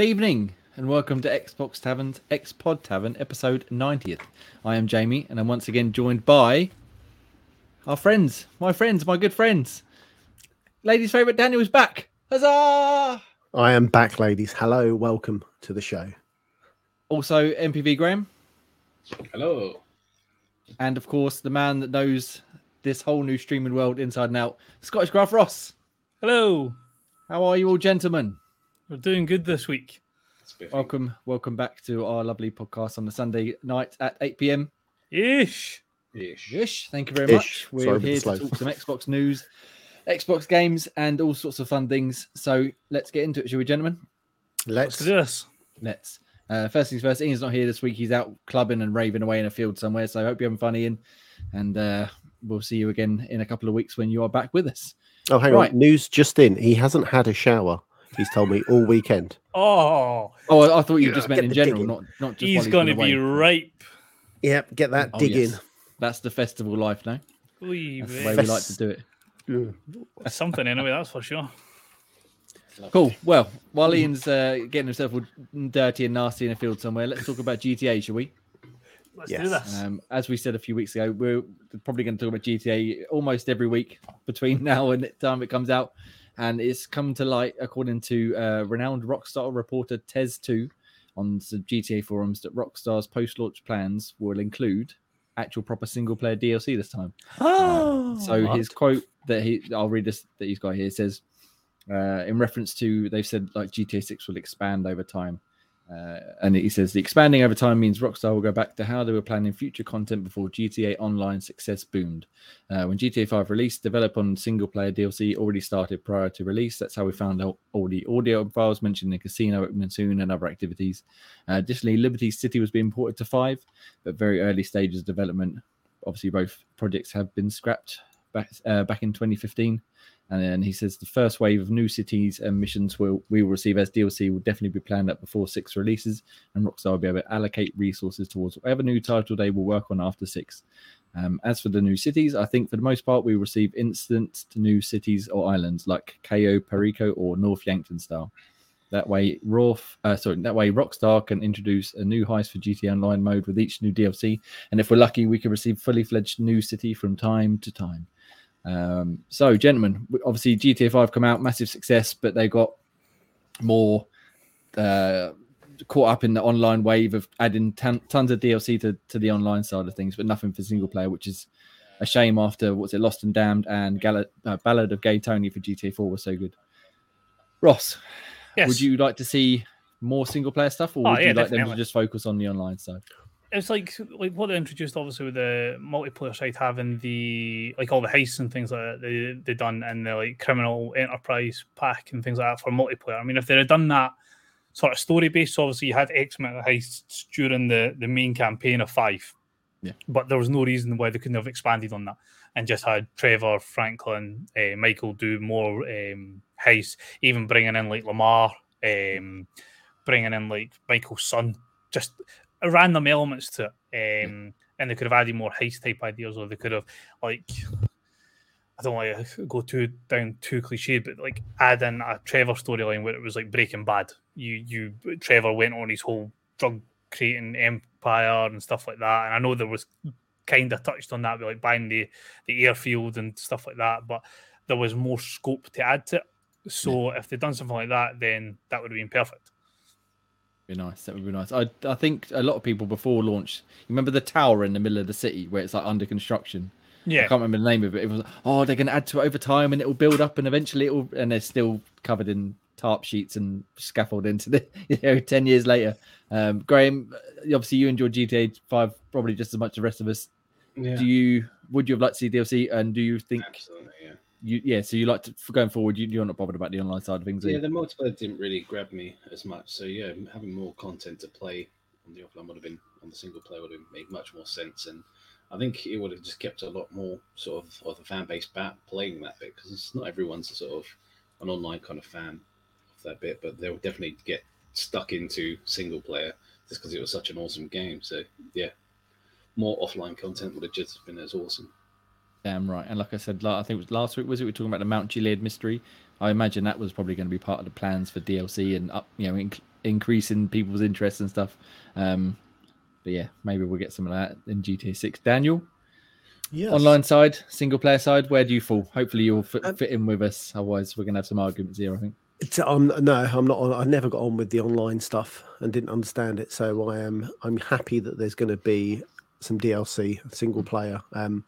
Good evening and welcome to Xbox Tavern's Xpod Tavern episode 90th. I am Jamie and I'm once again joined by our friends, my friends, my good friends. Ladies' favourite Daniel is back. Huzzah! I am back, ladies. Hello, welcome to the show. Also, MPV Graham. Hello. And of course, the man that knows this whole new streaming world inside and out, Scottish Graph Ross. Hello. How are you all, gentlemen? We're doing good this week. Welcome, welcome back to our lovely podcast on the Sunday night at 8 p.m. Ish. Ish. Ish. Thank you very Ish. much. We're Sorry here to talk some Xbox news, Xbox games, and all sorts of fun things. So let's get into it, shall we, gentlemen? Let's Let's do this. Let's. Uh, first things first, Ian's not here this week. He's out clubbing and raving away in a field somewhere. So I hope you're having fun, Ian. And uh, we'll see you again in a couple of weeks when you are back with us. Oh, hang Right. on. News just in. He hasn't had a shower. He's told me all weekend. Oh, Oh, I, I thought you just meant in general, digging. not not just. he's going to be rape. ripe. Yep, get that Oh, dig yes. That's the festival life now. Wee That's the way we like to do it. in. It's something anyway, that's for sure. Cool. Well, while Ian's uh, getting himself all dirty and nasty in a field somewhere, let's talk about GTA, shall we? Let's Yes. do this. Um, as we said a few weeks ago, we're probably going to talk about GTA almost every week between now and the time it comes out. And it's come to light, according to uh, renowned Rockstar reporter Tez2 on the GTA forums, that Rockstar's post launch plans will include actual proper single player DLC this time. Oh, So what? his quote that he, I'll read this that he's got here says, uh, in reference to they've said like GTA 6 will expand over time. Uh, and he says the expanding over time means Rockstar will go back to how they were planning future content before GTA Online success boomed. Uh, when GTA 5 released, develop on single player DLC already started prior to release. That's how we found out all the audio files mentioned in casino opening soon and other activities. Uh, additionally, Liberty City was being ported to 5, but very early stages of development. Obviously, both projects have been scrapped back uh, back in 2015. And then he says the first wave of new cities and missions will we will receive as DLC will definitely be planned up before six releases, and Rockstar will be able to allocate resources towards whatever new title they will work on after six. Um, as for the new cities, I think for the most part we receive instant new cities or islands like Cayo Perico or North Yankton style. That way, Roth, uh, sorry, that way Rockstar can introduce a new heist for GTA Online mode with each new DLC, and if we're lucky, we can receive fully fledged new city from time to time. Um, so, gentlemen, obviously GTA 5 come out, massive success, but they got more uh, caught up in the online wave of adding ton- tons of DLC to, to the online side of things, but nothing for single player, which is a shame after what's it, Lost and Damned and Gall- uh, Ballad of Gay Tony for GTA 4 was so good. Ross, yes. would you like to see more single player stuff, or Oh, would you yeah, like them to just focus on the online side? It's like like what they introduced, obviously, with the multiplayer side having the like all the heists and things like that they they done and the like criminal enterprise pack and things like that for multiplayer. I mean, if they had done that sort of story based, obviously you had X amount of heists during the the main campaign of five. Yeah. But there was no reason why they couldn't have expanded on that and just had Trevor, Franklin, uh, Michael do more um, heists, even bringing in like Lamar, um, bringing in like Michael's son, just random elements to it. Um, And they could have added more heist type ideas, or they could have like I don't want to go too down too cliche, but like add in a Trevor storyline where it was like Breaking Bad. You you Trevor went on his whole drug creating empire and stuff like that. And I know there was kind of touched on that with like buying the the airfield and stuff like that, but there was more scope to add to it. So if they'd done something like that, then that would have been perfect. Be nice. That would be nice. I I think a lot of people before launch. You remember the tower in the middle of the city where it's like under construction. Yeah, I can't remember the name of it. It was oh they're going to add to it over time and it will build up and eventually it will and they're still covered in tarp sheets and scaffold into the you know ten years later. Um, Graham, obviously you enjoyed GTA Five probably just as much as the rest of us. Yeah. Do you would you have liked to see DLC and do you think Absolutely, yeah. You yeah so you like to for going forward you, you're not bothered about the online side of things? Yeah, the multiplayer didn't really grab me as much. So yeah, having more content to play on the offline would have been on the single player would have made much more sense. And I think it would have just kept a lot more sort of of the fan base back playing that bit because it's not everyone's a sort of an online kind of fan of that bit, but they'll definitely get stuck into single player just because it was such an awesome game. So yeah, more offline content would have just been as awesome. Damn right. And like I said, I think it was last week, was it? We were talking about the Mount Chiliad mystery. I imagine that was probably going to be part of the plans for DLC and up, you know, inc- increasing people's interest and stuff. Um, but yeah, maybe we'll get some of that in GTA Six. Daniel, Yes. online side, single player side, where do you fall? Hopefully, you'll fit, Um, fit in with us. Otherwise, we're gonna have some arguments here. I think. It's, I'm no, I'm not. on- I never got on with the online stuff and didn't understand it. So I am. I'm happy that there's going to be some DLC, single player. Um,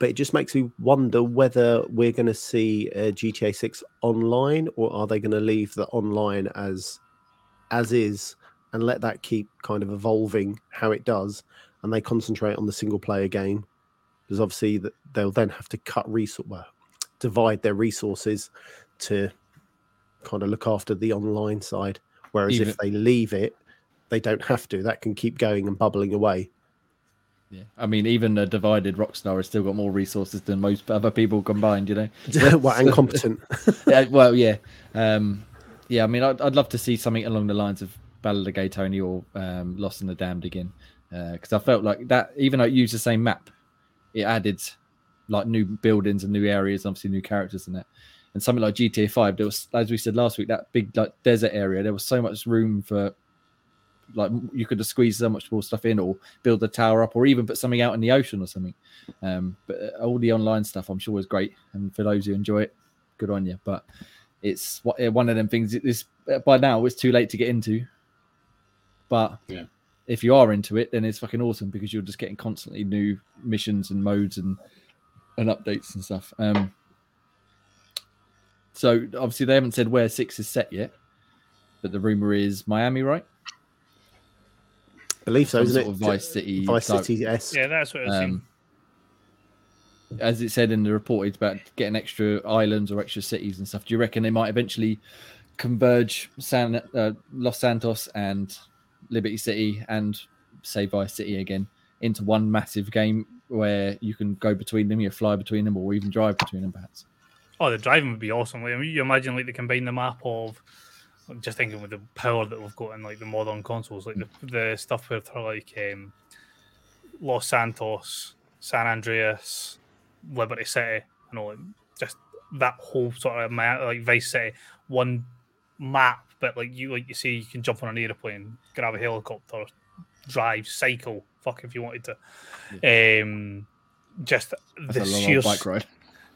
but it just makes me wonder whether we're going to see uh, GTA 6 online, or are they going to leave the online as as is and let that keep kind of evolving how it does, and they concentrate on the single player game because obviously that they'll then have to cut resource, well, divide their resources to kind of look after the online side. Whereas Even- if they leave it, they don't have to. That can keep going and bubbling away. Yeah, I mean, even a divided Rockstar has still got more resources than most other people combined. You know. well, and competent. yeah, well, yeah, um, yeah. I mean, I'd, I'd love to see something along the lines of Ballad of Gay Tony or um, Lost in the Damned again, because I felt like that. Even though it used the same map, it added like new buildings and new areas, obviously new characters in that. And something like GTA Five, there was, as we said last week, that big like desert area. There was so much room for like you could have squeezed so much more stuff in, or build a tower up, or even put something out in the ocean or something. Um, but uh, all the online stuff, I'm sure, is great. And for those who enjoy it, good on you. But it's uh, one of them things. It's by now it's too late to get into. But Yeah. if you are into it, then it's fucking awesome because you're just getting constantly new missions and modes and and updates and stuff. Um, so obviously they haven't said where six is set yet, but the rumor is Miami, right? Believe so, Some isn't sort it? of Vice City. Vice type- City S. Yeah, that's what it seemed. um, as it said in the report, it's about getting extra islands or extra cities and stuff. Do you reckon they might eventually converge San uh, Los Santos and Liberty City and say Vice City again into one massive game where you can go between them, you fly between them, or even drive between them, perhaps? Oh, the driving would be awesome. Like, I mean, you imagine like they combine the map of I'm just thinking with the power that we've got in like the modern consoles, like the, the stuff where they're like um, Los Santos, San Andreas, Liberty City, and all like, just that whole sort of map, like Vice City, one map, but like you like you see, you can jump on an airplane, grab a helicopter, drive, cycle, fuck if you wanted to. Um, just That's the sheer bike ride.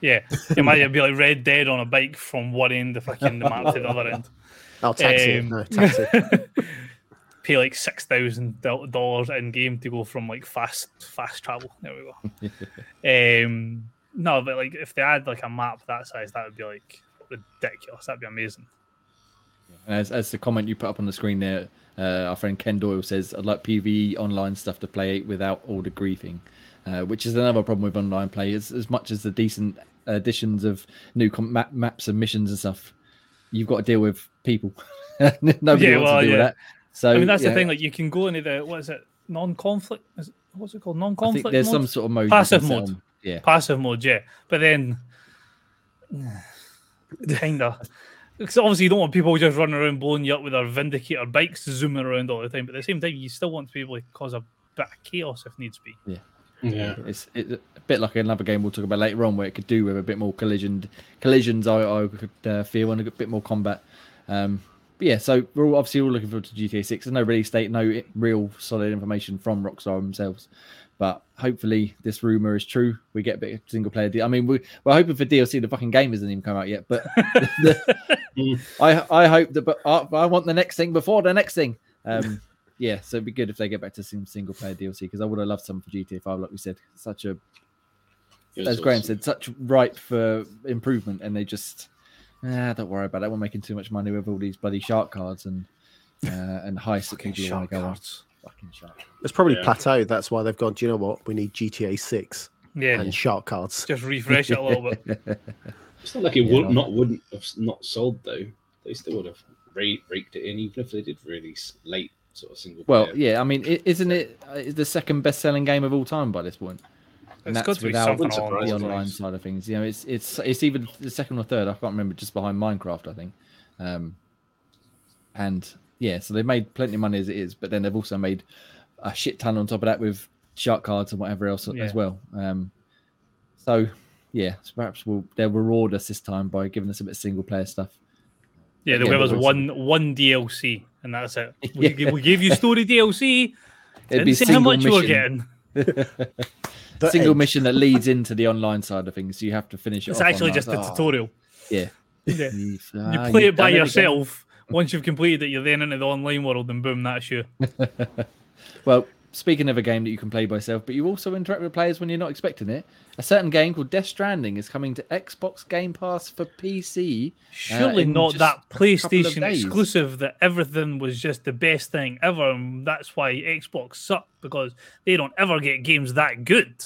yeah, it might be like Red Dead on a bike from one end of fucking the map to the other end. Oh, taxi. Um, no, taxi. Pay like six thousand dollars in game to go from like fast fast travel. There we go. um, no, but like if they had like a map that size, that would be like ridiculous. That'd be amazing. As, as the comment you put up on the screen there, uh, our friend Ken Doyle says, I'd like PvE online stuff to play without all the griefing, uh, which is another problem with online play. As, as much as the decent additions of new com- map, maps and missions and stuff, you've got to deal with people. Nobody Yeah, wants well, to deal yeah. with that. So I mean, that's yeah, the thing. Like you can go into the what is it? Non-conflict. Is, what's it called? Non-conflict. think there's mode? some sort of mode. Passive mode. on. Yeah. passive mode, yeah. But then, kinda, because obviously you don't want people just running around blowing you up with their Vindicator bikes zooming around all the time. But at the same time, you still want to be able to cause a bit of chaos if needs be. Yeah. It's, it's a bit like another game we'll talk about later on, where it could do with a bit more collision collisions. I, I could uh, feel and a bit more combat. Um, but yeah, so we're all, obviously all looking forward to GTA Six. There's no release date, no real solid information from Rockstar themselves. But hopefully this rumor is true. We get a bit of single player. D- I mean, we, we're hoping for DLC. The fucking game hasn't even come out yet. But the- I I hope that. But I, I want the next thing before the next thing. Um, yeah, so it'd be good if they get back to some single player DLC because I would have loved some for GTA Five. Like we said, such a as Graham awesome. said, such ripe for improvement, and they just ah, don't worry about it. We're making too much money with all these bloody shark cards and uh, and heists that people want shark to go on. cards. Fucking shark. It's probably Yeah. plateaued. That's why they've gone. Do you know what? We need GTA Six Yeah, and shark cards. just refresh it a little bit. It's not like it Yeah, would not wouldn't have not sold though. They still would have ra- raked it in, even if they did release late sort of single. Well, player. yeah, I mean, isn't it uh, the second best-selling game of all time by this point? And It's that's got to be without something Wouldn't along surprise the online side of things. You know, it's it's it's either the second or third. I can't remember, just behind Minecraft, I think. Um, and yeah, so they've made plenty of money as it is, but then they've also made a shit ton on top of that with shark cards and whatever else Yeah. as well. Um, so yeah, so perhaps we'll they'll reward us this time by giving us a bit of single player stuff. Yeah, they'll give us was- one one DLC, and that's it. We, Yeah. we gave you story DLC. It'd Didn't be say how much you were mission. getting. The single Edge. mission that leads into the online side of things. So you have to finish it. It's off actually online. just a Oh, tutorial. Yeah. Yeah. You, You play it by done again. yourself. Once you've completed it, you're then into the online world, and boom, that's you. Well, speaking of a game that you can play by yourself, but you also interact with players when you're not expecting it. A certain game called Death Stranding is coming to Xbox Game Pass for PC. Uh, Surely in not that a couple of PlayStation exclusive that everything was just the best thing ever, and that's why Xbox sucked because they don't ever get games that good.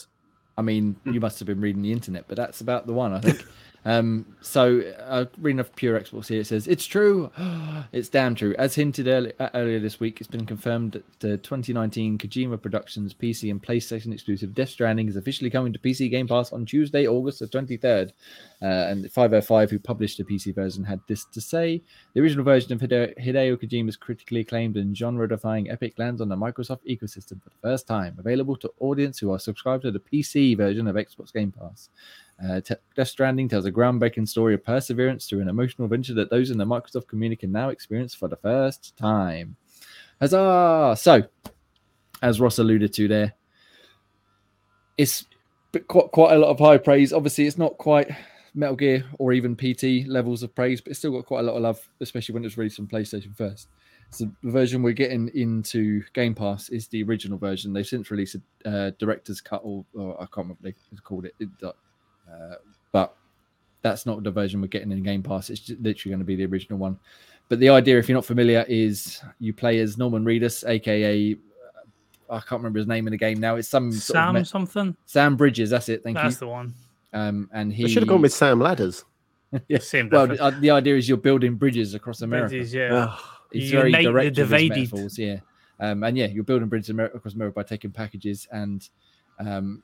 I mean, you must have been reading the internet, but that's about the one, I think. um, so, uh, reading off Pure Xbox here, it says, It's true. it's damn true. As hinted early, uh, earlier this week, it's been confirmed that the 2019 Kojima Productions PC and PlayStation exclusive Death Stranding is officially coming to PC Game Pass on Tuesday, August the 23rd. Uh, and 505, who published the PC version, had this to say The original version of Hide- Hideo Kojima's critically acclaimed and genre defying epic lands on the Microsoft ecosystem for the first time, available to audience who are subscribed to the PC version of Xbox Game Pass. Uh, Death Stranding tells a groundbreaking story of perseverance through an emotional adventure that those in the Microsoft community can now experience for the first time. Huzzah! So, as Ross alluded to there, it's quite quite a lot of high praise. Obviously, it's not quite Metal Gear or even PT levels of praise, but it's still got quite a lot of love, especially when it's released on PlayStation first. So the version we're getting into Game Pass is the original version. They've since released a uh, director's cut, or, or I can't remember what they called it, it uh, but that's not the version we're getting in Game Pass. It's just literally going to be the original one. But the idea, if you're not familiar, is you play as Norman Reedus, aka uh, I can't remember his name in the game now. It's some sort of Sam me- something. Sam Bridges. That's it. Thank That's you. That's the one. Um, and he They should have gone with Sam Ladders. yeah. Same Well, difference. uh, the idea is you're building bridges across America. Bridges, yeah. Ugh. It's You very unite the with his divided. metaphors, yeah. Um, and yeah, you're building bridges across America by taking packages, and um,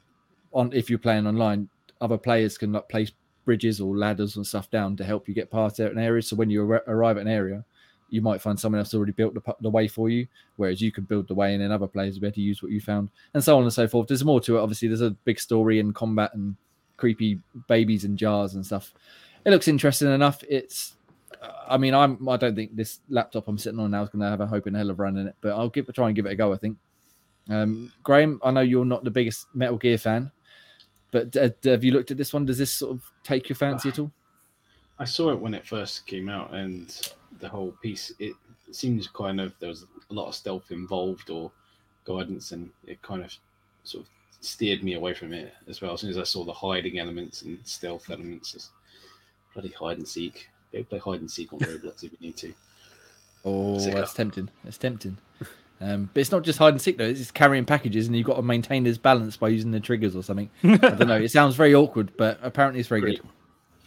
on if you're playing online, other players can like place bridges or ladders and stuff down to help you get past certain areas. So when you ar- arrive at an area, you might find someone else already built the, the way for you, whereas you can build the way, and then other players will be able to use what you found, and so on and so forth. There's more to it. Obviously, there's a big story and combat and creepy babies and jars and stuff. It looks interesting enough. It's I mean, I'm. I don't think this laptop I'm sitting on now is going to have a hope in hell of running it, but I'll give try and give it a go. I think. Um, Graham, I know you're not the biggest Metal Gear fan, but uh, have you looked at this one? Does this sort of take your fancy at all? I saw it when it first came out, and the whole piece it seems kind of there was a lot of stealth involved or guidance, and it kind of sort of steered me away from it as well. As soon as I saw the hiding elements and stealth elements, it's bloody hide and seek. Go play hide and seek on Roblox if you need to. Oh, Sick that's up. tempting. That's tempting. Um, but it's not just hide and seek though; it's just carrying packages, and you've got to maintain this balance by using the triggers or something. I don't know. It sounds very awkward, but apparently it's very Great. good.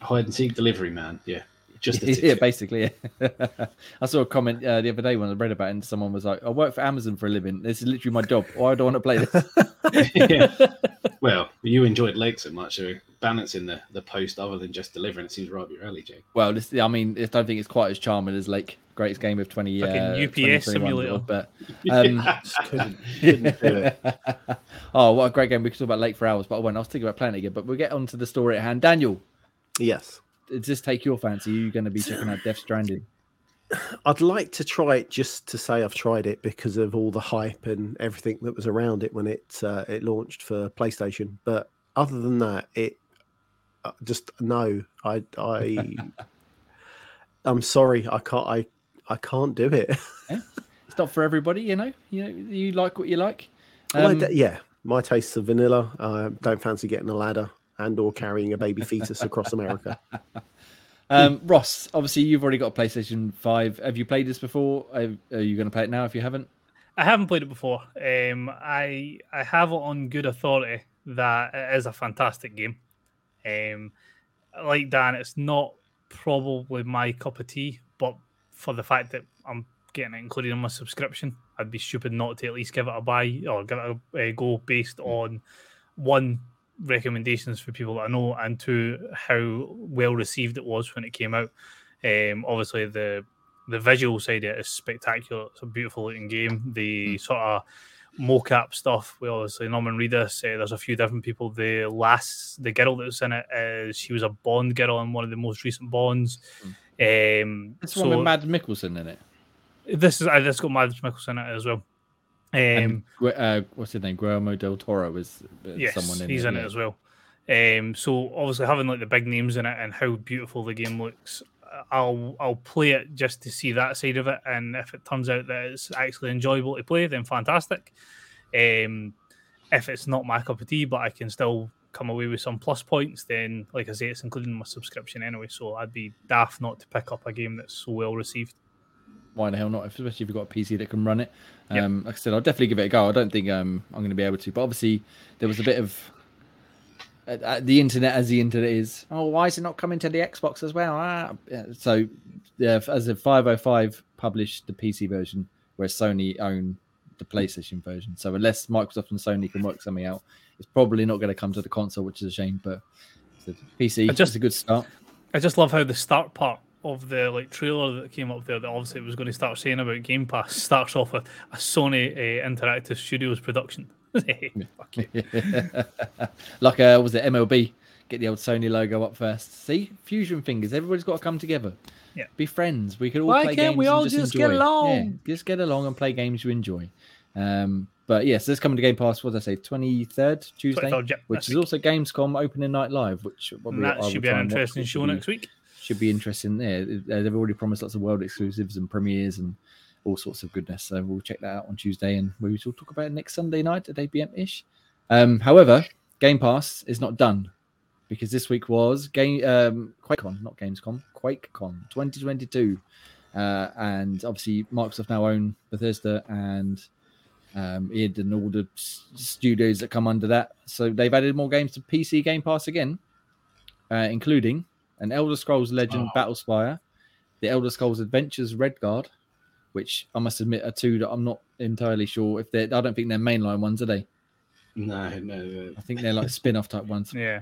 Hide and seek delivery man, yeah, just a yeah, tick. basically. Yeah. I saw a comment uh, the other day when I read about it, and someone was like, "I work for Amazon for a living. This is literally my job. Why do I want to play this?" yeah. Well, you enjoyed Lake so much, so balancing the, the post other than just delivering it seems right up your alley, Jake. Well, this, I mean, I don't think it's quite as charming as like greatest game of twenty. Fucking uh, UPS 2021, simulator. but um, Just couldn't, couldn't do it. oh, what a great game! We could talk about Lake for hours, but I won't. I was thinking about playing it again. But we'll get on to the story at hand. Daniel, Yes. does this take your fancy? Are you going to be checking out Death Stranding? I'd like to try it just to say I've tried it because of all the hype and everything that was around it when it uh, it launched for PlayStation. But other than that, it uh, just no. I I I'm sorry. I can't. I I can't do it. It's not for everybody, you know. You know, you like what you like. Um, da- yeah, my tastes are vanilla. I don't fancy getting a ladder and or carrying a baby fetus across America. um, Ross, obviously, you've already got a PlayStation Five. Have you played this before? Are, are you going to play it now? If you haven't, I haven't played it before. Um, I I have it on good authority that it is a fantastic game. Um, like Dan, it's not probably my cup of tea, but for the fact that I'm getting it included in my subscription, I'd be stupid not to at least give it a buy or give it a, a go based on one recommendations for people that I know and two how well received it was when it came out. Um, obviously the the visual side of it is spectacular. It's a beautiful looking game. The sort of mocap stuff. We obviously Norman Reedus. Uh, there's a few different people. The last, the girl that was in it, uh, she was a Bond girl in one of the most recent Bonds. Mm. Um, This so one with Mads Mikkelsen in it. this is uh, this got Mads Mikkelsen in it as well. Um, And uh, what's his name? Guillermo del Toro is uh, yes, someone in it. he's it. in yeah. it as well. Um, so obviously having like the big names in it and how beautiful the game looks, uh, I'll I'll play it just to see that side of it. And if it turns out that it's actually enjoyable to play, then fantastic. Um, if it's not my cup of tea, but I can still come away with some plus points, then like I say, it's including my subscription anyway. So I'd be daft not to pick up a game that's so well received. Why the hell not? Especially if you've got a PC that can run it. Yep. Um, Like I said, I'll definitely give it a go. I don't think um, I'm going to be able to, but obviously there was a bit of uh, uh, the internet as the internet is. Oh, why is it not coming to the Xbox as well? Ah, yeah, so yeah, as a 505 published the PC version, where Sony own the PlayStation version. So unless Microsoft and Sony can work something out, it's probably not going to come to the console, which is a shame. But so PC just- just a good start. I just love how the start part of the like trailer that came up there that obviously it was going to start saying about Game Pass starts off with a Sony uh, Interactive Studios production. Fuck you. like uh was it MLB? Get the old Sony logo up first. See, fusion fingers. Everybody's got to come together. Yeah. be friends. We could all Why play can't games. we and all just, just enjoy. get Yeah, along? just get along and play games you enjoy. Um, but yes, this coming to Game Pass. What did I say? Twenty third Tuesday, 23rd, yep, which is week. also Gamescom opening night live, which And that should be an interesting show next week. Should be interesting there. Uh, They've already promised lots of world exclusives and premieres and all sorts of goodness. So we'll check that out on Tuesday and we will talk about it next Sunday night at 8 pm ish. Um, however, Game Pass is not done because this week was game um, QuakeCon, not Gamescom, QuakeCon 2022. Uh, and obviously, Microsoft now own Bethesda and um, id and all the studios that come under that. So they've added more games to PC Game Pass again, uh, including an Elder Scrolls Legend Oh. Battlespire, the Elder Scrolls Adventures Redguard, which I must admit are two that I'm not entirely sure if they're. I don't think they're mainline ones, are they? No, no. I think they're like spin-off type ones. Yeah.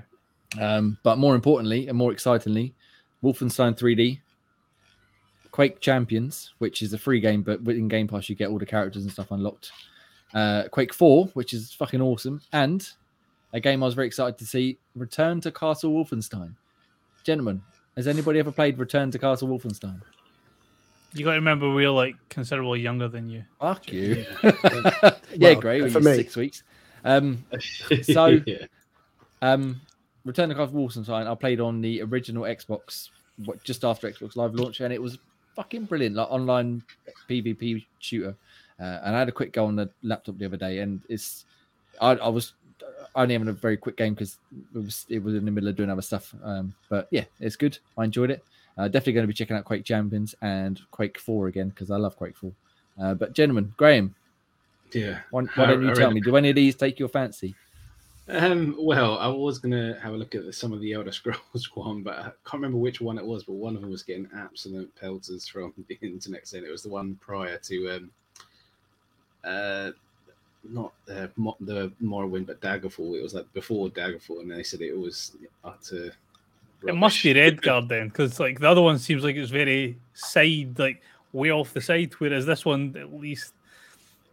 Um, but more importantly and more excitingly, Wolfenstein 3D, Quake Champions, which is a free game, but within Game Pass you get all the characters and stuff unlocked. Uh, Quake 4, which is fucking awesome, and a game I was very excited to see, Return to Castle Wolfenstein. Gentlemen, has anybody ever played Return to Castle Wolfenstein? You got to remember we're like considerably younger than you. Fuck you. Yeah. yeah, Well, great. for For me. six weeks. Um, So- yeah. Um, Return to Castle Wolfenstein. I played on the original Xbox, what just after Xbox Live launch, and it was fucking brilliant, like online PvP shooter. Uh, and I had a quick go on the laptop the other day, and it's I, I was only having a very quick game because it was it was in the middle of doing other stuff. Um, but yeah, it's good. I enjoyed it. Uh, definitely going to be checking out Quake Champions and Quake Four again because I love Quake Four. Uh, but gentlemen, Graham, yeah. why, why don't you I tell read- me? Do any of these take your fancy? Um, well, I was gonna have a look at some of the Elder Scrolls one, but I can't remember which one it was. But one of them was getting absolute pelters from the internet saying it was the one prior to um, uh, not uh, Mo- the Morrowind, but Daggerfall. It was like before Daggerfall, and they said it was utter. It must be. Redguard then, because like the other one seems like it's very side, like way off the side, whereas this one at least,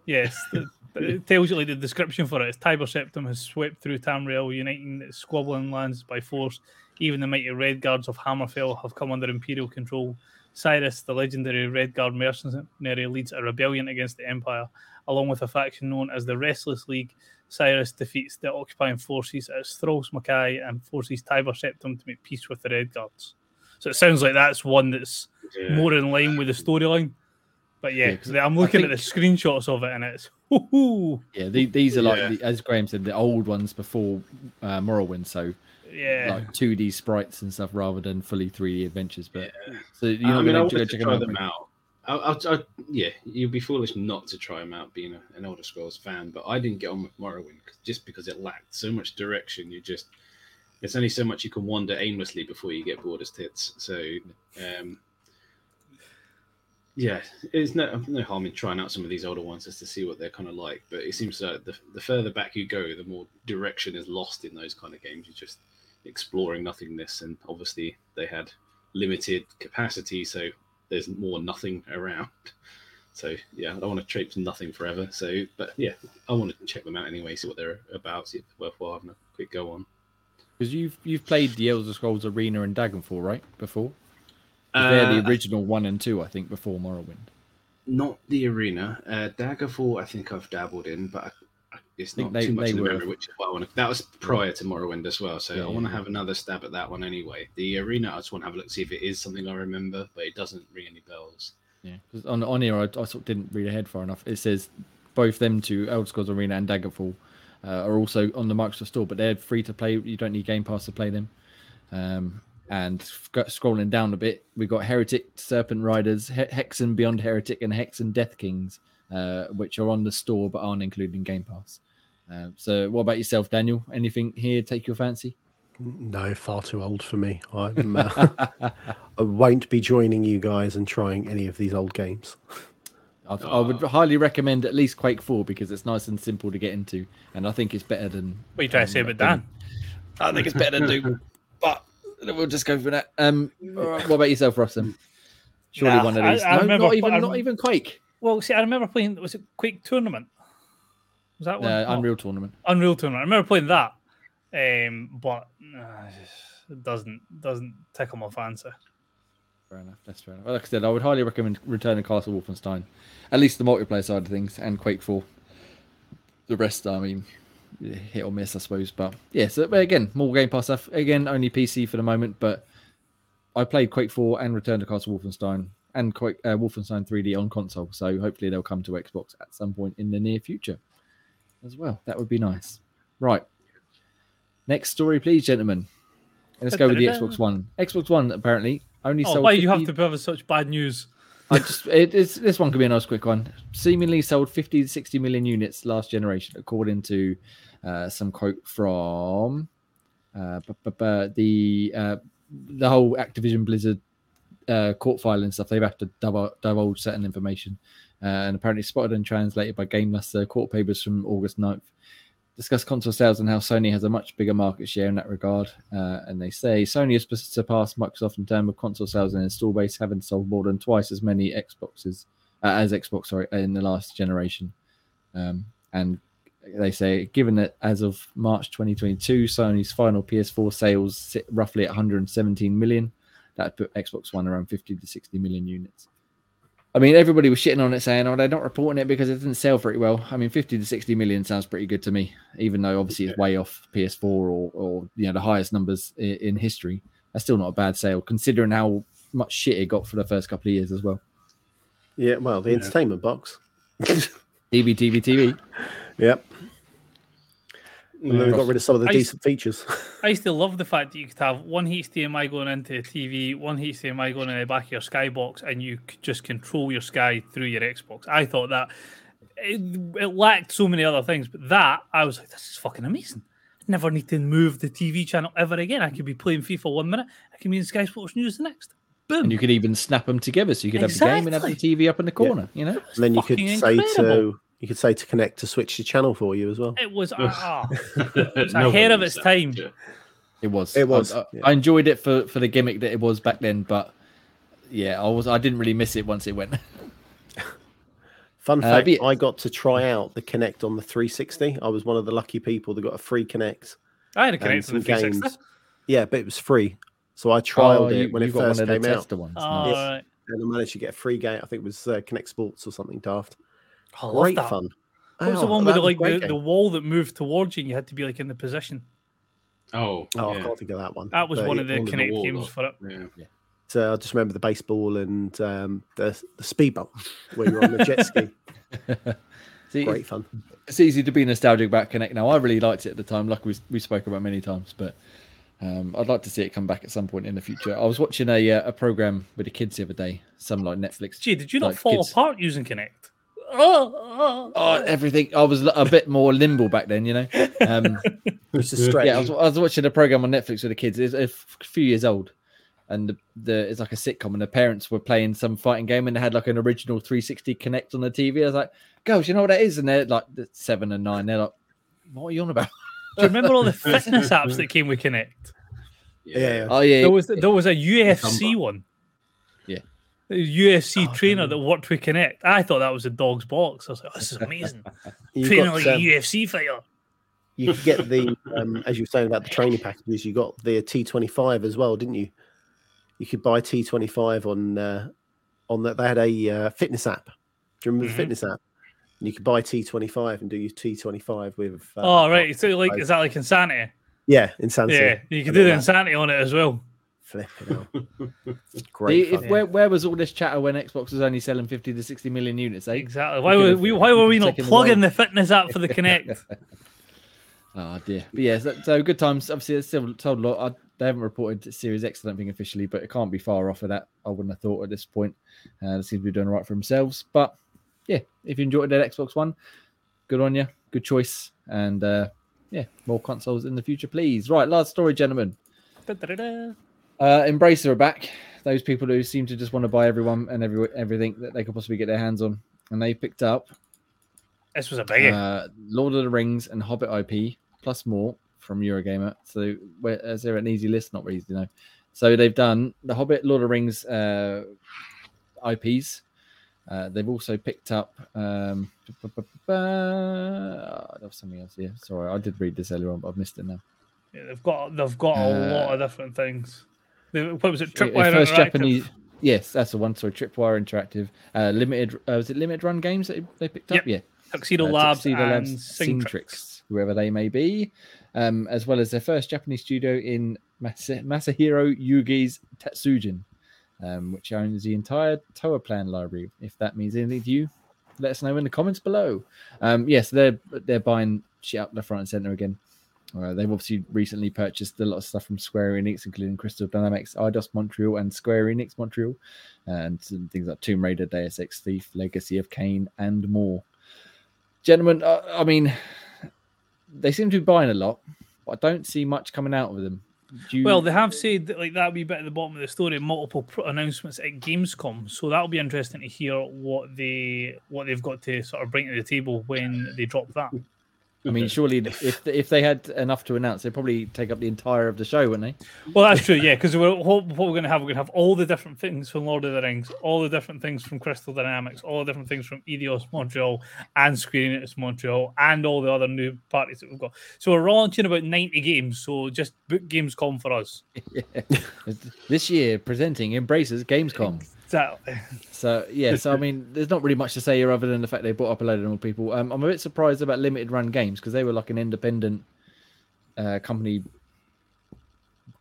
yes, the, it tells you like the description for it. It's Tiber Septim has swept through Tamriel, uniting its squabbling lands by force. Even the mighty Red Guards of Hammerfell have come under Imperial control. Cyrus, the legendary Red Guard mercenary, leads a rebellion against the Empire, along with a faction known as the Restless League. Cyrus defeats the occupying forces as Stros M'Kai and forces Tiber Septim to make peace with the Red Guards. So it sounds like that's one that's Yeah. more in line with the storyline. But yeah, Yeah, 'cause I'm I looking at the screenshots of it and it's whoo Yeah, the, these are like, Yeah. the, as Graham said, the old ones before uh, Morrowind. So yeah. like 2D sprites and stuff rather than fully 3D adventures. But so you're I not mean, I going to go check them out. them out. I, I, I, yeah, you'd be foolish not to try them out, being a, an Elder Scrolls fan. But I didn't get on with Morrowind just because it lacked so much direction. You just, it's only so much you can wander aimlessly before you get bored as tits. So, um, yeah, it's no no harm in trying out some of these older ones just to see what they're kind of like. But it seems like the the further back you go, the more direction is lost in those kind of games. You're just exploring nothingness, and obviously they had limited capacity, so there's more nothing around. So yeah, I don't want to traipse nothing forever. So, but yeah, I want to check them out anyway, see what they're about, see if it's worthwhile having a quick go on. Because you've you've played the Elder Scrolls Arena and Daggerfall, right? Before. 'Cause They're Uh, the original one and two, I think, before Morrowind. Not the arena. Uh, Daggerfall, I think I've dabbled in, but it's not they- too much in the were- memory. Which is I want to, that was prior to Morrowind as well, so Yeah, I want to yeah. have another stab at that one anyway. The arena, I just want to have a look, see if it is something I remember, but it doesn't ring any bells. Yeah, 'cause on on here I, I sort of didn't read ahead far enough. It says both them two, Elder Scrolls Arena and Daggerfall, uh, are also on the Microsoft Store, but they're free to play. You don't need Game Pass to play them. Um, and sc- scrolling down a bit, we've got Heretic, Serpent Riders, he- Hexen Beyond Heretic, and Hexen Death Kings, uh, which are on the store but aren't included in Game Pass. Uh, so, what about yourself, Daniel? Anything here take your fancy? No, far too old for me. I'm, uh, I won't be joining you guys and trying any of these old games. I, I would highly recommend at least Quake 4 because it's nice and simple to get into, and I think it's better than. What are you trying to say um, about Dan? I think it's better than Doom, but we'll just go for that. Um, what about yourself, Ross? then? Surely Nah, one of I- these. I no, remember- not even I not even Quake. Well, see, I remember playing. Was it Quake Tournament? Was that one? Uh. Unreal Tournament. Unreal Tournament. I remember playing that, um, but uh, it doesn't doesn't tickle my fancy. Fair enough. That's fair enough. Like I said, I would highly recommend Return of Castle Wolfenstein, at least the multiplayer side of things, and Quake 4. The rest, I mean, hit or miss, I suppose. But yeah, so but again, more Game Pass stuff. Again, only PC for the moment, but I played Quake 4 and Return to Castle Wolfenstein and Quake, uh, Wolfenstein 3D on console. So hopefully they'll come to Xbox at some point in the near future as well. That would be nice. Right. Next story, please, gentlemen. Let's go with the Xbox One. Xbox One apparently only Oh, sold. why do you have to us such bad news? I just it, it's, this one could be a nice quick one. Seemingly sold 50 to 60 million units last generation, according to uh, some quote from uh, bu- bu- bu- the uh, the whole Activision Blizzard uh, court file and stuff. They've had to divulge certain information, and apparently spotted and translated by GameLaster court papers from August 9th. Discuss console sales and how Sony has a much bigger market share in that regard. Uh, and they say Sony has surpassed Microsoft in terms of console sales and install base, having sold more than twice as many Xboxes uh, as Xbox, sorry, in the last generation. Um, and they say, given that as of March 2022, Sony's final PS4 sales sit roughly at 117 million, that put Xbox One around 50 to 60 million units. I mean, everybody was shitting on it, saying, "Oh, they're not reporting it because it didn't sell very well." I mean, 50 to 60 million sounds pretty good to me, even though obviously it's way off PS4 or, or you know, the highest numbers in, in history. That's still not a bad sale, considering how much shit it got for the first couple of years as well. Yeah, well, the Yeah. entertainment box. TV, TV, TV. Yep. And then they got rid of some of the I used- decent features. I used to love the fact that you could have one HDMI going into the TV, one HDMI going in the back of your Skybox, and you could just control your Sky through your Xbox. I thought that it, it lacked so many other things, but that I was like, this is fucking amazing. Never need to move the TV channel ever again. I could be playing FIFA one minute, I can be in Sky Sports News the next. Boom. And you could even snap them together, so you could have the game and have the TV up in the corner. You know, And then you could fucking say to you could say to Kinect to switch the channel for you as well. It was ah, it's ahead of its time. it was. It was, I, I- yeah. I enjoyed it for for the gimmick that it was back then, but yeah, I was. I didn't really miss it once it went. Fun Uh, fact: but- I got to try out the Kinect on the 360. I was one of the lucky people that got a free Kinect I had a Kinect to some the 360. games. Yeah, but it was free, so I trialed Oh, it you, when you it got first one of the came out, ones. Oh, Nice. right. and I managed to get a free game. I think it was uh, Kinect Sports or something daft. I love Great that. fun. What was the one with the, like the, the wall that moved towards you and you had to be like in the position? Oh, Oh, I can't think of that one. That was But one of the one with the Kinect wall games lot. for it. yeah. So I just remember the baseball and um, the the speedboat where you're on the jet ski. See, Great fun. it's easy to be nostalgic about Kinect now. I really liked it at the time, like we we spoke about many times. But um, I'd like to see it come back at some point in the future. I was watching a uh, a program with the kids the other day, some like Netflix. Gee, did you not like fall kids- apart using Kinect? Oh, oh, Oh, everything. I was a bit more limble back then, you know. Um, Just yeah, I was, I was watching a program on Netflix with the kids. It's a f- few years old, and the, the it's like a sitcom, and the parents were playing some fighting game, and they had like an original 360 Kinect on the TV. I was like, "Girls, you know what that is?" And they're like the seven and nine. They're like, "What are you on about?" Do you remember all the fitness apps that came with Kinect? Yeah, yeah. Oh yeah, There was there was a UFC one. UFC Oh, trainer that worked with Kinect. I thought that was a dog's box. I was like, oh, this is amazing. Training got, like a um, UFC fighter. you could get the um, as you were saying about the training packages. You got the T twenty five as well, didn't you? You could buy T twenty five on uh, on that. They had a uh, fitness app. Do you remember Mhm. the fitness app? And you could buy T twenty five and do your T twenty five with. Uh, oh, right. So, like, is that like Insanity? Yeah, insanity. Yeah, you I do the. Insanity on it as well. Flipping hell. The- Great. if, fun. where, where was all this chatter when Xbox was only selling 50 to 60 million units? Eh? Exactly. Why were we? Why were we not taken the plugging the fitness app for the Kinect? Oh dear. But yeah, so, so good times. Obviously, it's still told a lot. I, they haven't reported Series X, I don't think officially, but it can't be far off of that. I wouldn't have thought at this point. Uh, they seem to be doing right for themselves. But yeah, if you enjoyed that Xbox One, good on you. Good choice. And uh, yeah, more consoles in the future, please. Right, last story, gentlemen. Da-da-da-da. Uh, Embracer are back. Those people who seem to just want to buy everyone and every everything that they could possibly get their hands on, and they picked up This was a big uh, Lord of the Rings and Hobbit IP plus more from Eurogamer. So where is there an easy list? Not really easy to know. So they've done the Hobbit, Lord of the Rings uh, IPs. Uh, they've also picked up. Um, oh, was something else here. Sorry, I did read this earlier on, but I've missed it now. Yeah, they've got they've got a lot Uh, of different things. They, what was it? Tripwire first Interactive. Japanese. Yes, that's the one. Sorry, Tripwire Interactive. Uh, limited. Uh, was it limited run games that they picked up? Yep. Yeah. Tuxedo uh, Labs Tuxedo and Labs, Singtrix. Singtrix, whoever they may be, um, as well as their first Japanese studio in Masa- Masahiro Yuge's Tatsujin, um, which owns the entire Toaplan library. If that means anything to you, let us know in the comments below. Um, yes, they're they're buying shit up the front and center again. Uh, they've obviously recently purchased a lot of stuff from Square Enix, including Crystal Dynamics, Eidos Montreal, and Square Enix Montreal, and some things like Tomb Raider, Deus Ex Thief, Legacy of Kain, and more gentlemen, uh, I mean, they seem to be buying a lot, but I don't see much coming out of them. You, Well, they have said that, like that wee bit at the bottom of the story, multiple pr- announcements at Gamescom. So that'll be interesting to hear what they what they've got to sort of bring to the table when they drop that. I mean, surely if if they had enough to announce, they'd probably take up the entire of the show, wouldn't they? Well, that's true, yeah. Because we're what, what we're going to have, we're going to have all the different things from Lord of the Rings, all the different things from Crystal Dynamics, all the different things from Eidos Montreal and Square Enix Montreal, and all the other new parties that we've got. So we're launching about ninety games. So just book Gamescom for us. this year, presenting Embraces Gamescom. Exactly. So yeah, so I mean, there's not really much to say here other than the fact they brought up a load of normal people. Um, I'm a bit surprised about limited run games because they were like an independent uh, company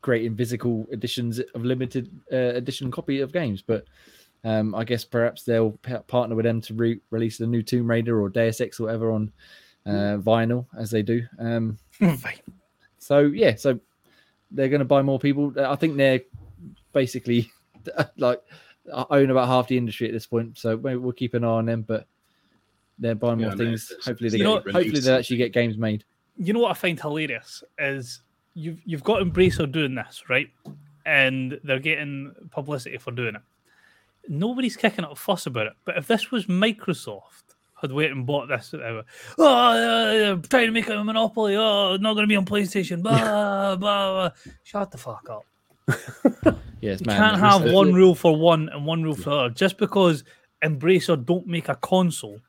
creating physical editions of limited uh, edition copy of games. But um, I guess perhaps they'll p- partner with them to re- release a new Tomb Raider or Deus Ex or whatever on uh, vinyl as they do. Um, so yeah, so they're going to buy more people. I think they're basically like own about half the industry at this point. So we'll keep an eye on them. But they're buying Yeah, more I things. Hopefully they get, know hopefully they actually get games made. you know what I find hilarious is you've you've got Embracer doing this, right? And they're getting publicity for doing it. Nobody's kicking up a fuss about it. But if this was Microsoft had went and bought this, uh, oh, uh, trying to make it a monopoly. Oh, not going to be on PlayStation. Blah, blah, blah. Shut the fuck up. Yes, You man. can't have one rule for one and one rule for the other. Just because Embracer don't make a console,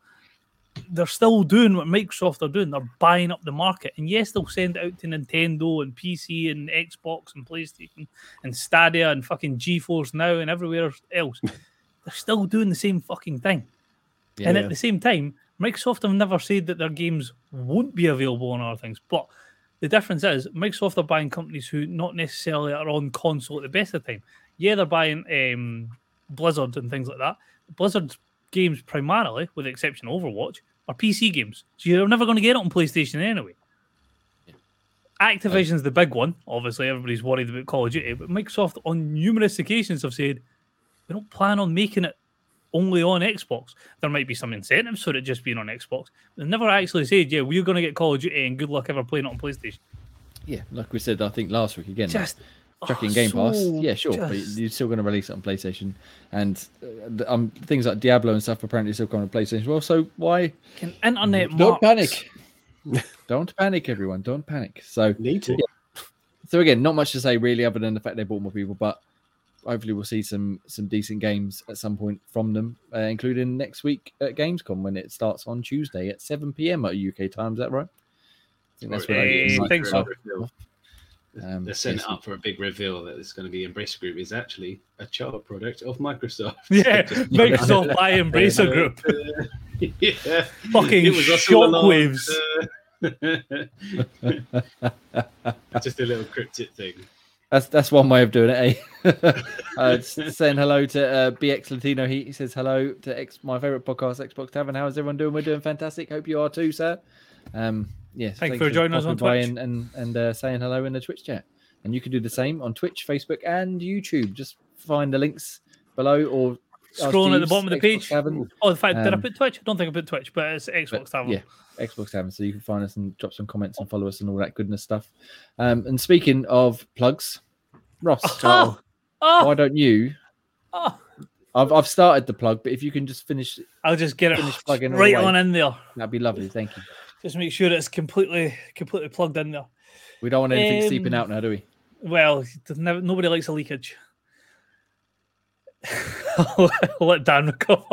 they're still doing what Microsoft are doing. They're buying up the market. And yes, they'll send it out to Nintendo and PC and Xbox and PlayStation and Stadia and fucking GeForce now and everywhere else. they're still doing the same fucking thing. Yeah. and Yeah. at the same time, Microsoft have never said that their games won't be available on other things. But the difference is Microsoft are buying companies who not necessarily are on console at the best of time. Yeah, they're buying um, Blizzard and things like that. Blizzard's games primarily, with the exception of Overwatch, are PC games. So you're never going to get it on PlayStation anyway. Activision's the big one. Obviously, everybody's worried about Call of Duty, but Microsoft on numerous occasions have said we don't plan on making it only on Xbox. There might be some incentives for it just being on Xbox. They never actually said, yeah, we're going to get Call of Duty and good luck ever playing it on PlayStation. yeah, like we said, I think last week again. Just chucking oh, Game Pass. Yeah, sure, but you're still going to release it on PlayStation, and uh, um, things like Diablo and stuff apparently still coming to PlayStation. as Well, so why? Can internet Don't marks- panic. Don't panic, everyone. Don't panic. So, Need to. so again, not much to say really, other than the fact they bought more people. But hopefully we'll see some some decent games at some point from them, uh, including next week at Gamescom when it starts on Tuesday at 7 p.m. at UK time. Is that right? I think that's Or what I I think so. Um, They're setting up for a big reveal that it's going to be Embracer Group is actually a child product of Microsoft. Yeah, Microsoft buy Embracer Group. yeah. Fucking It was us all along. shockwaves. Uh, Just a little cryptic thing. That's that's one way of doing it. Eh? uh, saying hello to uh, BX Latino. He, he says hello to X, my favorite podcast, Xbox Tavern. How is everyone doing? We're doing fantastic. Hope you are too, sir. Um, yes, Thank you thanks for joining us on Twitch. and and, and uh, saying hello in the Twitch chat. And you can do the same on Twitch, Facebook, and YouTube. Just find the links below or Scrolling at the bottom of the Xbox page. Tavern, Oh, in fact, did I Um, put Twitch? I don't think I put Twitch, but it's Xbox but, Tavern. yeah, Xbox Tavern. So you can find us and drop some comments and follow us and all that goodness stuff. Um, and speaking of plugs, Ross, Oh, oh, why don't you? oh. I've I've started the plug, but if you can just finish, I'll just get it plugging right on in there. that'd be lovely. Thank you. Just make sure it's completely, completely plugged in there. We don't want anything seeping Um, out now, do we? Well, never, nobody likes a leakage. I'll let Dan recover.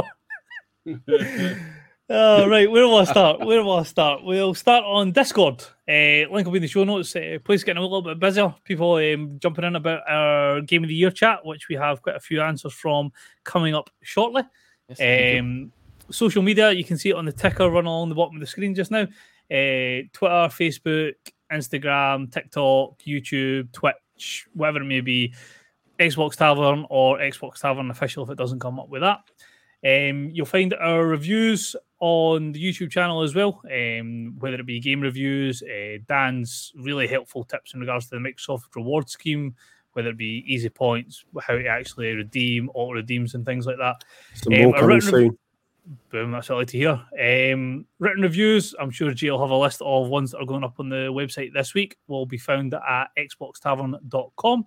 Oh, right. Where will I start? Where will I start? We'll start on Discord. Uh, link will be in the show notes. Uh, please getting a little bit busier. People um, jumping in about our Game of the Year chat, which we have quite a few answers from coming up shortly. Yes. Um, social media, you can see it on the ticker run along the bottom of the screen just now. Uh, Twitter, Facebook, Instagram, TikTok, YouTube, Twitch, whatever it may be. Xbox Tavern or Xbox Tavern official if it doesn't come up with that. Um, you'll find our reviews on the YouTube channel as well, um, whether it be game reviews, uh, Dan's really helpful tips in regards to the Microsoft reward scheme, whether it be easy points, how to actually redeem, auto redeems, and things like that. Some Um, more coming soon. Boom, that's what I like to hear. Um, written reviews, I'm sure G will have a list of ones that are going up on the website this week, will be found at xboxtavern.com.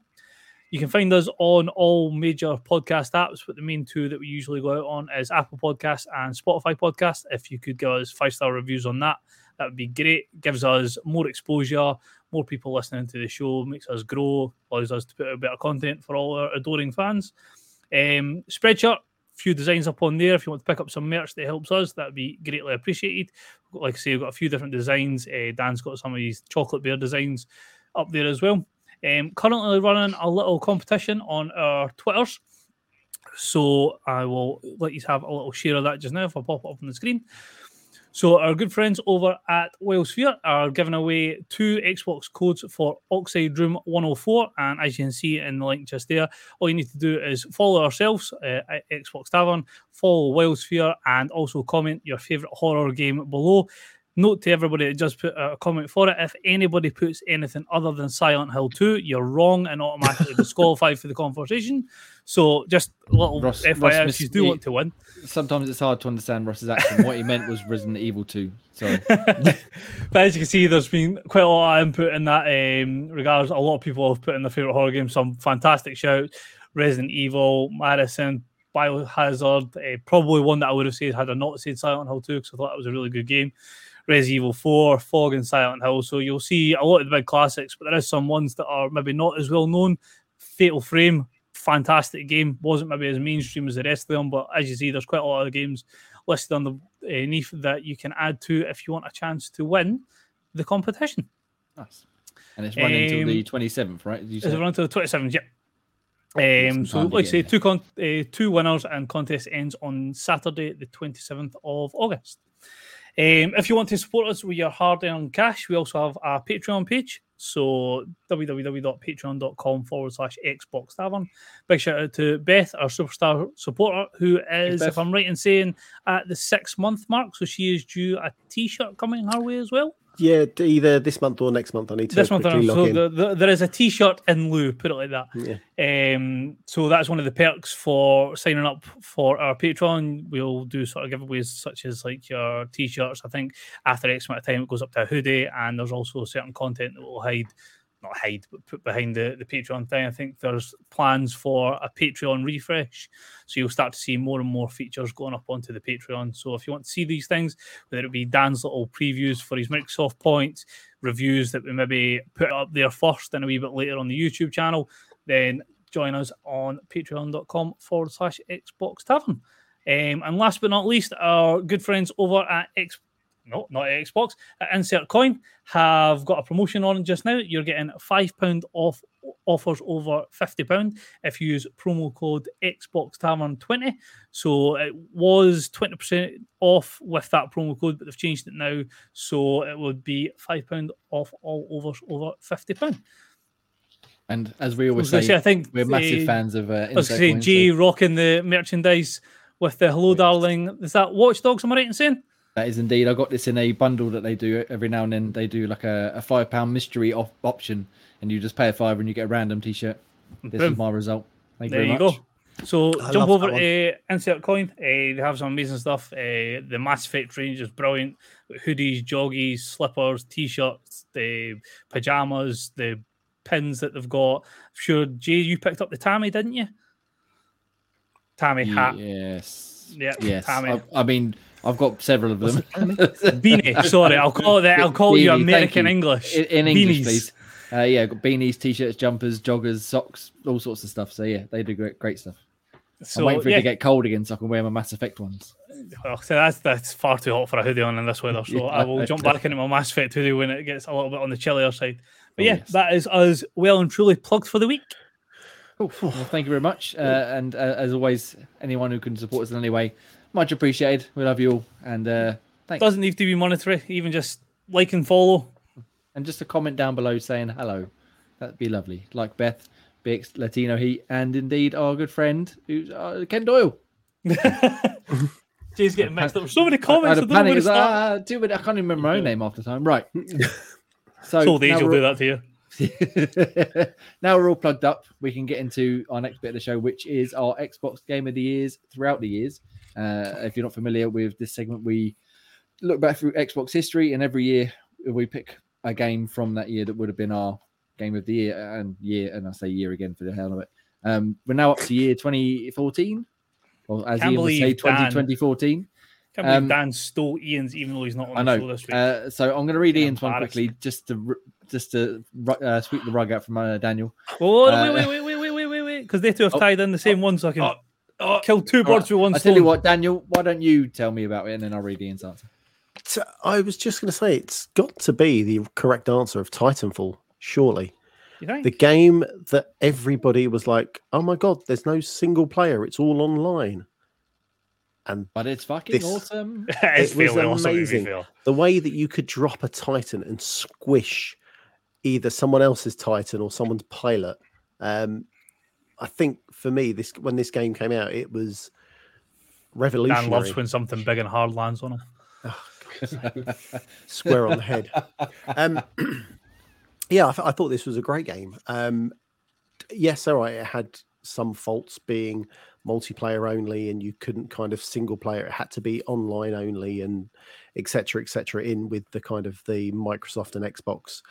You can find us on all major podcast apps, but the main two that we usually go out on is Apple Podcasts and Spotify Podcasts. If you could give us five star reviews on that, that would be great. Gives us more exposure, more people listening to the show, makes us grow, allows us to put out better content for all our adoring fans. Um, Spreadshirt, few designs up on there. If you want to pick up some merch that helps us, that would be greatly appreciated. Like I say, we've got a few different designs. Uh, Dan's got some of these chocolate bear designs up there as well. Um, currently running a little competition on our Twitters. So I will let you have a little share of that just now if I pop it up on the screen. So our good friends over at Wildsphere are giving away two Xbox codes for Oxide Room 104. And as you can see in the link just there, all you need to do is follow ourselves uh, at Xbox Tavern, follow Wildsphere, and also comment your favourite horror game below. Note to everybody that just put a comment for it. If anybody puts anything other than Silent Hill 2, you're wrong and automatically disqualified for the conversation. So just a little Ross- FYI Ross you do want to win. Sometimes it's hard to understand Ross's accent. what he meant was Resident Evil 2. Sorry. but as you can see, there's been quite a lot of input in that um, regards. A lot of people have put in their favorite horror games. Some fantastic shouts: Resident Evil, Madison, Biohazard. Uh, probably one that I would have said had I not said Silent Hill 2 because I thought that was a really good game. Res Evil 4, Fog, and Silent Hill. So you'll see a lot of the big classics, but there is some ones that are maybe not as well known. Fatal Frame, fantastic game. Wasn't maybe as mainstream as the rest of them, but as you see, there's quite a lot of games listed on the uh, that you can add to if you want a chance to win the competition. nice. And it's running until the Um, 27th, right? Did You Is it said? run to the 27th? Yep. Um, so, like I say, two con- uh, two winners and contest ends on Saturday, the 27th of August. Um, if you want to support us with your hard earned cash, we also have a Patreon page. So www.patreon.com forward slash Xbox Tavern. Big shout out to Beth, our superstar supporter, who is, if I'm right in saying, at the six month mark. So she is due a t shirt coming her way as well. Yeah, either this month or next month. I need to This month, quickly so the, the, there is a t shirt in lieu, put it like that. Yeah. Um, so that's one of the perks for signing up for our Patreon. We'll do sort of giveaways such as like your t-shirts. I think after X amount of time it goes up to a hoodie, and there's also certain content that will hide, not hide, but put behind the, the Patreon thing. I think there's plans for a Patreon refresh, so you'll start to see more and more features going up onto the Patreon. So if you want to see these things, whether it be Dan's little previews for his Microsoft points, reviews that we maybe put up there first and a wee bit later on the YouTube channel, then join us on patreon.com forward slash Xbox Tavern. Um, and last but not least, our good friends over at X no, not Xbox, at Insert Coin have got a promotion on just now. You're getting £5 off offers over £50 if you use promo code Xbox Tavern 20. So it was 20% off with that promo code, but they've changed it now. So it would be £5 off all overs over £50. And as we always I say, say, I think we're massive fans of uh, I was going say, Coin, G so rocking the merchandise with the Hello Darling. Is that Watch Dogs? Am I right in saying? That is indeed. I got this in a bundle that they do every now and then. They do like a, a five pound mystery off option, and you just pay a five and you get a random T-shirt. This Boom. is my result. Thank you There very you go. So I jump over that one. to Insert Coin. Uh, they have some amazing stuff. Uh, the Mass Effect range is brilliant. Hoodies, joggies, slippers, t-shirts, the pajamas, the pins that they've got. Sure, Jay, you picked up the Tammy, didn't you? Tammy hat. Yes. Yeah, Yes. Tammy. I, I mean, I've got several of them. Beanie. Sorry, I'll call it. I'll call you Beanie, thank American you. English. in, in English, Beanies. please. Uh, yeah, got beanies, t-shirts, jumpers, joggers, socks, all sorts of stuff. So yeah, they do great, great stuff. I'm waiting for yeah, it to get cold again so I can wear my Mass Effect ones. Well, so that's that's far too hot for a hoodie on in this weather. So I will jump back into my Mass Effect hoodie when it gets a little bit on the chillier side. But Oh, yeah, yes. that is us well and truly plugged for the week. Cool. Well, thank you very much. Uh, and uh, as always, anyone who can support us in any way, much appreciated. We love you all. And uh, thanks. Doesn't need to be monetary, even just like and follow. And just a comment down below saying hello. That'd be lovely. Like Beth, Bix, Latino Heat, and indeed our good friend, who's uh, Ken Doyle. Jay's getting mixed up. So many comments. I, had a don't know where panic. to It's like, start. ah, too many- I can't even remember my own name half the time. Right. So Old age now will do that to you. now we're all plugged up. We can get into our next bit of the show, which is our Xbox Game of the Years throughout the years. Uh, if you're not familiar with this segment, we look back through Xbox history, and every year we pick a game from that year that would have been our game of the year and year. And I say year again for the hell of it. Um, we're now up to year 2014, Well, as Ian would say, 2014. Can't um, believe Dan stole Ian's, even though he's not on I know. the show this week. Uh, so I'm going to read Ian's one quickly, just to just to uh, sweep the rug out from uh, Daniel. Oh, wait, wait, wait, wait, wait, wait, wait, because they two have oh, tied in the same oh, one, so I can. Oh, oh, kill two birds with one I stone. tell you what, Daniel, why don't you tell me about it and then I'll read Ian's answer. So I was just going to say it's got to be the correct answer of Titanfall, surely. The game that everybody was like, "Oh my god, there's no single player; it's all online." And But it's fucking This- awesome. it's it was fairly awesome, to be amazing. the way that you could drop a Titan and squish either someone else's Titan or someone's pilot, um, I think for me, this when this game came out, it was revolutionary. Dan loves when something big and hard lands on him. square on the head. Um, yeah, I, th- I thought this was a great game. Um, yes, all right, it had some faults being multiplayer only, and you couldn't kind of single player. It had to be online only, and etc. etc. In with the kind of the Microsoft and Xbox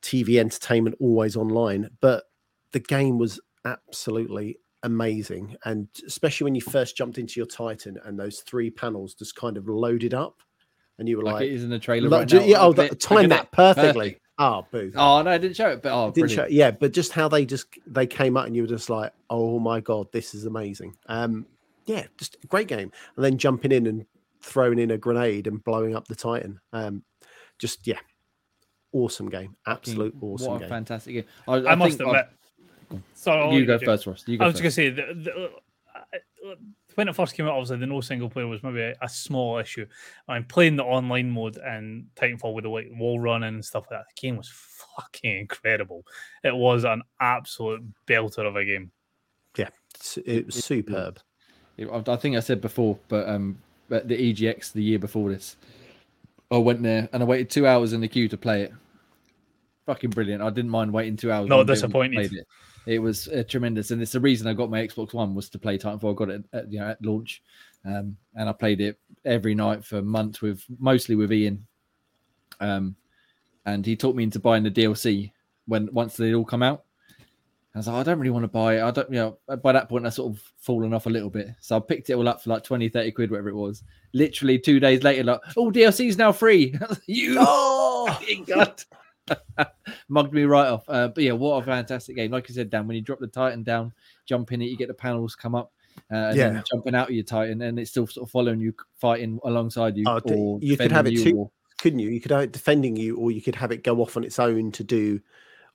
TV entertainment always online, but the game was absolutely amazing and especially when you first jumped into your titan and those three panels just kind of loaded up and you were like, like, it is in the trailer Lo- right ju- now. yeah, oh, Look at that, it, timed that perfectly. Perfect. Oh, boo. Oh no, I didn't show it, but oh, Didn't show, brilliant. yeah, but just how they just they came out and you were just like, oh my god, this is amazing. Um, yeah, just a great game. And then jumping in and throwing in a grenade and blowing up the Titan. Um, just yeah, awesome game, absolute awesome What a game. fantastic game. I, I, I must think I've- admit. Sorry, I'll You let go do first, Ross. You go I was first. just going to say, the, the, uh, when it first came out, obviously the no single player was maybe a, a small issue. I'm playing the online mode and Titanfall with the like wall running and stuff like that. The game was fucking incredible. It was an absolute belter of a game. Yeah, it was superb. I I think I said before, but um, but the EGX the year before this, I went there and I waited two hours in the queue to play it. Fucking brilliant! I didn't mind waiting two hours. Not one day when I disappointed. It. was uh, tremendous, and it's the reason I got my Xbox One was to play Titanfall. I got it at, you know, at launch, um, and I played it every night for months with mostly with Ian. Um, and he talked me into buying the DLC when once they all come out. I was like, I don't really want to buy it. I don't, you know, by that point, I sort of fallen off a little bit. So I picked it all up for like 20, 30 quid, whatever it was. Literally two days later, like, oh, DLC is now free. you, Oh, God. Mugged me right off. Uh, but yeah, what a fantastic game. Like I said, Dan, when you drop the Titan down, jump in it, you get the panels come up. Uh, and Yeah. then jumping out of your Titan, and it's still sort of following you, fighting alongside you. Oh, or you could have it you too- or- Couldn't you? You could have it defending you, or you could have it go off on its own to do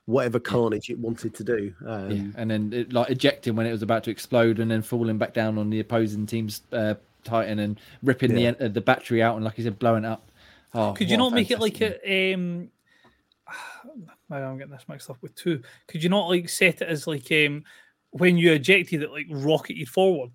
whatever carnage it wanted to do. Um, Yeah, and then it, like ejecting when it was about to explode, and then falling back down on the opposing team's uh, Titan and ripping Yeah. the uh, the battery out, and like you said, blowing it up. Oh, Could you not make it like a um maybe I'm getting this mixed up with two. Could you not like set it as like um when you ejected it like rocketed forward?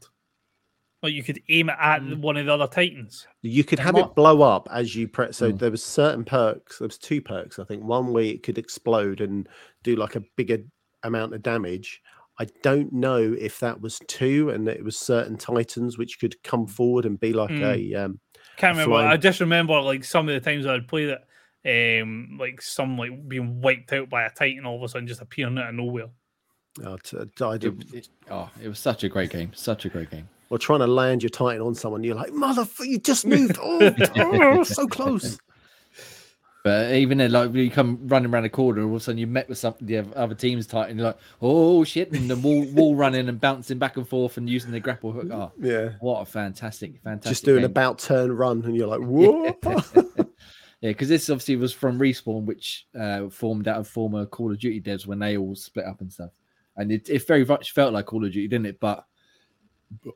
Like you could aim it at Mm. one of the other titans. You could have it blow up as you press. So Mm. there was certain perks. There was two perks, I think. One way it could explode and do like a bigger amount of damage. I don't know if that was two, and it was certain titans which could come forward and be like Mm. a. Um, Can't A remember. I just remember like some of the times I'd played it, um, like some like being wiped out by a titan all of a sudden just appearing out of nowhere. uh, to, did, It, it- oh, it was such a great game, such a great game. or trying to land your titan on someone. You're like, motherfucker, you just moved. Oh, oh, so close. But even then, like you come running around the corner, all of a sudden you met with some the other team's Titan, you're like, oh shit, and the wall wall running and bouncing back and forth and using the grapple hook. Oh, Yeah. what a fantastic, fantastic! Just doing game. about turn run, and you're like, whoa. Yeah, because this obviously was from Respawn, which uh, formed out of former Call of Duty devs when they all split up and stuff. And it, it very much felt like Call of Duty, didn't it? But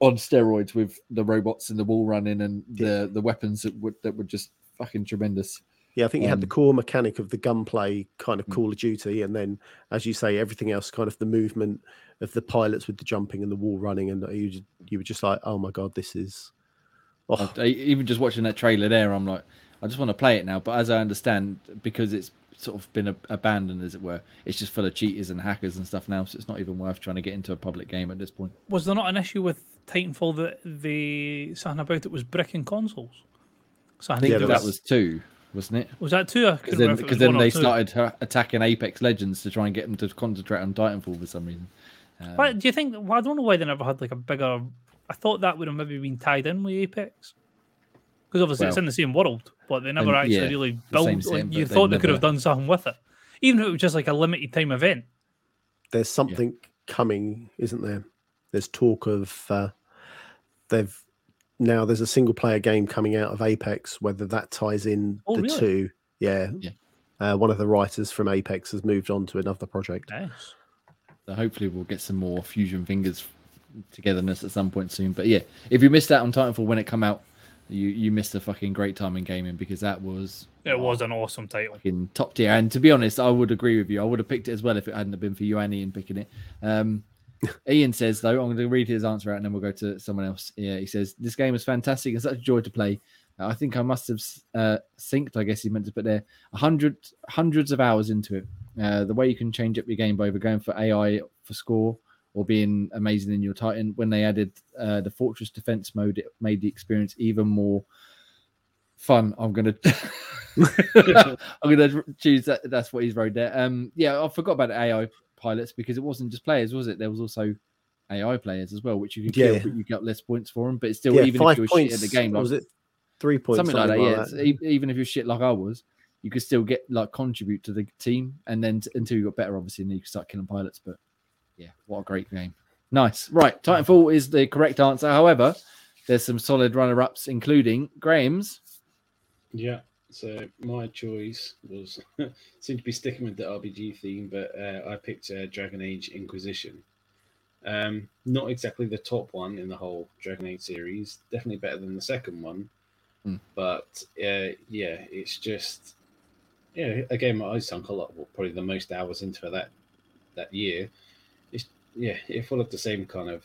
on steroids with the robots and the wall running and the, the weapons that would that were just fucking tremendous. Yeah, I think you had the Um, core mechanic of the gunplay kind of Mm. Call of Duty, and then, as you say, everything else, kind of the movement of the pilots with the jumping and the wall running, and you you were just like, oh my god, this is. Oh, even just watching that trailer there, I'm like, I just want to play it now. But as I understand, because it's sort of been ab- abandoned, as it were, it's just full of cheaters and hackers and stuff now. So it's not even worth trying to get into a public game at this point. Was there not an issue with Titanfall that the something about it was bricking consoles? So I think Yeah, that was, was two, wasn't it? was that two? Because then, if it 'cause was then they two. started attacking Apex Legends to try and get them to concentrate on Titanfall for some reason. Um, Why, do you think? Well, I don't know why they never had like a bigger. I thought that would have maybe been tied in with Apex, because obviously it's in the same world, but they never and, actually yeah, really the same built. Like, you but they thought they could have done something with it, even if it was just like a limited time event. there's something coming, isn't there? There's talk of uh, they've now there's a single player game coming out of Apex. Whether that ties in Oh, the really? two, yeah. Yeah. Uh, one of the writers from Apex has moved on to another project. Nice. So hopefully we'll get some more fusion fingers togetherness at some point soon. But yeah, if you missed out on Titanfall when it come out, you you missed a fucking great time in gaming because that was It was an awesome title. fucking top tier. And to be honest, I would agree with you. I would have picked it as well if it hadn't have been for you and Ian picking it. Um, Ian says though, I'm going to read his answer out and then we'll go to someone else. Yeah, he says this game is fantastic and such a joy to play. Uh, I think I must have uh, synced. I guess he meant to put there a hundred hundreds of hours into it. Uh, the way you can change up your game by either going for AI for score or being amazing in your Titan. When they added uh, the Fortress Defense mode, it made the experience even more fun. I'm gonna I'm gonna choose that. That's what he's wrote there. Um, yeah, I forgot about AI pilots because it wasn't just players, was it? There was also AI players as well, which you could kill, Yeah. you get less points for them. But it's still yeah, even if you were points. shit at the game, like was it three points? something like that. Yeah, that. even if you're shit like I was, you could still get like contribute to the team, and then t- until you got better, obviously, and then you could start killing pilots. But yeah, what a great game! Nice, right? Titanfall is the correct answer. However, there's some solid runner-ups, including Graham's. Yeah. So my choice was seemed to be sticking with the RPG theme, but uh, I picked uh, Dragon Age Inquisition. Um, not exactly the top one in the whole Dragon Age series. Definitely better than the second one. Hmm. But uh, yeah, it's just yeah a game I sunk a lot, well, probably the most hours into that that year. Yeah, it followed the same kind of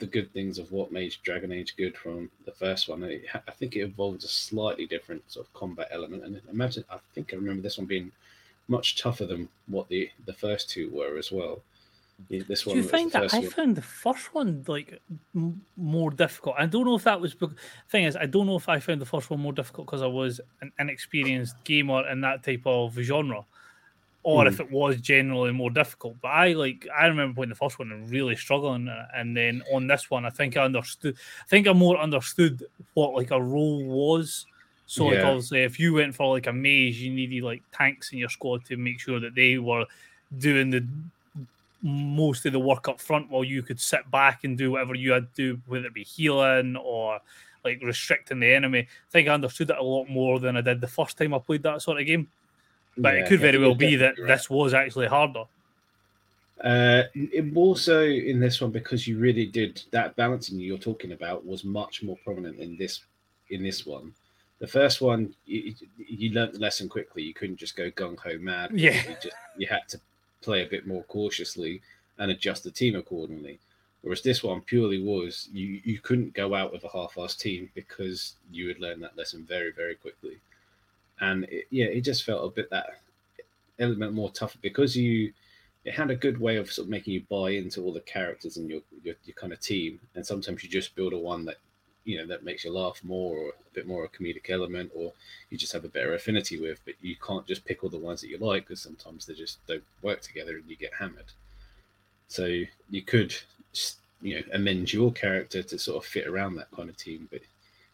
the good things of what made Dragon Age good from the first one. It, I think it involved a slightly different sort of combat element, and imagine I think I remember this one being much tougher than what the the first two were as well. This Do one you was find that I one- found the first one like m- more difficult? I don't know if that was. bec- Thing is, I don't know if I found the first one more difficult because I was an inexperienced gamer in that type of genre, or Hmm. if it was generally more difficult. But I like I remember playing the first one and really struggling, uh, and then on this one, I think I understood. I think I more understood what like a role was So like obviously, if you went for like a maze, you needed like tanks in your squad to make sure that they were doing the most of the work up front, while you could sit back and do whatever you had to do, whether it be healing or like restricting the enemy. I think I understood it a lot more than I did the first time I played that sort of game. But Yeah, it could very well be that right. this was actually harder. Uh, more so in this one because you really did that balancing you're talking about was much more prominent in this in this one. The first one, you, you learnt the lesson quickly. You couldn't just go gung ho mad. Yeah. you, just, you had to play a bit more cautiously and adjust the team accordingly. Whereas this one purely was you you couldn't go out with a half-assed team because you would learn that lesson very very quickly, and it, yeah, it just felt a bit that element more tougher because you it had a good way of sort of making you buy into all the characters and your, your your kind of team, and sometimes you just build a one that you know that makes you laugh more, or a bit more a comedic element, or you just have a better affinity with. But you can't just pick all the ones that you like because sometimes they just don't work together and you get hammered. So you could you know amend your character to sort of fit around that kind of team, but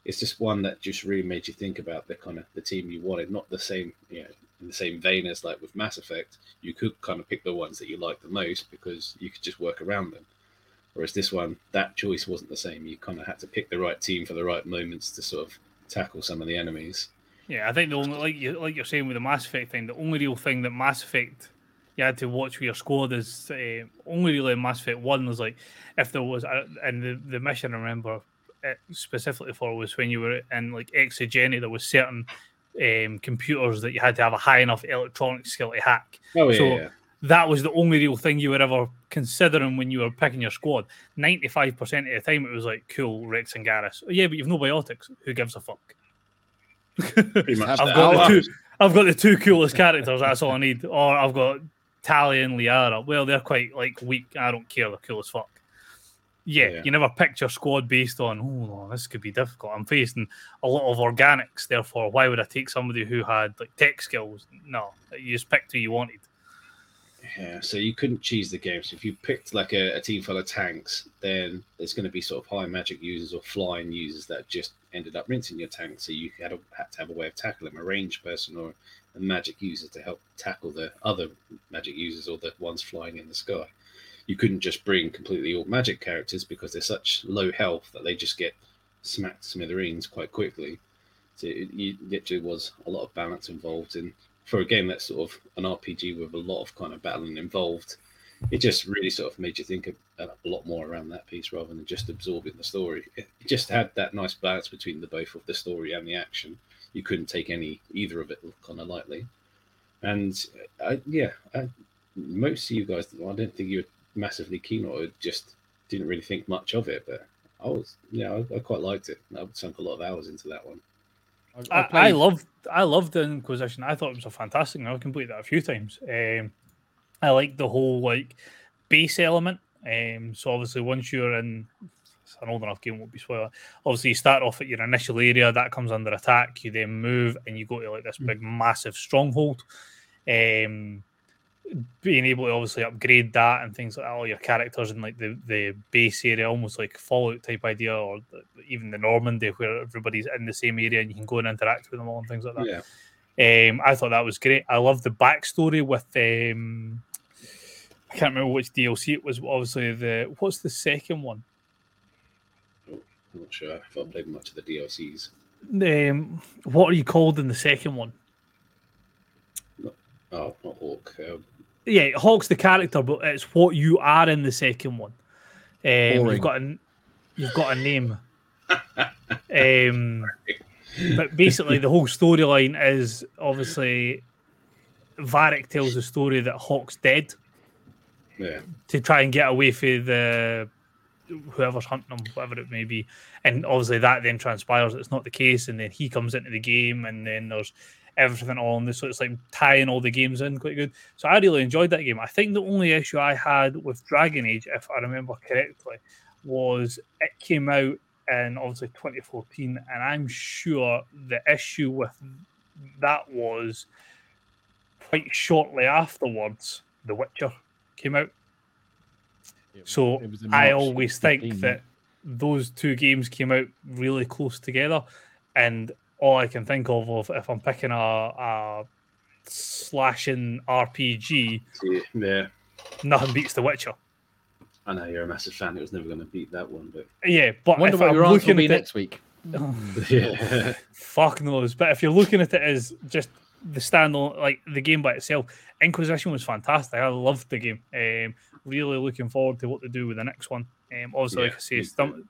it's just one that just really made you think about the kind of the team you wanted, not the same you know in the same vein as like with Mass Effect, you could kind of pick the ones that you like the most because you could just work around them. Whereas this one, that choice wasn't the same. You kind of had to pick the right team for the right moments to sort of tackle some of the enemies. Yeah, I think the only like you like you're saying with the Mass Effect thing, the only real thing that Mass Effect you had to watch with your squad is uh, only really Mass Effect One was like if there was a, and the the mission I remember specifically for was when you were in like ExoGeni, there was certain um, computers that you had to have a high enough electronic skill to hack. Oh yeah, So- yeah. That was the only real thing you were ever considering when you were picking your squad. Ninety five percent of the time, it was like cool Wrex and Garrus. Oh, yeah, but you've no biotics. Who gives a fuck? I've got the two. I've got the two coolest characters. That's all I need. Or I've got Talia and Liara. Well, they're quite like weak. I don't care. They're cool as fuck. Yeah, Yeah. you never picked your squad based on. Oh, this could be difficult. I'm facing a lot of organics. Therefore, why would I take somebody who had like tech skills? No, you just picked who you wanted. Yeah, so you couldn't cheese the game. So if you picked like a, a team full of tanks, then there's going to be sort of high magic users or flying users that just ended up rinsing your tank. So you had, a, had to have a way of tackling a range person or a magic user to help tackle the other magic users or the ones flying in the sky. You couldn't just bring completely all magic characters because they're such low health that they just get smacked smithereens quite quickly. So it, it literally was a lot of balance involved in for a game that's sort of an RPG with a lot of kind of battling involved, it just really sort of made you think a, a lot more around that piece rather than just absorbing the story. It, just had that nice balance between the both of the story and the action. You couldn't take any either of it kind of lightly. And I, yeah, I, most of you guys, I don't think you massively keen on it. Just didn't really think much of it, but I was, yeah, I, I quite liked it. I sunk a lot of hours into that one. I, I played- loved I loved the Inquisition. I thought it was a fantastic. game. I've completed that a few times. Um, I like the whole like base element. Um, so obviously once you're in an old enough game won't be spoiler. Obviously you start off at your initial area that comes under attack. You then move and you go to like this big massive stronghold. Um, being able to obviously upgrade that and things like that, all your characters and like the, the base area, almost like Fallout type idea, or the, even the Normandy, where everybody's in the same area and you can go and interact with them all and things like that. Yeah. Um, I thought that was great. I love the backstory with um, I can't remember which DLC it was. but Obviously, the what's the second one? I'm not sure if I played much of the DLCs. Um, what are you called in the second one? Oh, not Hawke. Um, Yeah, Hawke's the character, but it's what you are in the second one. Um, you've got a you've got a name. um, but basically, the whole storyline is obviously Varric tells the story that Hawke's dead yeah. to try and get away from the whoever's hunting him, whatever it may be. And obviously, that then transpires that it's not the case, and then he comes into the game, and then there's everything all on this. So it's like tying all the games in quite good. So I really enjoyed that game. I think the only issue I had with Dragon Age, if I remember correctly, was it came out in obviously 2014, and I'm sure the issue with that was quite shortly afterwards, The Witcher came out. So was in I always think that those two games came out really close together, and all I can think of, of if I'm picking a, a slashing RPG, Yeah, nothing beats The Witcher. I know you're a massive fan. It was never going to beat that one, but Yeah, but I wonder if what I'm your answer will looking be at it, next week. yeah, fuck knows. But if you're looking at it as just the standalone, like the game by itself, Inquisition was fantastic. I loved the game. Um, really looking forward to what they do with the next one. Um, also, like Yeah, I say, me some,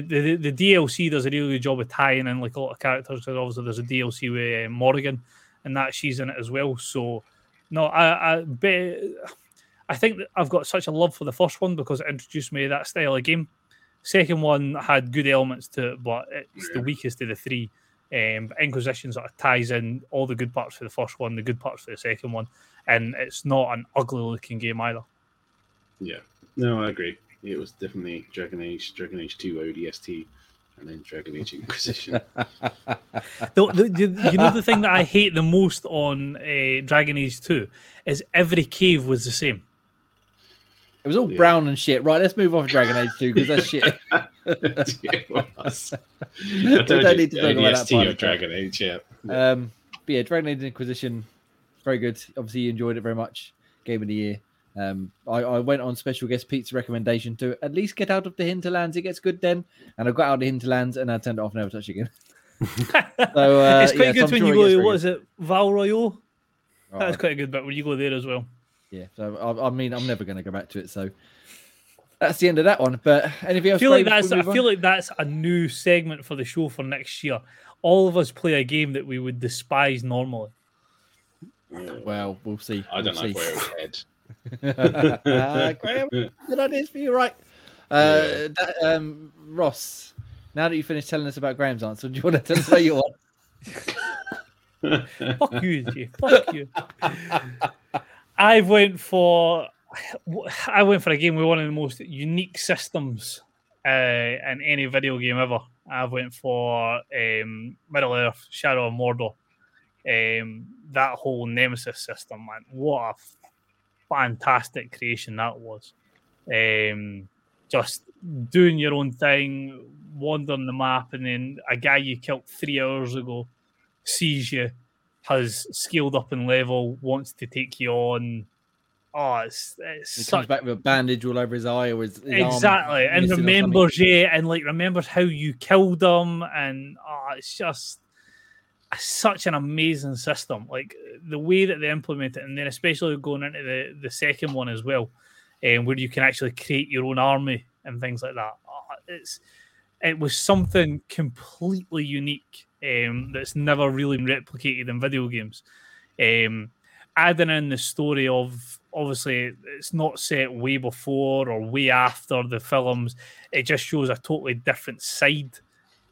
the, the the DLC does a really good job of tying in like a lot of characters. Because obviously, there's a DLC with uh, Morrigan, and that she's in it as well. So, no, I I. I think that I've got such a love for the first one because it introduced me to that style of game. Second one had good elements to it, but it's the weakest of the three. Um, Inquisition sort of ties in all the good parts for the first one, the good parts for the second one, and it's not an ugly looking game either. yeah. No, I agree. It was definitely Dragon Age, Dragon Age Two ODST, and then Dragon Age Inquisition. The, the, the- you know the thing that I hate the most on uh, Dragon Age 2 is every cave was the same. It was all Yeah. brown and shit. Right, let's move off Dragon Age 2 because that's shit. We don't need to talk about that part of of Dragon Age. Yeah, Um, but yeah, Dragon Age Inquisition, very good. Obviously, you enjoyed it very much. Game of the year. Um, I, I went on special guest Pete's recommendation to at least get out of the hinterlands. It gets good then, and I got out of the hinterlands and I turned it off, never touched it again. So uh, it's quite yeah, good I'm when sure you go gets to, very what good. is it, Val Royeaux? Oh, That's quite a good bit when you go there as well. yeah, so I, I mean, I'm never going to go back to it. So that's the end of that one. But anything I feel like that's I feel on? like that's a new segment for the show for next year. All of us play a game that we would despise normally. Well, we'll see. I don't we'll like see. where it would head. uh, Graham, good ideas for you, right? Uh, that, um, Ross, now that you finished telling us about Graham's answer, do you want to tell us where you are? Fuck you, Jay. Fuck you. I went for I went for a game with one of the most unique systems uh, in any video game ever. I went for um, Middle Earth, Shadow of Mordor. Um, that whole Nemesis system, man, what a fantastic creation that was. Um, just doing your own thing, wandering the map, and then a guy you killed three hours ago sees you, has scaled up in level, wants to take you on. Oh, it's, it's He such comes back with a bandage all over his eye or his, his exactly and missing or something. remembers you and like remembers how you killed them and oh, it's just such an amazing system like the way that they implement it and then especially going into the the second one as well um, where you can actually create your own army and things like that Oh, it's it was something completely unique um, that's never really replicated in video games um, adding in the story of obviously it's not set way before or way after the films. It just shows a totally different side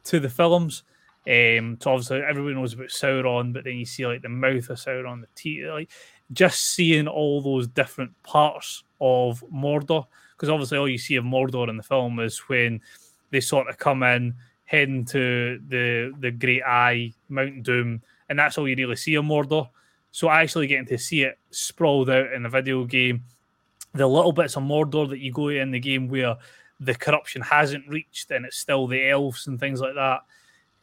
to the films. Um, so obviously everyone knows about Sauron, but then you see like the mouth of Sauron, the teeth, like just seeing all those different parts of Mordor. Because obviously all you see of Mordor in the film is when they sort of come in, heading to the the Great Eye, Mount Doom, and that's all you really see of Mordor. So actually getting to see it sprawled out in the video game, the little bits of Mordor that you go in the game where the corruption hasn't reached and it's still the elves and things like that.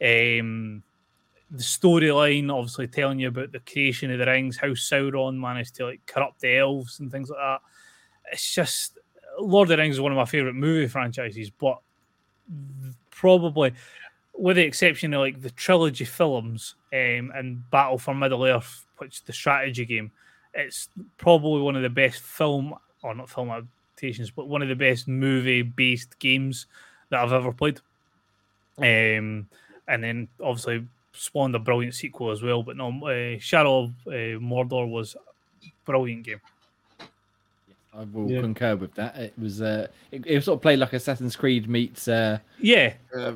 Um, the storyline, obviously telling you about the creation of the rings, how Sauron managed to like corrupt the elves and things like that. It's just Lord of the Rings is one of my favorite movie franchises, but probably with the exception of like the trilogy films um, and Battle for Middle Earth, which is the strategy game, it's probably one of the best film or not film adaptations, but one of the best movie-based games that I've ever played. Um, and then obviously spawned a brilliant sequel as well. But no, uh, Shadow of uh, Mordor was a brilliant game. I will Yeah. concur with that. It was uh, it, it sort of played like Assassin's Creed meets uh, Yeah, uh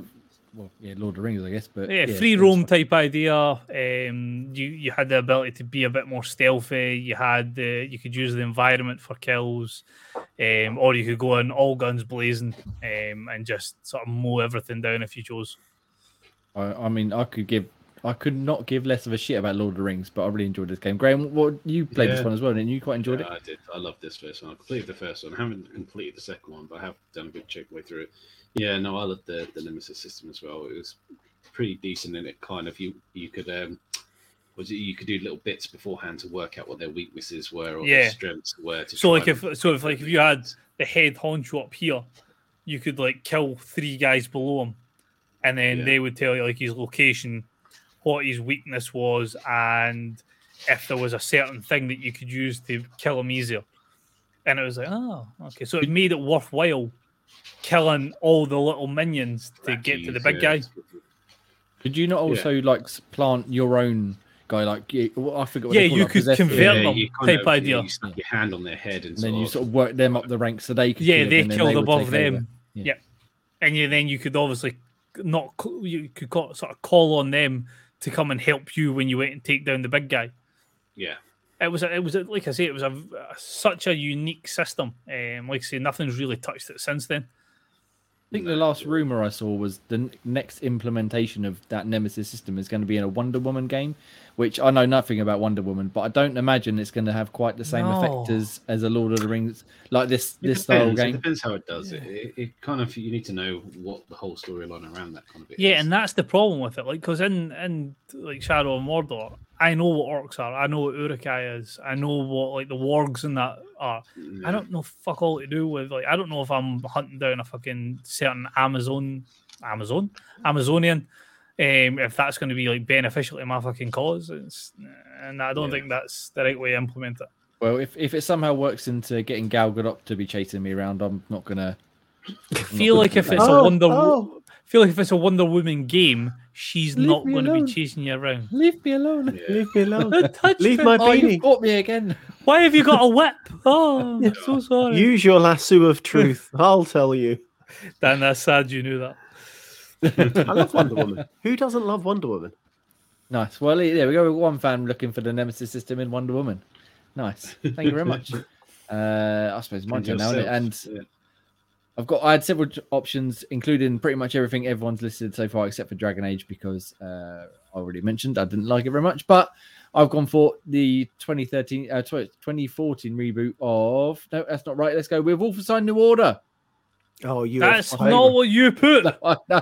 well, yeah, Lord of the Rings, I guess. But yeah, yeah, free roam type idea. Um, you you had the ability to be a bit more stealthy. You had the you could use the environment for kills, um, or you could go in all guns blazing, um, and just sort of mow everything down if you chose. I, I mean, I could give, I could not give less of a shit about Lord of the Rings, but I really enjoyed this game. Graham, what you played this one as well, and you quite enjoyed Yeah, it. I did. I love this first one. I completed the first one. I haven't completed the second one, but I have done a good check way through it. Yeah, no, I loved the, the Nemesis system as well. It was pretty decent in it. Kind of you you could um was it you could do little bits beforehand to work out what their weaknesses were or Yeah. their strengths were. To So like if so if like if you had the head honcho up here, you could like kill three guys below him, and then Yeah. they would tell you like his location, what his weakness was, and if there was a certain thing that you could use to kill him easier. And it was like, oh, okay. So it made it worthwhile killing all the little minions to get to the big guy. Could you not also like plant your own guy? Like well, I forget. What Yeah, you could convert it, Yeah, them type of- idea. You stick your hand on their head and, and then you sort sort of work them up the ranks so they could Yeah, kill they them, and then killed above take them. over. Yeah. Yeah. and you then you could obviously not you could call, sort of call on them to come and help you when you went and take down the big guy. yeah. It was a, it was a, like I say, it was a, a- such a unique system. Um, like I say, nothing's really touched it since then. I think the last rumor I saw was the n- next implementation of that Nemesis system is going to be in a Wonder Woman game, which I know nothing about Wonder Woman, but I don't imagine it's going to have quite the same effect as as a Lord of the Rings like this It this style depends. It game. depends how it does it. it. It kind of you need to know what the whole storyline around that kind of Yeah, is. and that's the problem with it. Like, because in in like Shadow of Mordor, I know what orcs are. I know what Uruk-hai is. I know what like the wargs and that are. I don't know fuck all to do with like. I don't know if I'm hunting down a fucking certain Amazon, Amazon, Amazonian. Um, if that's going to be like beneficial to my fucking cause, it's, and I don't Yeah. think that's the right way to implement it. Well, if, if it somehow works into getting Gal Gadot to be chasing me around, I'm not gonna. I feel like if it's a Oh, Wonder, oh. Feel like if it's a Wonder Woman game, she's Leave not me going to be chasing you around. Leave me alone. Yeah. Leave me alone. Touch Leave me. my Oh, you beanie. caught me again. Why have you got a whip? Oh, I'm so sorry. Use your lasso of truth. I'll tell you. Dan, that's sad you knew that. I love Wonder Woman. Who doesn't love Wonder Woman? Nice. Well, there we go. with One fan looking for the Nemesis system in Wonder Woman. Nice. Thank you very much. Uh, I suppose my And turn now, isn't it? yourself, And yeah. I've got I had several options, including pretty much everything everyone's listed so far, except for Dragon Age, because uh, I already mentioned I didn't like it very much. But I've gone for the 2013, uh, 2014 reboot of. No, that's not right. Let's go with Wolfenstein New Order. Oh, you. That's not what you put. I know,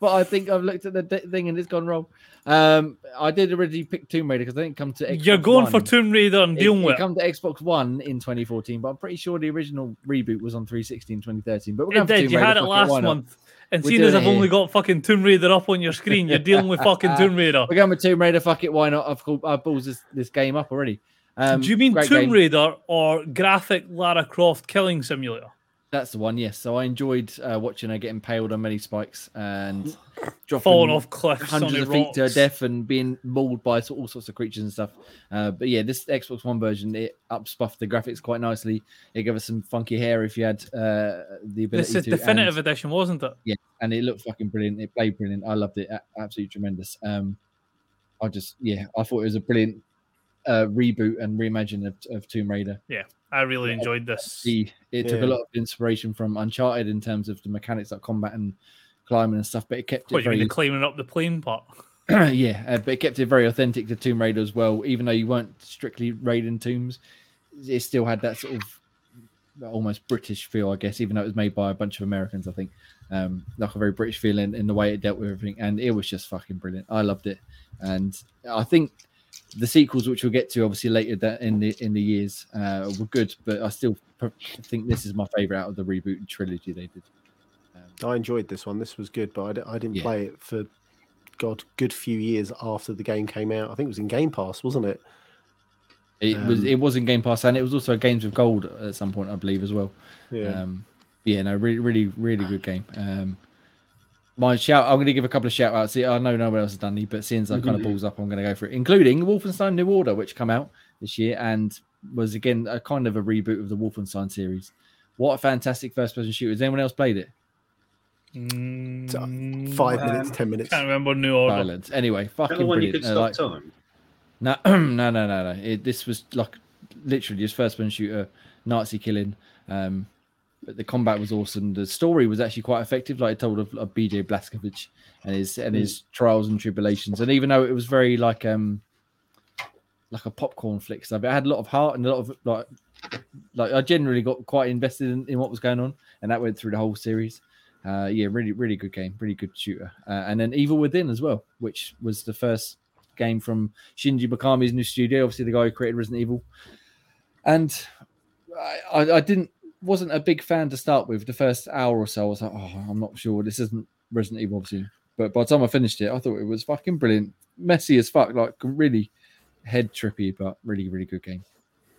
but I think I've looked at the d- thing and it's gone wrong. Um, I did originally pick Tomb Raider because I didn't come to. Xbox You're going for Tomb Raider and It, dealing it with it. come to Xbox One in 2014, but I'm pretty sure the original reboot was on 360 in 2013. But we're It did. You Raider, had it last not? month. And We're seeing as I've only got fucking Tomb Raider up on your screen, you're dealing with fucking Tomb Raider. We're going with Tomb Raider. Fuck it, why not? I've called, I balls this, this game up already. Um, Do you mean Tomb game. Raider or graphic Lara Croft killing simulator? That's the one. Yes. So I enjoyed uh, watching her get impaled on many spikes and dropping Falling off cliffs hundreds of feet to her death and being mauled by all sorts of creatures and stuff. Uh, but yeah, this Xbox One version it upspuffed the graphics quite nicely. It gave us some funky hair if you had uh, the ability This is to. definitive and, edition, wasn't it? yeah, and it looked fucking brilliant. It played brilliant. I loved it. Absolutely tremendous. Um, I just yeah, I thought it was a brilliant uh, reboot and reimagine of, of Tomb Raider. I really enjoyed this. The it took a lot of inspiration from Uncharted in terms of the mechanics like combat and climbing and stuff, but it kept it What you mean very the climbing up the plane part? yeah, uh, but it kept it very authentic to Tomb Raider as well. Even though you weren't strictly raiding tombs, it still had that sort of almost British feel, I guess. Even though it was made by a bunch of Americans, I think, um, like a very British feeling in the way it dealt with everything, and it was just fucking brilliant. I loved it, and I think the sequels, which we'll get to obviously later that in the in the years, uh, were good. But I still think this is my favorite out of the reboot trilogy they did. Um, I enjoyed this one. This was good, but I, I didn't Yeah. play it for God, good few years after the game came out. I think it was in Game Pass, wasn't it? It was Um, it was in Game Pass and it was also Games with Gold at some point, I believe, as well. Yeah. Um, yeah, no, really, really, really good game. Um, my shout, I'm going to give a couple of shout outs. I know no one else has done these, but since I kind of balls up, I'm going to go for it, including Wolfenstein New Order, which come out this year and was again a kind of a reboot of the Wolfenstein series. What a fantastic first person shooter. Has anyone else played it? Mm, Five Um, minutes, ten minutes. Can't remember New Order. Silence. Anyway, fucking the one you brilliant. could Uh, stop like- time? No, no, no, no, no. It, this was like literally just first person shooter, Nazi killing. Um, but the combat was awesome. The story was actually quite effective. Like I told of, of BJ Blazkowicz and his and his trials and tribulations. And even though it was very like um like a popcorn flick stuff, it had a lot of heart and a lot of like like I generally got quite invested in, in what was going on, and that went through the whole series. Uh, yeah, really, really good game, really good shooter. Uh, and then Evil Within as well, which was the first game from Shinji Mikami's new studio, obviously the guy who created Resident Evil. And I, I, I didn't wasn't a big fan to start with. The first hour or so, I was like, oh, I'm not sure. This isn't Resident Evil, obviously. But by the time I finished it, I thought it was fucking brilliant, messy as fuck, like really head trippy, but really, really good game.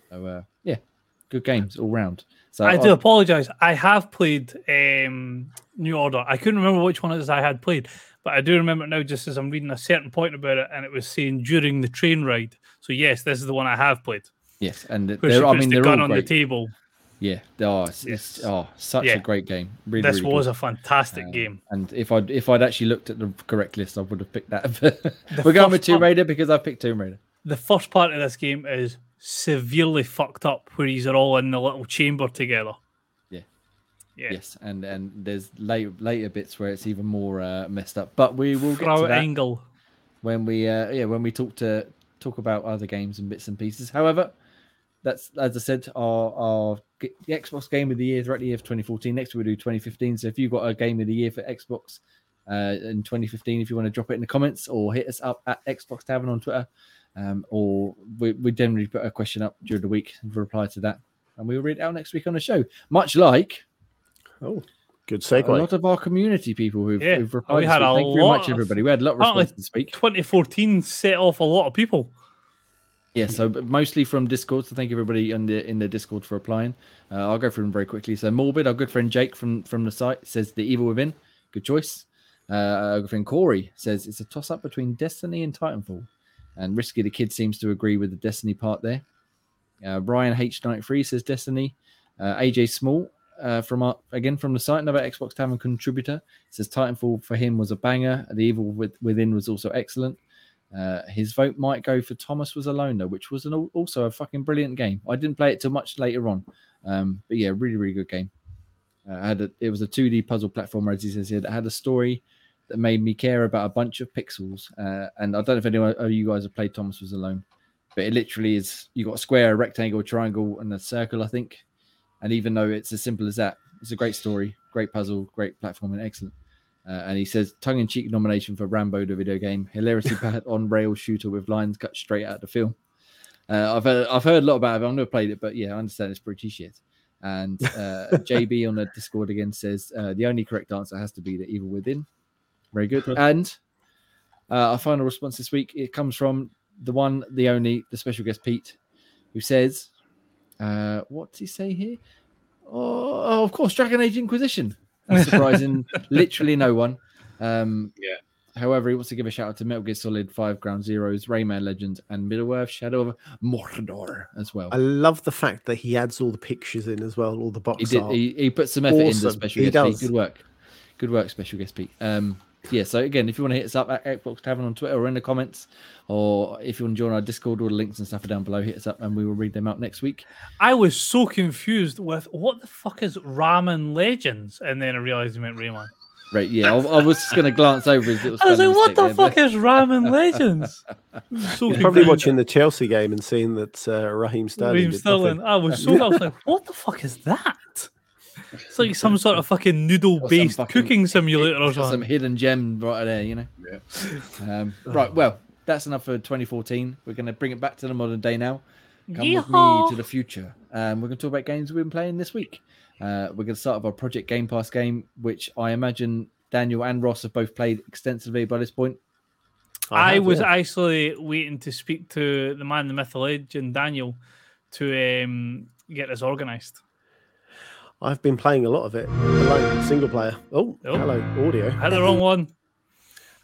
So uh, yeah, good games all round. So I do apologize. I have played um, New Order. I couldn't remember which one it is I had played, but I do remember now just as I'm reading a certain point about it, and it was saying during the train ride. So yes, this is the one I have played. Yes, and Where I mean the gun on great. the table. Yeah, oh, it's, it's oh, such Yeah. a great game. Really, this really was good. a fantastic Um, game. And if I'd if I'd actually looked at the correct list, I would have picked that. We're going with Tomb Raider because I picked Tomb Raider. The first part of this game is severely fucked up, where he's all in the little chamber together. Yeah. Yeah. Yes, and and there's later later bits where it's even more uh, messed up. But we will get Frau to that Engel. when we uh, yeah when we talk to talk about other games and bits and pieces. However, that's as I said, our our the Xbox Game of the Year throughout the year of 2014. Next we'll do 2015. So if you've got a Game of the Year for Xbox uh, in 2015, if you want to drop it in the comments or hit us up at Xbox Tavern on Twitter, um, or we, we generally put a question up during the week and reply to that, and we'll read it out next week on the show. Much like Oh, good segue. a lot of our community people who've, Yeah, who've we replied. this had week. a Thank you very much, of- everybody. We had a lot of responses this week. 2014 set off a lot of people. Yeah, so mostly from Discord. So thank you everybody in the in the Discord for applying. Uh, I'll go through them very quickly. So Morbid, our good friend Jake from from the site says the Evil Within, good choice. Uh, our good friend Corey says it's a toss up between Destiny and Titanfall, and Risky the Kid seems to agree with the Destiny part there. Uh, Brian H93 says Destiny. Uh, AJ Small uh, from our, again from the site, another Xbox Tavern contributor says Titanfall for him was a banger. The Evil with, Within was also excellent. Uh, his vote might go for Thomas Was Alone, though, which was an, also a fucking brilliant game. I didn't play it till much later on, um, but yeah, really, really good game. Uh, had a, it was a 2D puzzle platformer, as he says here, that had a story that made me care about a bunch of pixels. Uh, and I don't know if anyone of you guys have played Thomas Was Alone, but it literally is you got a square, a rectangle, a triangle, and a circle, I think. And even though it's as simple as that, it's a great story, great puzzle, great platforming, excellent. Uh, and he says tongue-in-cheek nomination for Rambo the video game, hilariously bad on rail shooter with lines cut straight out of the film. Uh, I've heard, I've heard a lot about it. I've never played it, but yeah, I understand it's pretty shit. And uh, JB on the Discord again says uh, the only correct answer has to be the Evil Within. Very good. And uh, our final response this week it comes from the one, the only, the special guest Pete, who says, uh, "What does he say here? Oh, oh, of course, Dragon Age Inquisition." That's surprising. Literally no one. Um, Yeah. However, he wants to give a shout out to Metal Gear Solid 5 Ground Zeroes, Rayman Legends, and Middle Earth Shadow of Mordor as well. I love the fact that he adds all the pictures in as well, all the box He did. art. He, he put some effort into Awesome. special He guest Pete. does. Good work. Good work, special guest Pete. Um, yeah. So again, if you want to hit us up at Xbox Tavern on Twitter or in the comments, or if you want to join our Discord, all the links and stuff are down below. Hit us up, and we will read them out next week. I was so confused with what the fuck is Ramen Legends, and then I realized he meant Rayman. Right? Yeah. I, I was just going to glance over his little. I was like, what the there, fuck but- is Ramen Legends? so He's probably watching the Chelsea game and seeing that uh, Raheem Sterling. Raheem Sterling. I was so I was like, what the fuck is that? It's like some sort of fucking noodle based fucking- cooking simulator or Got some something. hidden gem right there, you know. Yeah. Um, right. Well, that's enough for 2014. We're going to bring it back to the modern day now. Come with me to the future. Um, we're going to talk about games we've been playing this week. Uh, we're going to start with our Project Game Pass game, which I imagine Daniel and Ross have both played extensively by this point. I, have, was yeah. actually waiting to speak to the man, the myth, the legend, Daniel, to um, get this organised. I've been playing a lot of it alone, single player. Oh, Oh. hello, audio. I had the wrong one.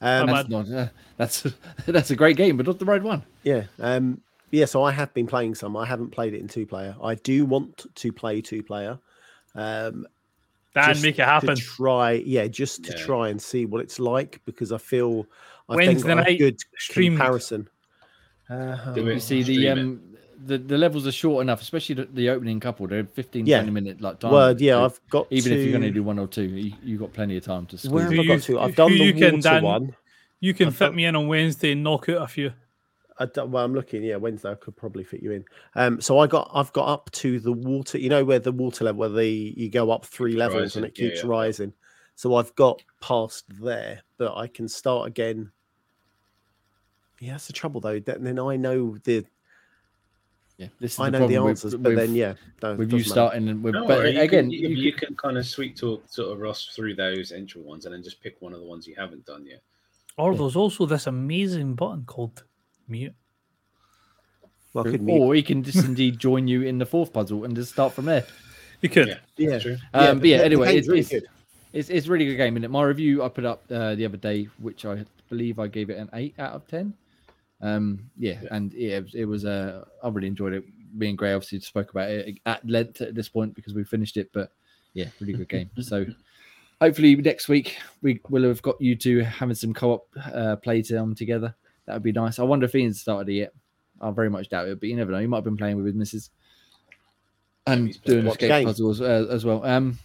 Um, My That's not. Uh, that's that's a great game, but not the right one. yeah, um, yeah. So I have been playing some. I haven't played it in two player. I do want to play two player. Um, Dan, make it happen. To try, yeah, just to Yeah. try and see what it's like because I feel I Wednesday think got a night good streamed. comparison. Uh, Do You see the um the, the levels are short enough, especially the, the opening couple. They're 15, Yeah. 20 minute like time. Word, yeah, So I've got even to, if you're going to do one or two, you, you got plenty of time to squeeze. Where it. have I got you- to? I've done the you can, water Dan? one. You can I've fit done- me in on Wednesday and knock out a few. I don't, well, I'm looking. Yeah, Wednesday I could probably fit you in. Um, so I got I've got up to the water. You know where the water level, where the you go up three Keeps levels rising, and it keeps yeah. rising. So I've got past there, but I can start again. Yeah, that's the trouble though. Then then I know the Yeah, this is I the know the problem with- answers, but with- then yeah, no, with you matter. starting and with, No, but you again, can, you, you you could- can kind of sweet talk sort of Ross through those entry ones, and then just pick one of the ones you haven't done yet. Or there's also this amazing button called mute. Well, I could mute. or he can just indeed join you in the fourth puzzle and just start from there. You could. Yeah, Yeah. true. Um, but yeah, the- the anyway, it's, really it's, good. it's it's really good game. And it, my review I put up uh, the other day, which I believe I gave it an eight out of ten. Um, yeah, Yeah. and yeah, it was, it was uh, I really enjoyed it. Me and Gray obviously spoke about it at length at this point because we finished it, but yeah, really good game. So hopefully next week we will have got you two having some co-op uh, play time together. That would be nice. I wonder if Ian started it yet. I very much doubt it, but you never know. He might have been playing with his missus and doing escape game? puzzles uh, as well. Um,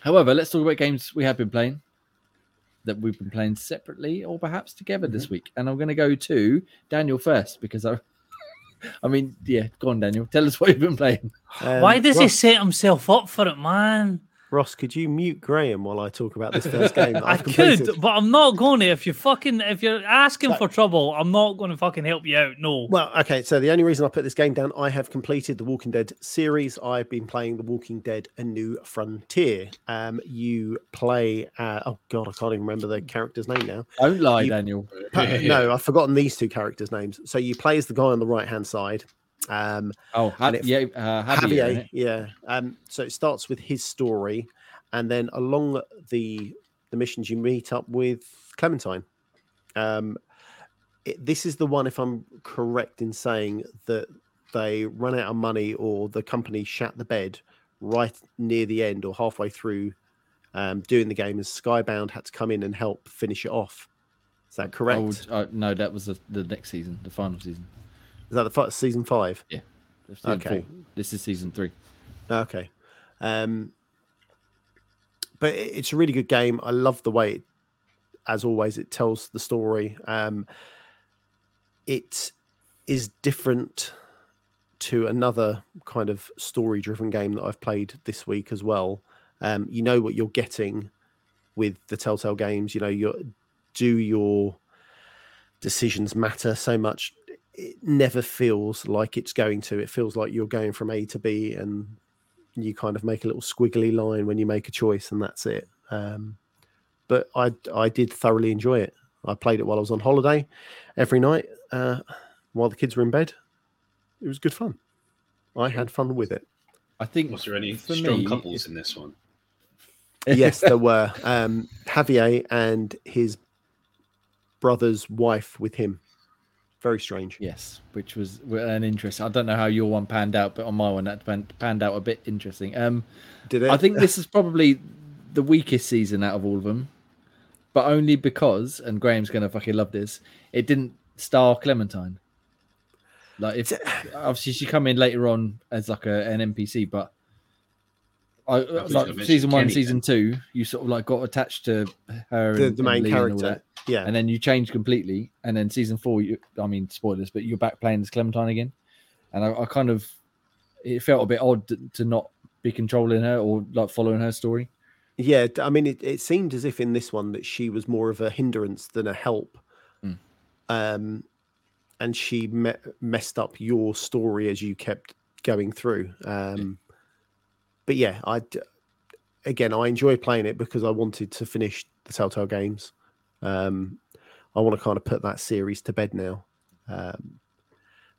however, let's talk about games we have been playing that we've been playing separately or perhaps together this Mm-hmm. week. And I'm going to go to Daniel first because I, I mean, yeah, go on, Daniel. Tell us what you've been playing. Um, Why does he set himself up for it, man? Ross, could you mute Graham while I talk about this first game? I completed? could, but I'm not going to. If you're fucking, if you're asking So- for trouble, I'm not going to fucking help you out. No. Well, okay. So the only reason I put this game down, I have completed the Walking Dead series. I've been playing the Walking Dead: A New Frontier. Um, you play. Uh, oh God, I can't even remember the character's name now. Don't lie, You- Daniel. Uh, no, I've forgotten these two characters' names. So you play as the guy on the right hand side. Um, Oh, ha- it- yeah, uh, Javier, Javier, yeah. Um, so it starts with his story, and then along the the missions, you meet up with Clementine. Um, it, this is the one, if I'm correct in saying that they run out of money or the company shat the bed right near the end or halfway through um, doing the game, and Skybound had to come in and help finish it off. Is that correct? Oh, uh, no, that was the, the next season, the final season. Is that the fi- season five? Season Okay. four. This is season three. Okay. Um, but it's a really good game. I love the way, it, as always, it tells the story. Um, it is different to another kind of story driven game that I've played this week as well. Um, you know what you're getting with the Telltale games. You know, your do your decisions matter so much. It never feels like it's going to. It feels like you're going from A to B, and you kind of make a little squiggly line when you make a choice, and that's it. Um, but I I did thoroughly enjoy it. I played it while I was on holiday every night uh, while the kids were in bed. It was good fun. I had fun with it. I think. Was there any strong me, couples in this one? yes, there were um, Javier and his brother's wife with him. Very strange. Yes, which was an interest. I don't know how your one panned out, but on my one that panned out a bit interesting. Um, Did it? I think this is probably the weakest season out of all of them, but only because, and Graham's gonna fucking love this. It didn't star Clementine. Like if obviously she come in later on as like a, an NPC, but I like season one, Kenny season two, you sort of like got attached to her, the, and, the main and Lee and all character. Yeah. and then you change completely and then season four you i mean spoilers but you're back playing as clementine again and i, I kind of it felt a bit odd to, to not be controlling her or like following her story Yeah, I mean, it, it seemed as if in this one that she was more of a hindrance than a help. Mm. Um, and she me- messed up your story as you kept going through. Um, But yeah, I again, I enjoy playing it because I wanted to finish the Telltale games. Um, I want to kind of put that series to bed now. Um,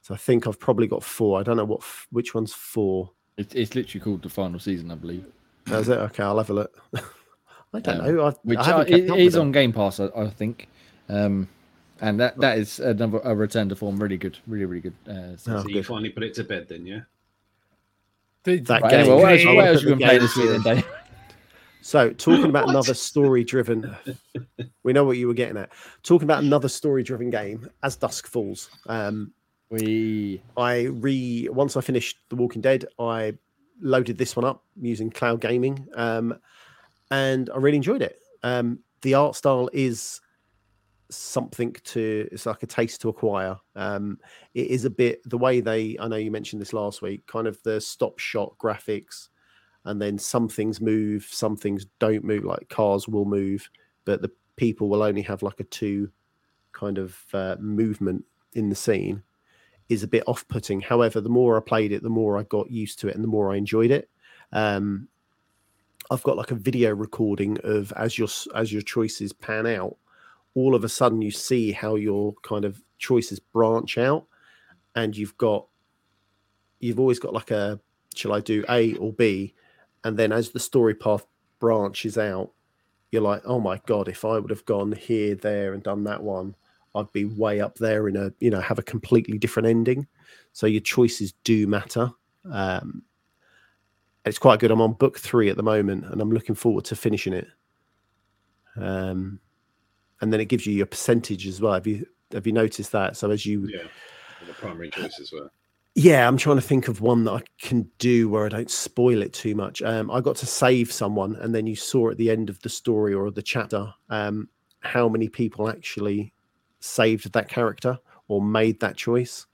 so I think I've probably got four. I don't know what f- which one's four. it's, it's literally called the final season i believe Oh, Is it okay? I'll have a look. I don't Um, know. I, which I haven't it kept up is on game pass i, I think um and that that is another a return to form really good really really good uh so- Oh, so you good. finally put it to bed then, yeah? Did- That Right, game. anyway, what else, what else you been playing this week then. Dave? So, talking about another story-driven, we know what you were getting at. Talking about another story-driven game, as Dusk Falls. Um, we I re once I finished The Walking Dead, I loaded this one up using cloud gaming, um, and I really enjoyed it. Um, the art style is something to it's like a taste to acquire. Um, it is a bit the way they I know you mentioned this last week, kind of the stop shot graphics. And then some things move, some things don't move. Like cars will move, but the people will only have like a two kind of uh, movement in the scene is a bit off-putting. However, the more I played it, the more I got used to it, and the more I enjoyed it. Um, I've got like a video recording of as your as your choices pan out, all of a sudden you see how your kind of choices branch out, and you've got you've always got like a shall I do A or B, and then as the story path branches out, you're like, oh my god, if I would have gone here, there, and done that one, I'd be way up there in a you know have a completely different ending. So your choices do matter. Um, it's quite good. I'm on book three at the moment, and I'm looking forward to finishing it. Um, and then it gives you your percentage as well. Have you have you noticed that? So as you, Yeah, the primary choices were. Yeah, I'm trying to think of one that I can do where I don't spoil it too much. Um, I got to save someone, and then you saw at the end of the story or the chapter um, how many people actually saved that character or made that choice.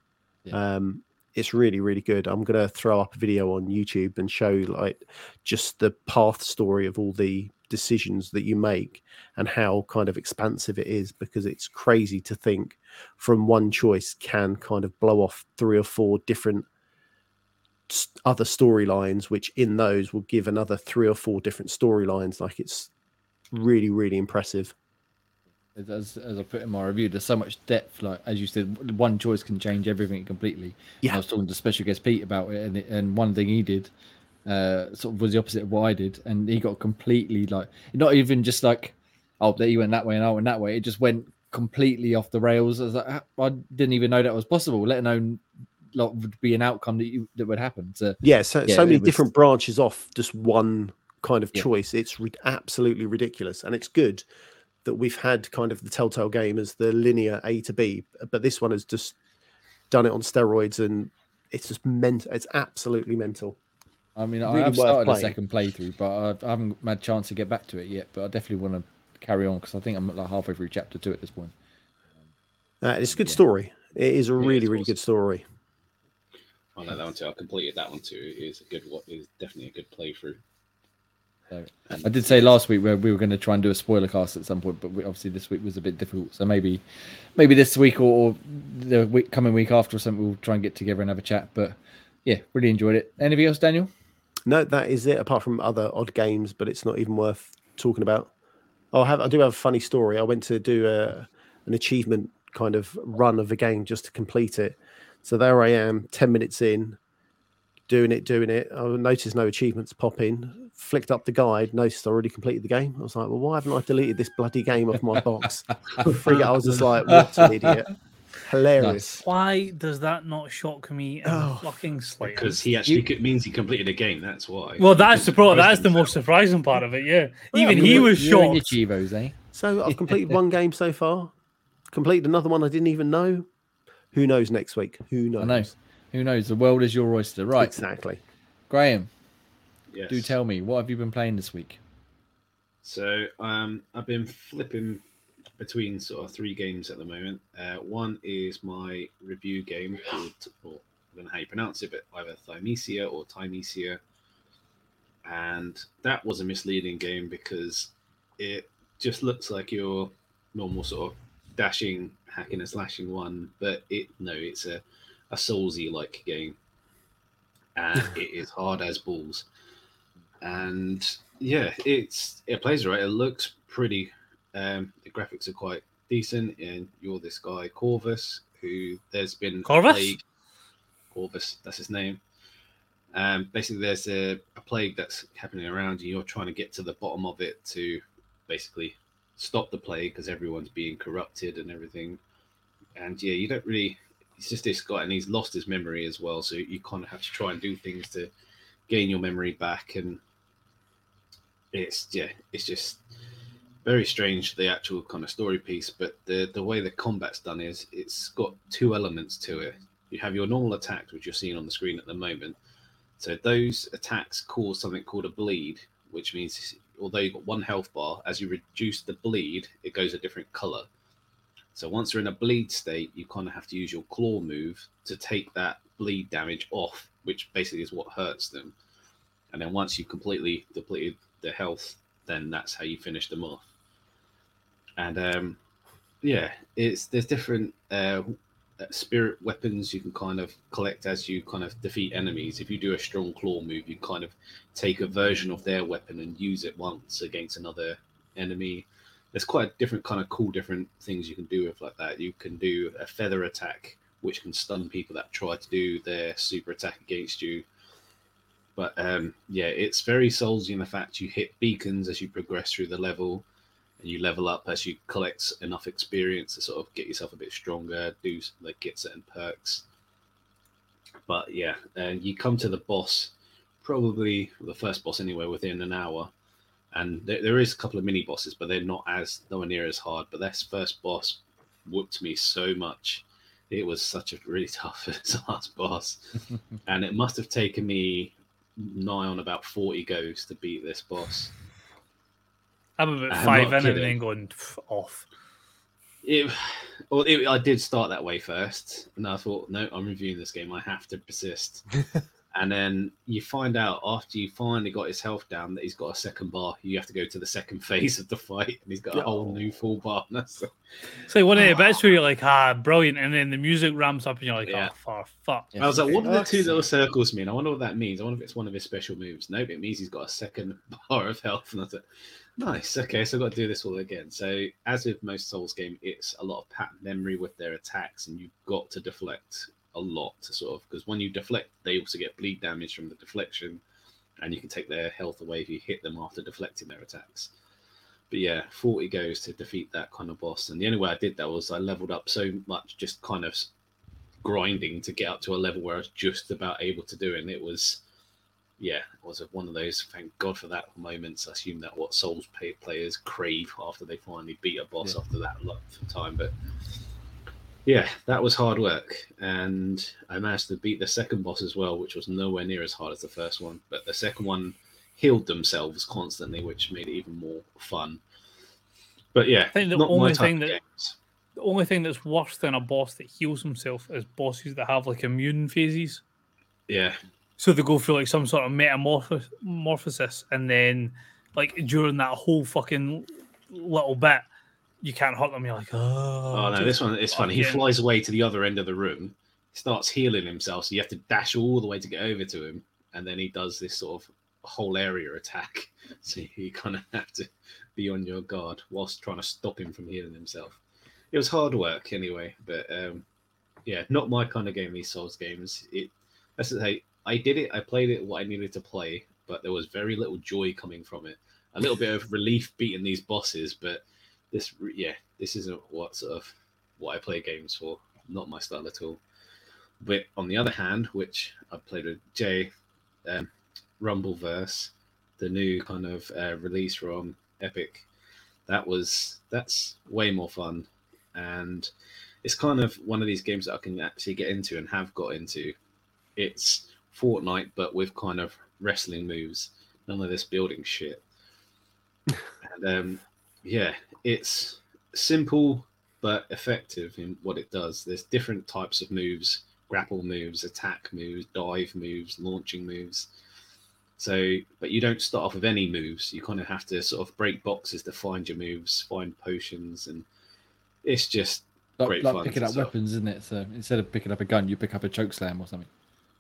Yeah. Um, it's really, really good. I'm gonna throw up a video on YouTube and show like just the path story of all the decisions that you make and how kind of expansive it is because it's crazy to think from one choice can kind of blow off three or four different other storylines which in those will give another three or four different storylines like it's really really impressive As, as I put in my review, there's so much depth. Like as you said, one choice can change everything completely. Yeah. I was talking to special guest Pete about it, and, it- and one thing he did uh, sort of was the opposite of what I did, and he got completely like not even just like, oh, that he went that way and I went that way. It just went completely off the rails. I was like, "Ah, I didn't even know that was possible, let alone like would be an outcome that you that would happen. So yeah so, Yeah, so many was- different branches off just one kind of Yeah. choice it's re- absolutely ridiculous and it's good that we've had kind of the telltale game as the linear a to b but this one has just done it on steroids and it's just mental it's absolutely mental I mean, Really I've started playing. a second playthrough, but I, I haven't had a chance to get back to it yet. But I definitely want to carry on because I think I'm like halfway through chapter two at this point. uh, it's a good Yeah. story it is a Yeah, really really awesome. good story I like that one too. I completed that one too. It is a good. What is definitely a good playthrough. So, I did say last week where we were going to try and do a spoiler cast at some point, but we, obviously this week was a bit difficult. So maybe, maybe this week or, or the week, coming week after or something, we'll try and get together and have a chat. But yeah, really enjoyed it. Anything else, Daniel? No, that is it. Apart from other odd games, but it's not even worth talking about. Oh, I have. I do have a funny story. I went to do a an achievement kind of run of a game just to complete it. So there I am, ten minutes in, doing it, doing it. I noticed no achievements pop in. Flicked up the guide, noticed I already completed the game. I was like, well, why haven't I deleted this bloody game off my box? I was just like, what an idiot. Hilarious. Why does that not shock me Oh, fucking slightest? because he actually could, means he completed a game. That's why. Well, that's the couldn't pro. That's the most surprising part of it. Yeah, Well, even I he mean, was You and your shocked. Chivos, eh? So I've completed one game so far. Completed another one I didn't even know. Who knows next week? Who knows? I know. Who knows? The world is your oyster, right? Exactly. Graham, Yes. do tell me what have you been playing this week? So um, I've been flipping between sort of three games at the moment. Uh, one is my review game called, or I don't know how you pronounce it, but either Thymesia or Timesia. And that was a misleading game because it just looks like your normal sort of dashing, hacking and slashing one, but it no, it's a a Soulsy like game, and it is hard as balls. And yeah, it's it plays right. It looks pretty. Um, the graphics are quite decent, and you're this guy Corvus, who there's been a Corvus? plague. Corvus, that's his name. Um, basically, there's a, a plague that's happening around, and you're trying to get to the bottom of it to basically stop the plague because everyone's being corrupted and everything. And yeah, you don't really. It's just this guy, and he's lost his memory as well. So you kind of have to try and do things to gain your memory back, and it's yeah, it's just very strange the actual kind of story piece. But the the way the combat's done is it's got two elements to it. You have your normal attacks, which you're seeing on the screen at the moment. So those attacks cause something called a bleed, which means although you've got one health bar, as you reduce the bleed, it goes a different color. So once you're in a bleed state, you kind of have to use your claw move to take that bleed damage off, which basically is what hurts them. and then once you've completely depleted the health, then that's how you finish them off. And um, yeah, it's there's different uh, spirit weapons you can kind of collect as you kind of defeat enemies. If you do a strong claw move, you kind of take a version of their weapon and use it once against another enemy. There's quite a different kind of cool different things you can do with like that. You can do a feather attack, which can stun people that try to do their super attack against you. But um, yeah, it's very soulsy in the fact you hit beacons as you progress through the level and you level up as you collect enough experience to sort of get yourself a bit stronger, do like get certain perks. But yeah, and you come to the boss, probably the first boss anyway, within an hour. And there, there is a couple of mini bosses, but they're not as nowhere near as hard. But this first boss whooped me so much. It was such a really tough last boss, and it must have taken me nigh on about forty goes to beat this boss. I'm about I'm five not in and then going off. It, well, it, I did start that way first, and I thought, no, I'm reviewing this game. I have to persist. and then you find out after you finally got his health down that he's got a second bar. You have to go to the second phase of the fight, and he's got a whole new full bar. That's It's like one of the bits where you're like, ah, brilliant, and then the music ramps up, and you're like, Yeah. oh, for fuck. Yeah. I was like, what do the two little circles mean? I wonder what that means. I wonder if it's one of his special moves. Nope, it means he's got a second bar of health. And I was like, nice. Okay, so I've got to do this all again. So, as with most Souls game, it's a lot of pattern memory with their attacks, and you've got to deflect a lot to sort of because when you deflect, they also get bleed damage from the deflection, and you can take their health away if you hit them after deflecting their attacks. But yeah, 40 goes to defeat that kind of boss. And the only way I did that was I leveled up so much just kind of grinding to get up to a level where I was just about able to do it. And it was, yeah, it was one of those, thank God for that moments. I assume that what Souls pay players crave after they finally beat a boss Yeah. after that length of time. But yeah, that was hard work. And I managed to beat the second boss as well, which was nowhere near as hard as the first one. But the second one healed themselves constantly, which made it even more fun. But yeah, I think the not only thing of that- games. The only thing that's worse than a boss that heals himself is bosses that have like immune phases. Yeah, So they go through like some sort of metamorphosis, and then like during that whole fucking little bit, you can't hurt them. You're like, oh, Oh no, this one is funny. He flies away to the other end of the room, starts healing himself, so you have to dash all the way to get over to him, and then he does this sort of whole area attack. So you kind of have to be on your guard whilst trying to stop him from healing himself. It was hard work anyway, but um, yeah, not my kind of game. These Souls games. It, let's say, I did it. I played it what I needed to play, but there was very little joy coming from it. A little bit of relief beating these bosses, but this, yeah, this isn't what sort of what I play games for. Not my style at all. But on the other hand, which I played with Jay, um, Rumbleverse, the new kind of uh, release from Epic, that was that's way more fun, and it's kind of one of these games that I can actually get into and have got into. It's Fortnite, but with kind of wrestling moves, none of this building shit. and um, yeah, it's simple but effective in what it does. There's different types of moves grapple moves, attack moves, dive moves, launching moves. So, but you don't start off with any moves. You kind of have to sort of break boxes to find your moves, find potions, and it's just Like, Great like fun picking up weapons, isn't it? So instead of picking up a gun, you pick up a choke slam or something.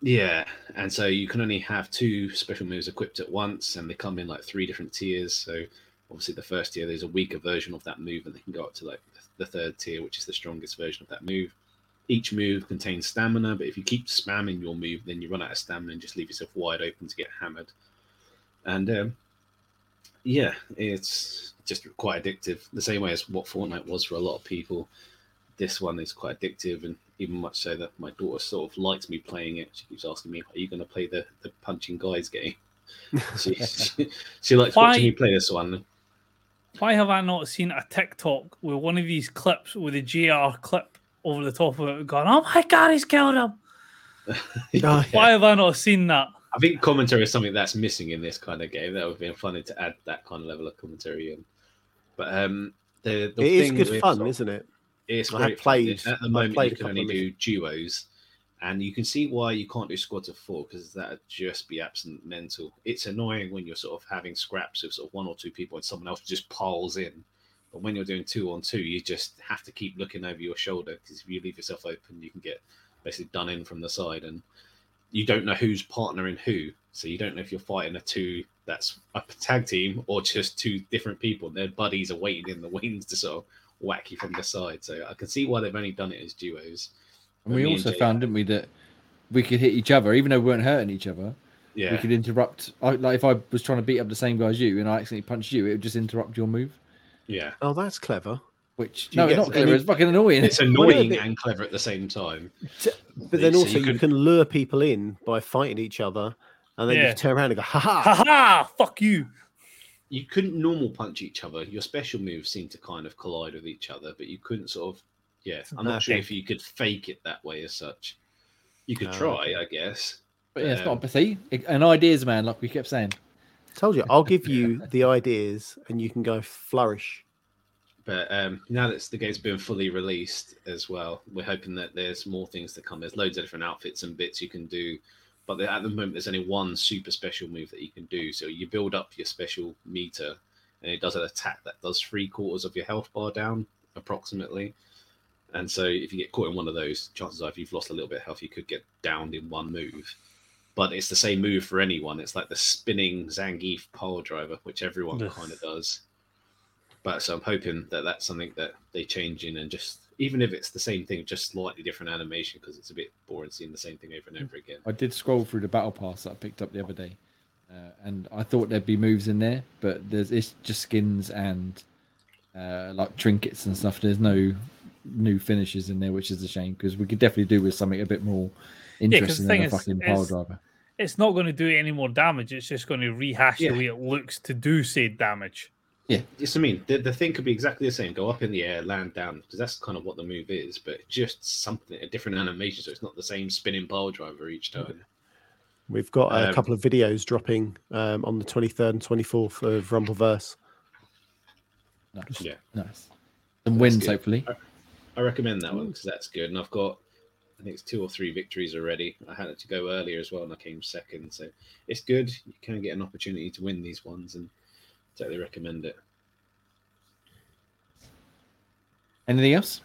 Yeah, and so you can only have two special moves equipped at once, and they come in like three different tiers. So obviously, the first tier there's a weaker version of that move, and they can go up to like the third tier, which is the strongest version of that move. Each move contains stamina, but if you keep spamming your move, then you run out of stamina and just leave yourself wide open to get hammered. And um, yeah, it's just quite addictive. The same way as what Fortnite was for a lot of people. This one is quite addictive, and even much so that my daughter sort of likes me playing it. She keeps asking me, "Are you going to play the the punching guys game?" she, she, she likes Why- watching me play this one. Why have I not seen a TikTok with one of these clips with a JR clip over the top of it going, oh my god, he's killed him? Yeah. Why have I not seen that? I think commentary is something that's missing in this kind of game. That would have been funny to add that kind of level of commentary in. But um, the, the It is thing good with fun, isn't it? It's I have played- At the moment, you can only do duos, And you can see why you can't do squads of four because that'd just be absent mental. It's annoying when you're sort of having scraps of sort of one or two people and someone else just piles in. But when you're doing two on two, you just have to keep looking over your shoulder because if you leave yourself open, you can get basically done in from the side. And you don't know who's partnering who. So you don't know if you're fighting a two that's a tag team or just two different people. Their buddies are waiting in the wings to sort of whack you from the side. So I can see why they've only done it as duos. And we Me and also found, didn't we, that we could hit each other, even though we weren't hurting each other. Yeah. We could interrupt. I, like if I was trying to beat up the same guy as you, and I accidentally punched you, it would just interrupt your move. Yeah. Oh, that's clever. Which no, get not clever. any- It's fucking annoying. It's annoying yeah, and clever at the same time. But then So also you you, can lure people in by fighting each other, and then Yeah. you turn around and go, "Ha ha!" Ha ha! Fuck you. You couldn't normal punch each other. Your special moves seem to kind of collide with each other, but you couldn't sort of. Yeah, I'm not sure if you could fake it that way as such. You could try, I guess. but yeah, it's um, not. See, an ideas man, like we kept saying. Told you, I'll give you the ideas, and you can go flourish. But um, now that the game's been fully released as well, we're hoping that there's more things to come. There's loads of different outfits and bits you can do, but at the moment there's only one super special move that you can do. So you build up your special meter, and it does an attack that does three quarters of your health bar down approximately. And so if you get caught in one of those, chances are if you've lost a little bit of health, you could get downed in one move. But it's the same move for anyone. It's like the spinning Zangief pole driver, which everyone kind of does. But so I'm hoping that that's something that they change in and just even if it's the same thing, just slightly different animation because it's a bit boring seeing the same thing over and over again. I did scroll through the battle pass that I picked up the other day, uh, and I thought there'd be moves in there, but there's it's just skins and uh, like trinkets and stuff. There's no new finishes in there, which is a shame because we could definitely do with something a bit more interesting the than a is- fucking pile driver. It's not going to do any more damage. It's just going to rehash Yeah. the way it looks to do said damage. Yeah, yes, I mean the, the thing could be exactly the same: go up in the air, land down, because that's kind of what the move is. But just something a different animation, so it's not the same spinning pile driver each time. We've got a Um, couple of videos dropping um, on the 23rd and 24th of Rumbleverse. Nice. Yeah. Nice. Some wins, good. hopefully. I recommend that one because that's good, and I've got I think it's two or three victories already. I had it to go earlier as well, and I came second, so it's good. You can get an opportunity to win these ones, and totally recommend it. Anything else?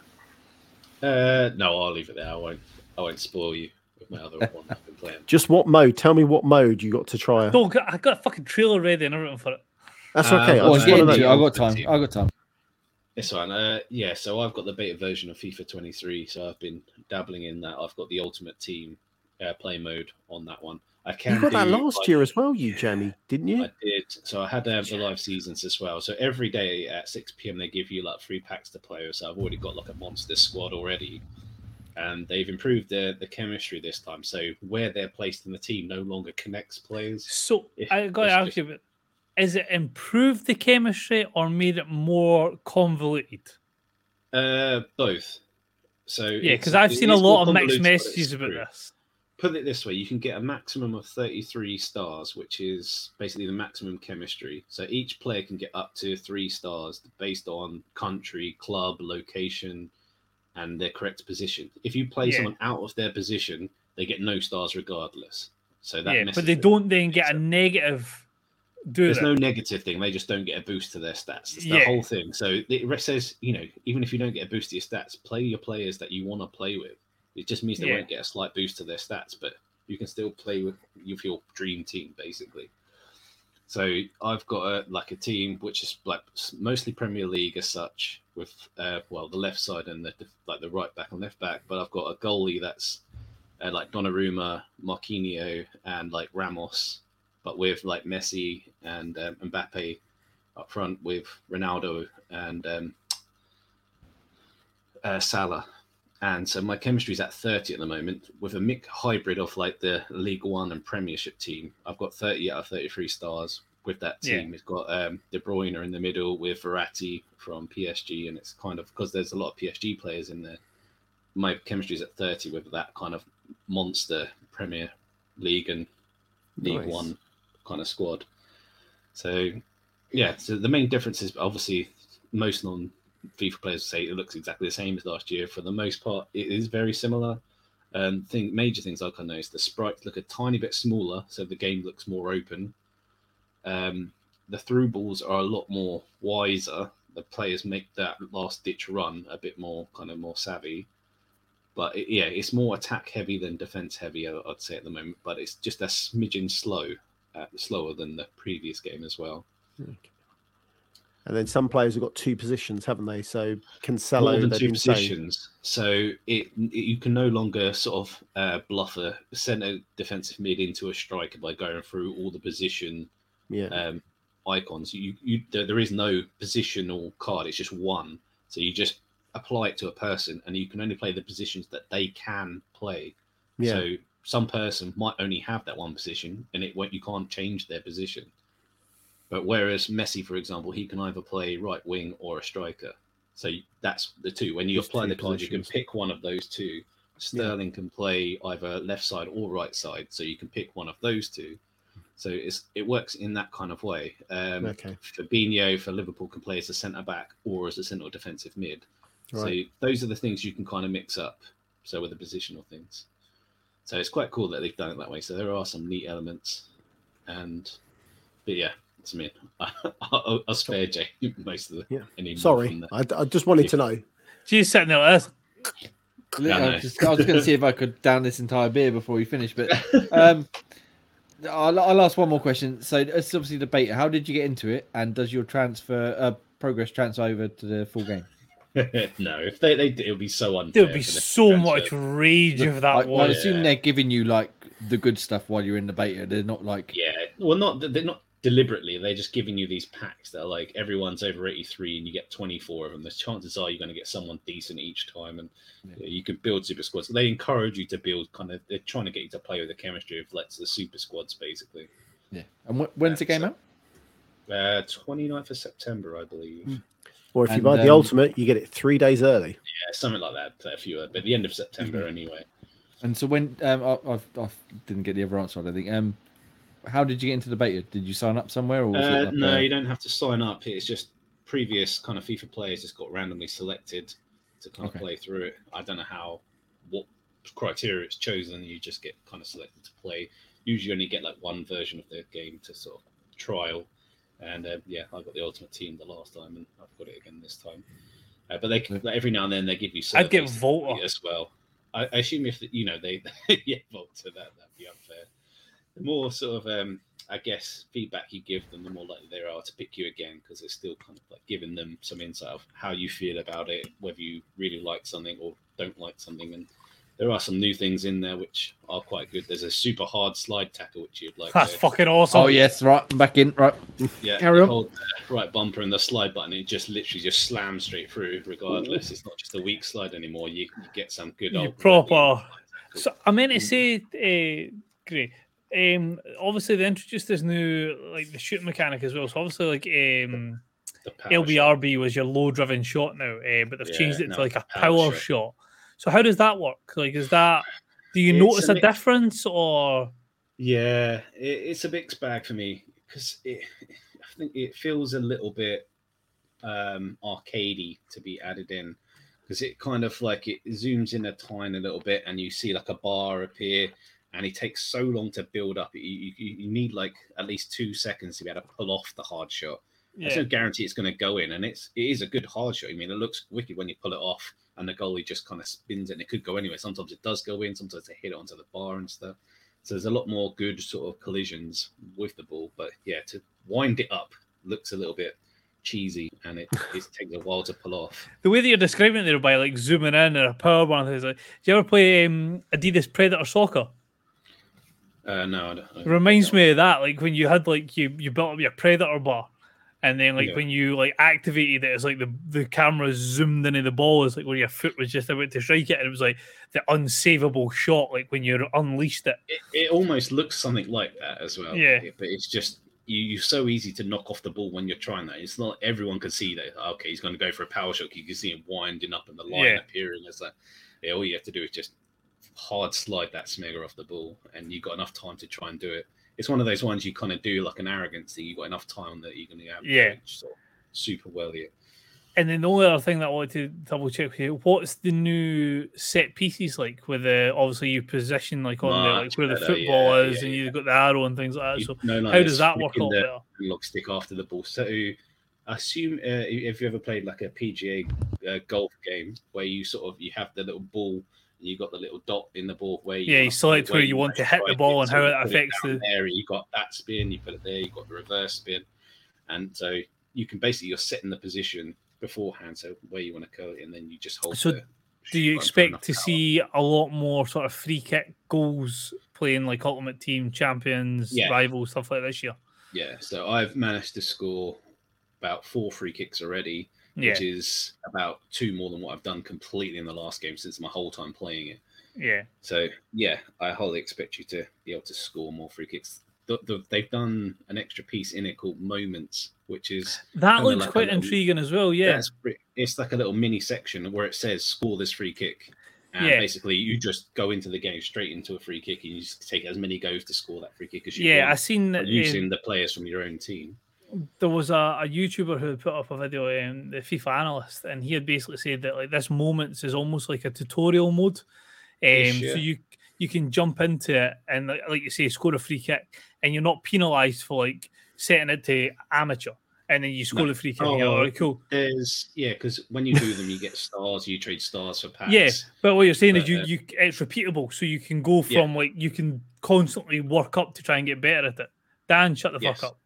Uh, no, I'll leave it there. I won't. I won't spoil you with my other one I've been playing. Just what mode? Tell me what mode you got to try. Don't I got a fucking trailer ready and everything for it. That's Uh, okay. I I'll just get wanna want to into know. I've got time. I've got time. This one, uh, yeah. So I've got the beta version of FIFA 23, so I've been dabbling in that. I've got the Ultimate Team uh, play mode on that one. I can. You got that last like- year as well, you Jamie, didn't you? I did. So I had um, the live seasons as well. So every day at 6 p.m. they give you like three packs to play. So I've already got like a monster squad already. And they've improved the, the chemistry this time. So where they're placed in the team no longer connects players. So If I got to it's ask just- you, but is it improved the chemistry or made it more convoluted? Uh, both. So Yeah, because I've seen a lot of mixed convoluted, but it's messages about this. Put it this way you can get a maximum of 33 stars which is basically the maximum chemistry so each player can get up to three stars based on country club location and their correct position if you play Yeah. someone out of their position they get no stars regardless so that Yeah, but they don't then get a negative. Do there's that. no negative thing they just don't get a boost to their stats that's the Yeah. whole thing so it says you know even if you don't get a boost to your stats play your players that you want to play with it just means they Yeah. won't get a slight boost to their stats but you can still play with with your dream team basically so i've got a like a team which is like mostly premier league as such with uh well the left side and the like the right back and left back but i've got a goalie that's uh, like Donnarumma, Marquinhos, and like Ramos, but with like Messi and um, Mbappe up front with Ronaldo and um, uh, Salah. And so my chemistry is at 30 at the moment with a mix hybrid of like the League One and Premiership team. I've got 30 out of 33 stars with that Yeah. team. It's got um, De Bruyne in the middle with Verratti from PSG. And it's kind of because there's a lot of PSG players in there. My chemistry is at 30 with that kind of monster Premier League and League Nice. One kind of squad. So, yeah, so the main difference is obviously most non FIFA players say it looks exactly the same as last year. For the most part, it is very similar. Um, thing major things like I noticed the sprites look a tiny bit smaller, so the game looks more open. Um, the through balls are a lot more wiser. The players make that last ditch run a bit more kind of more savvy. But it, yeah, it's more attack heavy than defense heavy, I'd say at the moment. But it's just a smidgen slow, uh, slower than the previous game as well. And then some players have got two positions, haven't they? So more Cancelo, than two positions. So it, it you can no longer sort of uh, bluff a center defensive mid into a striker by going through all the position yeah, um, icons. You, you there, there is no positional card. It's just one. So you just apply it to a person, and you can only play the positions that they can play. yeah, So some person might only have that one position, and it won't. You can't change their position. But whereas Messi, for example, he can either play right wing or a striker. So that's the two. When you apply the cards, you can pick one of those two. Sterling can play either left side or right side, so you can pick one of those two. So it's it works in that kind of way. Um, okay, Fabinho for Liverpool can play as a centre back or as a central defensive mid. right. So those are the things you can kind of mix up. So with the positional things. So it's quite cool that they've done it that way. So there are some neat elements, and but yeah, it's me. I'll, I'll spare Jay most of the. Yeah. any Sorry, from. I, I just wanted to know. She's sitting there like this. Yeah, I I was, just, I was going to see if I could down this entire beer before we finish, but um, I'll, I'll ask one more question. So it's obviously the beta. How did you get into it, and does your transfer uh, progress transfer over to the full game? no, if they they it would be so unfair. There would be for them to so transfer. much rage if that I, I assume Yeah. they're giving you like the good stuff while you're in the beta. They're not like Yeah, well, not they're not deliberately. They're just giving you these packs that are like everyone's over eighty three, and you get twenty four of them. The chances are you're going to get someone decent each time, and Yeah. you can build super squads. They encourage you to build kind of. They're trying to get you to play with the chemistry of let's the super squads basically. yeah. And wh- when's the game so- out? Uh, 29th of September, I believe. Hmm. Or if you And, buy the um, ultimate, you get it three days early. Yeah, something like that. If you were, but the end of September Mm-hmm. anyway. And so when um, I, I, I didn't get the other answer, I don't think. Um, how did you get into the beta? Did you sign up somewhere, or was it Uh, like no, a- you don't have to sign up. It's just previous kind of FIFA players just got randomly selected to kind Okay. of play through it. I don't know how, what criteria it's chosen. You just get kind of selected to play. Usually, you only get like one version of the game to sort of trial. And uh, yeah, I got the ultimate team the last time, and I've got it again this time. Uh, but they Yeah. like, every now and then they give you. I'd get surveys to Volta. as well. I, I assume if you know they yeah Volta that that'd be unfair. The more sort of um, I guess feedback you give them, the more likely they are to pick you again because it's still kind of like giving them some insight of how you feel about it, whether you really like something or don't like something. And there are some new things in there which are quite good. There's a super hard slide tackle which you'd like. That's to, fucking awesome. Oh yes, right. I'm back in. Right. yeah, carry you on. hold the right bumper and the slide button. It just literally just slams straight through, regardless. It's not just a weak slide anymore. You, you get some good You old proper- So I meant to say, uh, great. Um, obviously they introduced this new like the shooting mechanic as well. So obviously like um, The power shot. LBRB was your low driven shot now, uh, but they've Yeah, changed it no, to like a power power shot. shot. So how does that work? Like, is that do you It's notice a mix- difference or? Yeah, it, it's a mixed bag for me because it, I think it feels a little bit um, arcadey to be added in because it kind of like it zooms in a tiny little bit and you see like a bar appear and it takes so long to build up. You, you, you need like at least two seconds to be able to pull off the hard shot. There's no guarantee it's going to go in, and it's it is a good hard shot. I mean, it looks wicked when you pull it off, and the goalie just kind of spins it, and it could go anywhere. Sometimes it does go in, sometimes they hit it onto the bar and stuff. So there's a lot more good sort of collisions with the ball, but yeah, to wind it up looks a little bit cheesy, and it, it takes a while to pull off. the way that you're describing it there by like zooming in or a power one, is like, do you ever play um, Adidas Predator Soccer? Uh, no, I don't, I It don't reminds me of that, like when you had like you you built up your predator bar, and then like Yeah. when you like activated it, it's like the the camera zoomed into the ball. It's like when your foot was just about to strike it, and it was like the unsavable shot, like when you unleashed it. It, it almost looks something like that as well. Yeah. but it's just you, you're so easy to knock off the ball when you're trying that. It's not everyone can see that. Okay, he's going to go for a power shot. You can see him winding up and the line Yeah. appearing as that. Yeah, all you have to do is just hard slide that smegger off the ball, and you've got enough time to try and do it. It's one of those ones you kind of do like an arrogance thing. You've got enough time that you're going to have Yeah. sort of super well yet. And then the only other thing that I wanted to double check with you, what's the new set pieces like? With the obviously you position like on the like Much where the football yeah, is, yeah, and yeah. you've got the arrow and things like that. You- So no, no, how does that work out better? Lock stick after the ball. So I assume uh, if you ever played like a PGA uh, golf game where you sort of you have the little ball you got the little dot in the ball where you Yeah, you select where you want to hit the ball and how it affects down the- there. You got that spin, you put it there. You got the reverse spin, and so you can basically you're setting the position beforehand, so where you want to curl it, and then you just hold. So the Do you button for enough expect to see a lot more sort of free kick goals playing like Ultimate Team champions, Yeah. rivals, stuff like this year? Yeah, so I've managed to score about four free kicks already, Yeah, which is about two more than what I've done completely in the last game since my whole time playing it. yeah. So yeah, I wholly expect you to be able to score more free kicks. The, the, they've done an extra piece in it called Moments, which is That looks like quite little- intriguing as well. Yeah, it's like a little mini section where it says score this free kick. And Yeah. basically, you just go into the game straight into a free kick, and you just take as many goes to score that free kick as you yeah. I want, seen that. using um, the players from your own team. There was a, a YouTuber who put up a video, um, the FIFA analyst, and he had basically said that like this moments is almost like a tutorial mode. Um, Yes, So you you can jump into it and like, like you say, score a free kick, and you're not penalised for like setting it to amateur, and then you score No. the free kick. and Oh, you're like, "All right, cool. There's yeah, because when you do them, you get stars. You trade stars for packs. Yeah, but what you're saying is you, uh, you it's repeatable, so you can go Yeah. from like you can constantly work up to try and get better at it. Dan, shut the Yes. fuck up.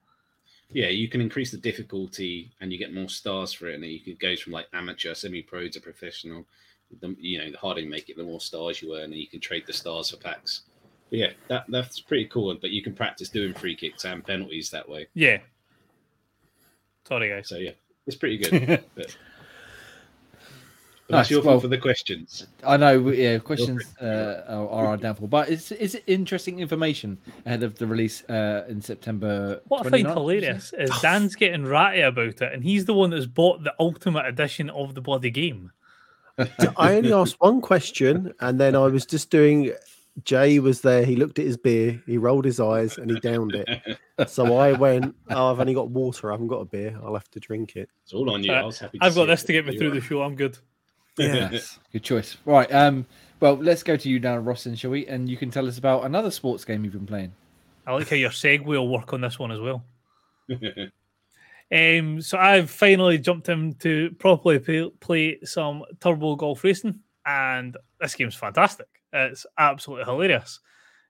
Yeah, you can increase the difficulty and you get more stars for it, and you can go from like amateur, semi-pro to professional. The, you know, the harder you make it, the more stars you earn, and you can trade the stars for packs. But yeah, that that's pretty cool. But you can practice doing free kicks and penalties that way. Yeah. Sorry, guys. So yeah, it's pretty good. but, but Nice, that's your well- fault for the questions. I know, yeah, questions uh, are, are our downfall, but it's it's interesting information ahead of the release uh, in September. What I find hilarious is Dan's getting ratty about it, and he's the one that's bought the ultimate edition of the bloody game. I only asked one question, and then I was just doing. Jay was there. He looked at his beer. He rolled his eyes and he downed it. So I went. Oh, I've only got water. I haven't got a beer. I'll have to drink it. It's all on you. Uh, I was happy. To I've got this it. to get me through are. the show. I'm good. Yes, good choice. Right, um, well, let's go to you now, Ross, and shall we? And you can tell us about another sports game you've been playing. I like how your segue will work on this one as well. Um, so I've finally jumped in to properly play, play some Turbo Golf Racing, and this game's fantastic. It's absolutely hilarious.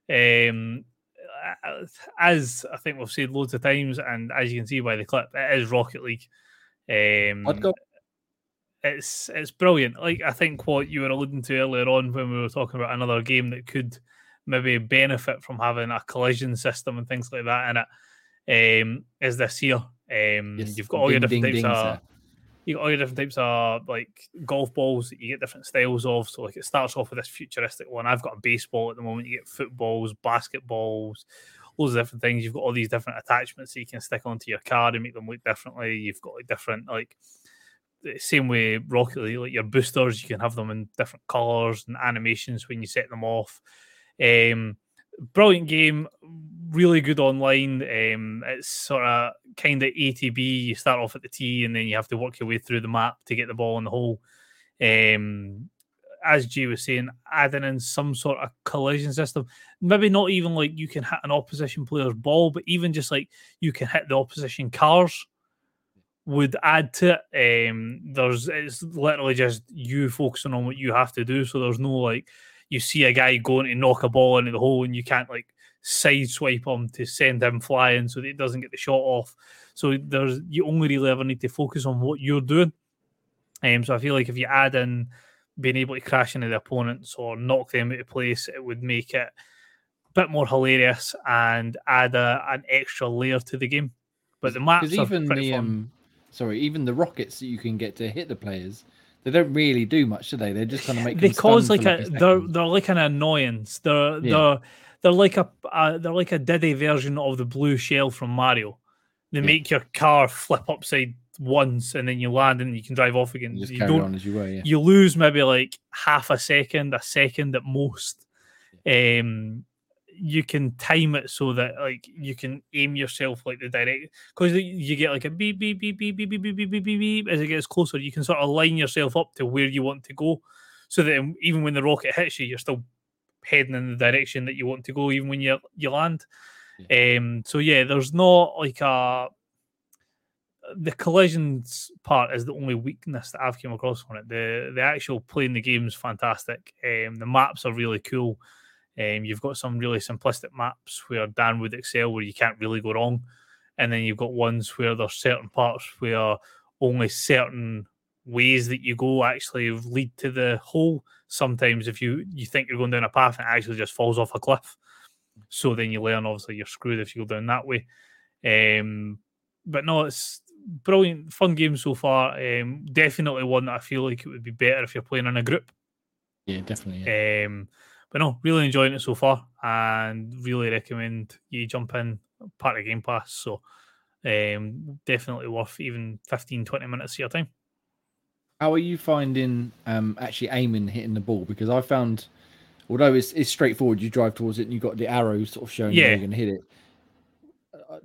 Um, as I think we've said loads of times, and as you can see by the clip, it is Rocket League. Um, I'd go. It's it's brilliant. Like I think what you were alluding to earlier on when we were talking about another game that could maybe benefit from having a collision system and things like that in it um, is this here. Um, Yes, you've got all your different ding, types ding, of sir. you got all your different types of like golf balls that you get different styles of. So like it starts off with this futuristic one. I've got a baseball at the moment. You get footballs, basketballs, loads of different things. You've got all these different attachments that you can stick onto your car and make them look differently. You've got like different like same way Rocket League, like your boosters, you can have them in different colors and animations when you set them off. Um, brilliant game, really good online. Um, it's sort of kind of A. You start off at the tee and then you have to work your way through the map to get the ball in the hole. Um, as G was saying, adding in some sort of collision system. Maybe not even like you can hit an opposition player's ball, but even just like you can hit the opposition cars would add to it. Um, there's it's literally just you focusing on what you have to do. So there's no like you see a guy going to knock a ball into the hole and you can't like sideswipe him to send him flying so that he doesn't get the shot off. So there's you only really ever need to focus on what you're doing. Um, so I feel like if you add in being able to crash into the opponents or knock them out of place, it would make it a bit more hilarious and add a, an extra layer to the game. But the maps are even pretty the fun. um, sorry, even the rockets that you can get to hit the players, they don't really do much, do they? They're just kind of make they cause like for a like they're they're like an annoyance. They're Yeah. they're they're like a uh, they're like a Diddy version of the blue shell from Mario. They Yeah. make your car flip upside once and then you land and you can drive off again. You You don't on as you were, yeah. you lose maybe like half a second, a second at most. Um, you can time it so that like you can aim yourself like the direct because you get like a beep beep beep beep beep beep beep beep beep beep beep as it gets closer. You can sort of line yourself up to where you want to go, so that even when the rocket hits you, you're still heading in the direction that you want to go, even when you you land. Um, so yeah, there's not like a the collisions part is the only weakness that I've come across on it. The the actual playing the game is fantastic. Um, the maps are really cool. Um, you've got some really simplistic maps where Dan would excel, where you can't really go wrong, and then you've got ones where there's certain parts where only certain ways that you go actually lead to the hole. Sometimes, if you you think you're going down a path, and it actually just falls off a cliff. So then you learn, obviously, you're screwed if you go down that way. Um, but no, it's brilliant, fun game so far. Um, definitely one that I feel like it would be better if you're playing in a group. Yeah, definitely. Yeah. Um, but no, really enjoying it so far, and really recommend you jump in part of Game Pass. So um, definitely worth even 15, 20 minutes of your time. How are you finding um, actually aiming, hitting the ball? Because I found, although it's, it's straightforward, you drive towards it and you've got the arrows sort of showing Yeah. you you're going to hit it.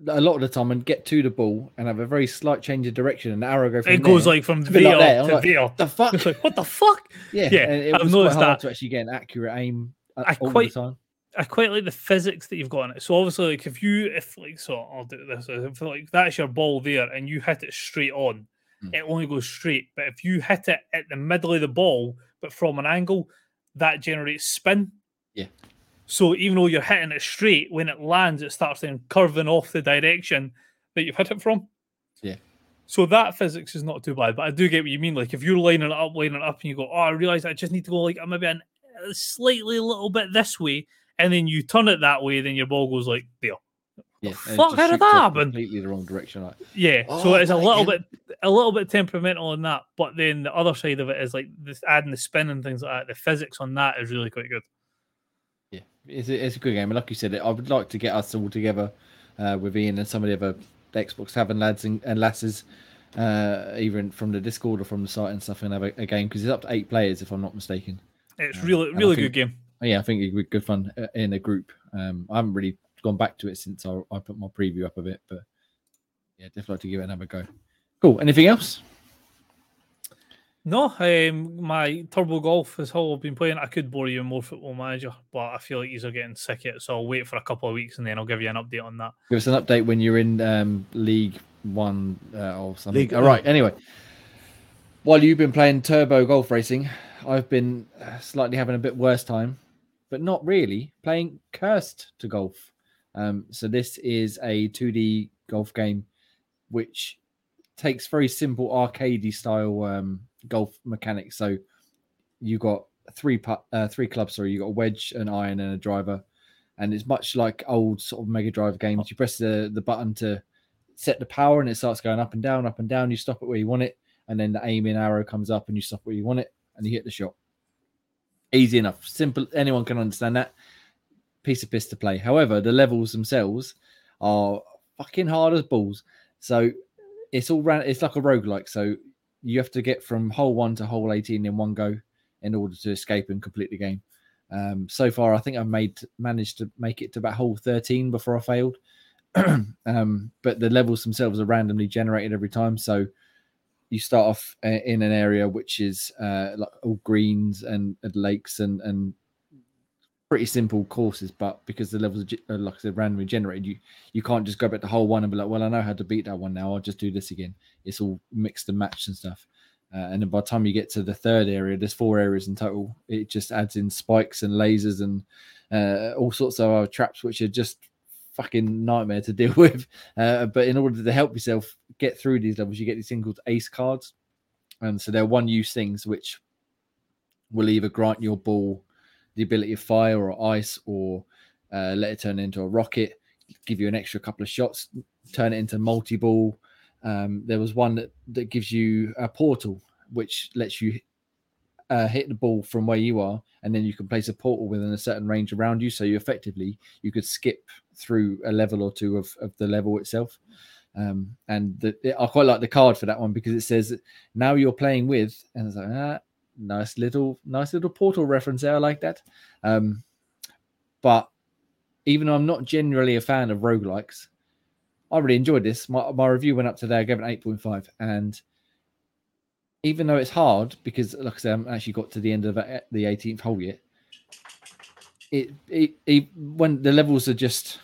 A lot of the time, and get to the ball and have a very slight change of direction, and the arrow go from It goes there like from there like. To like, there. the fuck. Like, what the fuck? yeah, yeah, and it I've was quite hard that. to actually get an accurate aim I quite-. I quite like the physics that you've got in it. So obviously, like if you if like so, I'll do this. If like that's your ball there, and you hit it straight on, Mm. it only goes straight. But if you hit it at the middle of the ball, but from an angle, that generates spin. Yeah. So even though you're hitting it straight, when it lands, it starts then curving off the direction that you've hit it from. Yeah. So that physics is not too bad, but I do get what you mean. Like if you're lining it up, lining it up, and you go, "Oh, I realize I just need to go like maybe an, a slightly a little bit this way," and then you turn it that way, then your ball goes like there. Yeah, fuck, how did that happen? Completely the wrong direction. Like, Yeah, Oh, so it's a little bit, a little bit temperamental in that. But then the other side of it is like this adding the spin and things like that. The physics on that is really quite good. It's a, it's a good game. And like you said, I would like to get us all together uh, with Ian and some of the other Xbox having lads and, and lasses, uh, even from the Discord or from the site and stuff, and have a, a game because it's up to eight players, if I'm not mistaken. It's Yeah, really, really think- good game. Yeah, I think it'd be good fun uh, in a group. Um, I haven't really gone back to it since I, I put my preview up a bit, but yeah, definitely like to give it another go. Cool. Anything else? No, um, my Turbo Golf is how I've been playing. I could bore you with more Football Manager, but I feel like you're getting sick of it, so I'll wait for a couple of weeks and then I'll give you an update on that. Give us an update when you're in um, League One uh, or something. League- All right. Anyway, while you've been playing Turbo Golf Racing, I've been uh, slightly having a bit worse time, but not really playing Cursed to Golf. Um, so this is a 2D golf game which takes very simple arcadey style um, golf mechanics. So you got three putt, uh, three clubs. Sorry, you got a wedge, an iron, and a driver, and it's much like old sort of Mega Drive games. You press the the button to set the power, and it starts going up and down, up and down. You stop it where you want it, and then the aiming arrow comes up, and you stop where you want it, and you hit the shot. Easy enough, simple. Anyone can understand that. Piece of piss to play. However, the levels themselves are fucking hard as balls. So it's all ran. It's like a roguelike. So you have to get from hole one to hole 18 in one go in order to escape and complete the game. Um, so far, I think I've made managed to make it to about hole 13 before I failed. um, but the levels themselves are randomly generated every time. So you start off uh, in an area which is uh, like all greens and, and lakes and, and pretty simple courses. But because the levels are, like I said, randomly generated, you you can't just go back to whole one and be like, well, I know how to beat that one now. I'll just do this again. It's all mixed and matched and stuff. Uh, and then by the time you get to the third area, there's four areas in total. It just adds in spikes and lasers and uh, all sorts of other traps, which are just fucking nightmare to deal with. Uh, but in order to help yourself get through these levels, you get these things called ace cards. And so they're one use things which will either grant your ball the ability of fire or ice or uh, let it turn into a rocket, give you an extra couple of shots, turn it into multi ball. Um, there was one that, that gives you a portal, which lets you uh, hit the ball from where you are, and then you can place a portal within a certain range around you. So you effectively you could skip through a level or two of, of the level itself. Um, and the, I quite like the card for that one because it says now you're playing with, and it's like ah, nice little nice little portal reference there. I like that. Um, but even though I'm not generally a fan of roguelikes, I really enjoyed this. My, my review went up today. I gave it an 8.5. And even though it's hard, because like I said, I haven't actually got to the end of the 18th hole yet, it, it, it when the levels are just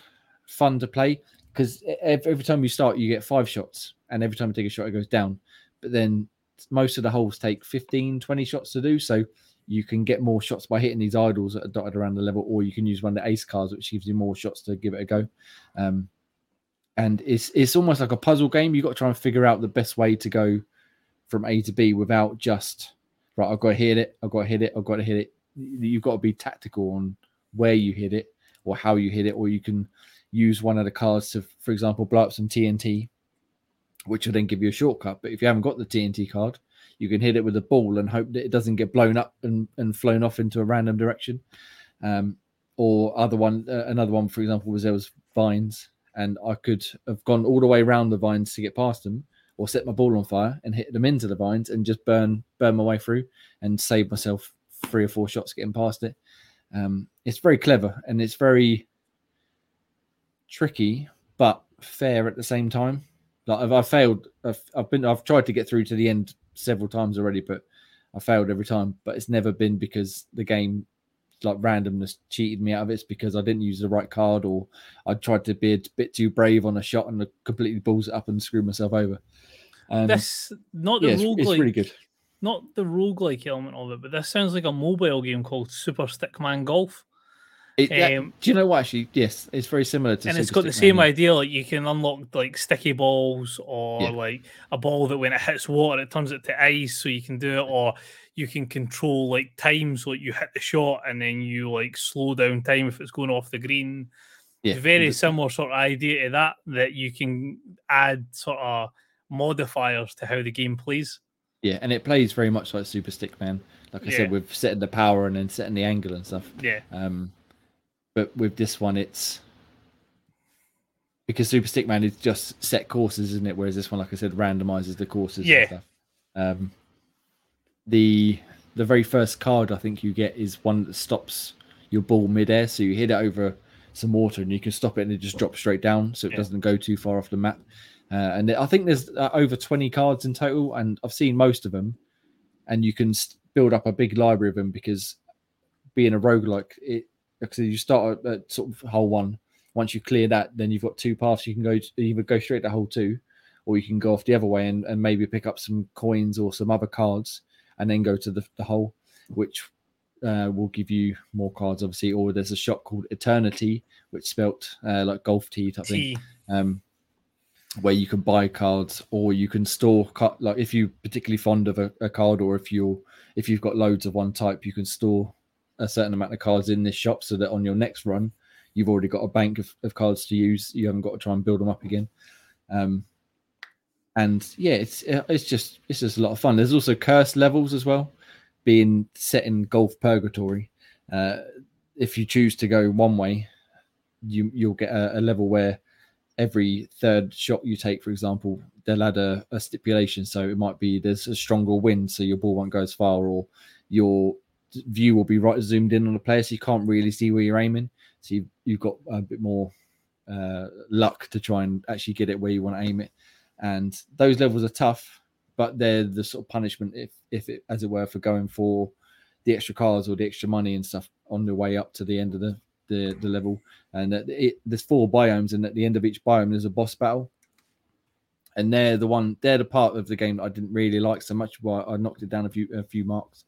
fun to play because every time you start, you get five shots, and every time you take a shot, it goes down. But then most of the holes take 15, 20 shots to do. So you can get more shots by hitting these idols that are dotted around the level, or you can use one of the ace cards, which gives you more shots to give it a go. Um, and it's it's almost like a puzzle game. You've got to try and figure out the best way to go from A to B without just right. I've got to hit it. I've got to hit it. I've got to hit it. You've got to be tactical on where you hit it or how you hit it, or you can use one of the cards to, for example, blow up some TNT, which will then give you a shortcut. But if you haven't got the TNT card, you can hit it with a ball and hope that it doesn't get blown up and, and flown off into a random direction. Um, or other one, uh, another one, for example, was there was vines, and I could have gone all the way around the vines to get past them, or set my ball on fire and hit them into the vines and just burn burn my way through and save myself three or four shots getting past it. Um, it's very clever and it's very tricky, but fair at the same time. Like I've, I've failed. I've, I've been. I've tried to get through to the end several times already, but I failed every time. But it's never been because the game, like randomness, cheated me out of it. It's because I didn't use the right card, or I tried to be a bit too brave on a shot and completely balls it up and screw myself over. Um, this not the yeah, roguelike, it's, it's really good. Not the roguelike element of it, but this sounds like a mobile game called Super Stickman Golf. It, that, um, do you know what? Actually, yes, it's very similar to. And Super it's got the Stickman. same idea. Like you can unlock like sticky balls, or Yeah. like a ball that when it hits water, it turns it to ice, so you can do it. Or you can control like time, so like, you hit the shot and then you like slow down time if it's going off the green. Yeah, It's very the- similar sort of idea to that. That you can add sort of modifiers to how the game plays. Yeah, and it plays very much like Super Stickman. Like I Yeah. said, with setting the power and then setting the angle and stuff. Yeah, Um, but with this one, it's because Super Stickman is just set courses, isn't it? Whereas this one, like I said, randomizes the courses. Yeah. And stuff. Um, the the very first card I think you get is one that stops your ball midair, so you hit it over some water and you can stop it and it just drops straight down, so it Yeah. doesn't go too far off the map. Uh, and I think there's uh, over 20 cards in total, and I've seen most of them. And you can st- build up a big library of them because being a roguelike, it because you start at, at sort of hole one. Once you clear that, then you've got two paths. You can go to, either go straight to hole two, or you can go off the other way and, and maybe pick up some coins or some other cards, and then go to the, the hole, which uh, will give you more cards, obviously. Or there's a shop called Eternity, which spelt uh, like golf tee type thing um, where you can buy cards or you can store like if you're particularly fond of a, a card or if you're if you've got loads of one type you can store a certain amount of cards in this shop so that on your next run you've already got a bank of, of cards to use. You haven't got to try and build them up again. Um and yeah it's it's just it's just a lot of fun. There's also curse levels as well being set in golf purgatory. Uh if you choose to go one way you you'll get a, a level where every third shot you take, for example, they'll add a, a stipulation. So it might be there's a stronger wind, so your ball won't go as far, or your view will be right zoomed in on the player, so you can't really see where you're aiming. So you've, you've got a bit more uh, luck to try and actually get it where you want to aim it. And those levels are tough, but they're the sort of punishment, if if it as it were, for going for the extra cards or the extra money and stuff on the way up to the end of the the, the level and it, there's four biomes and at the end of each biome there's a boss battle and they're the one they're the part of the game that i didn't really like so much why i knocked it down a few a few marks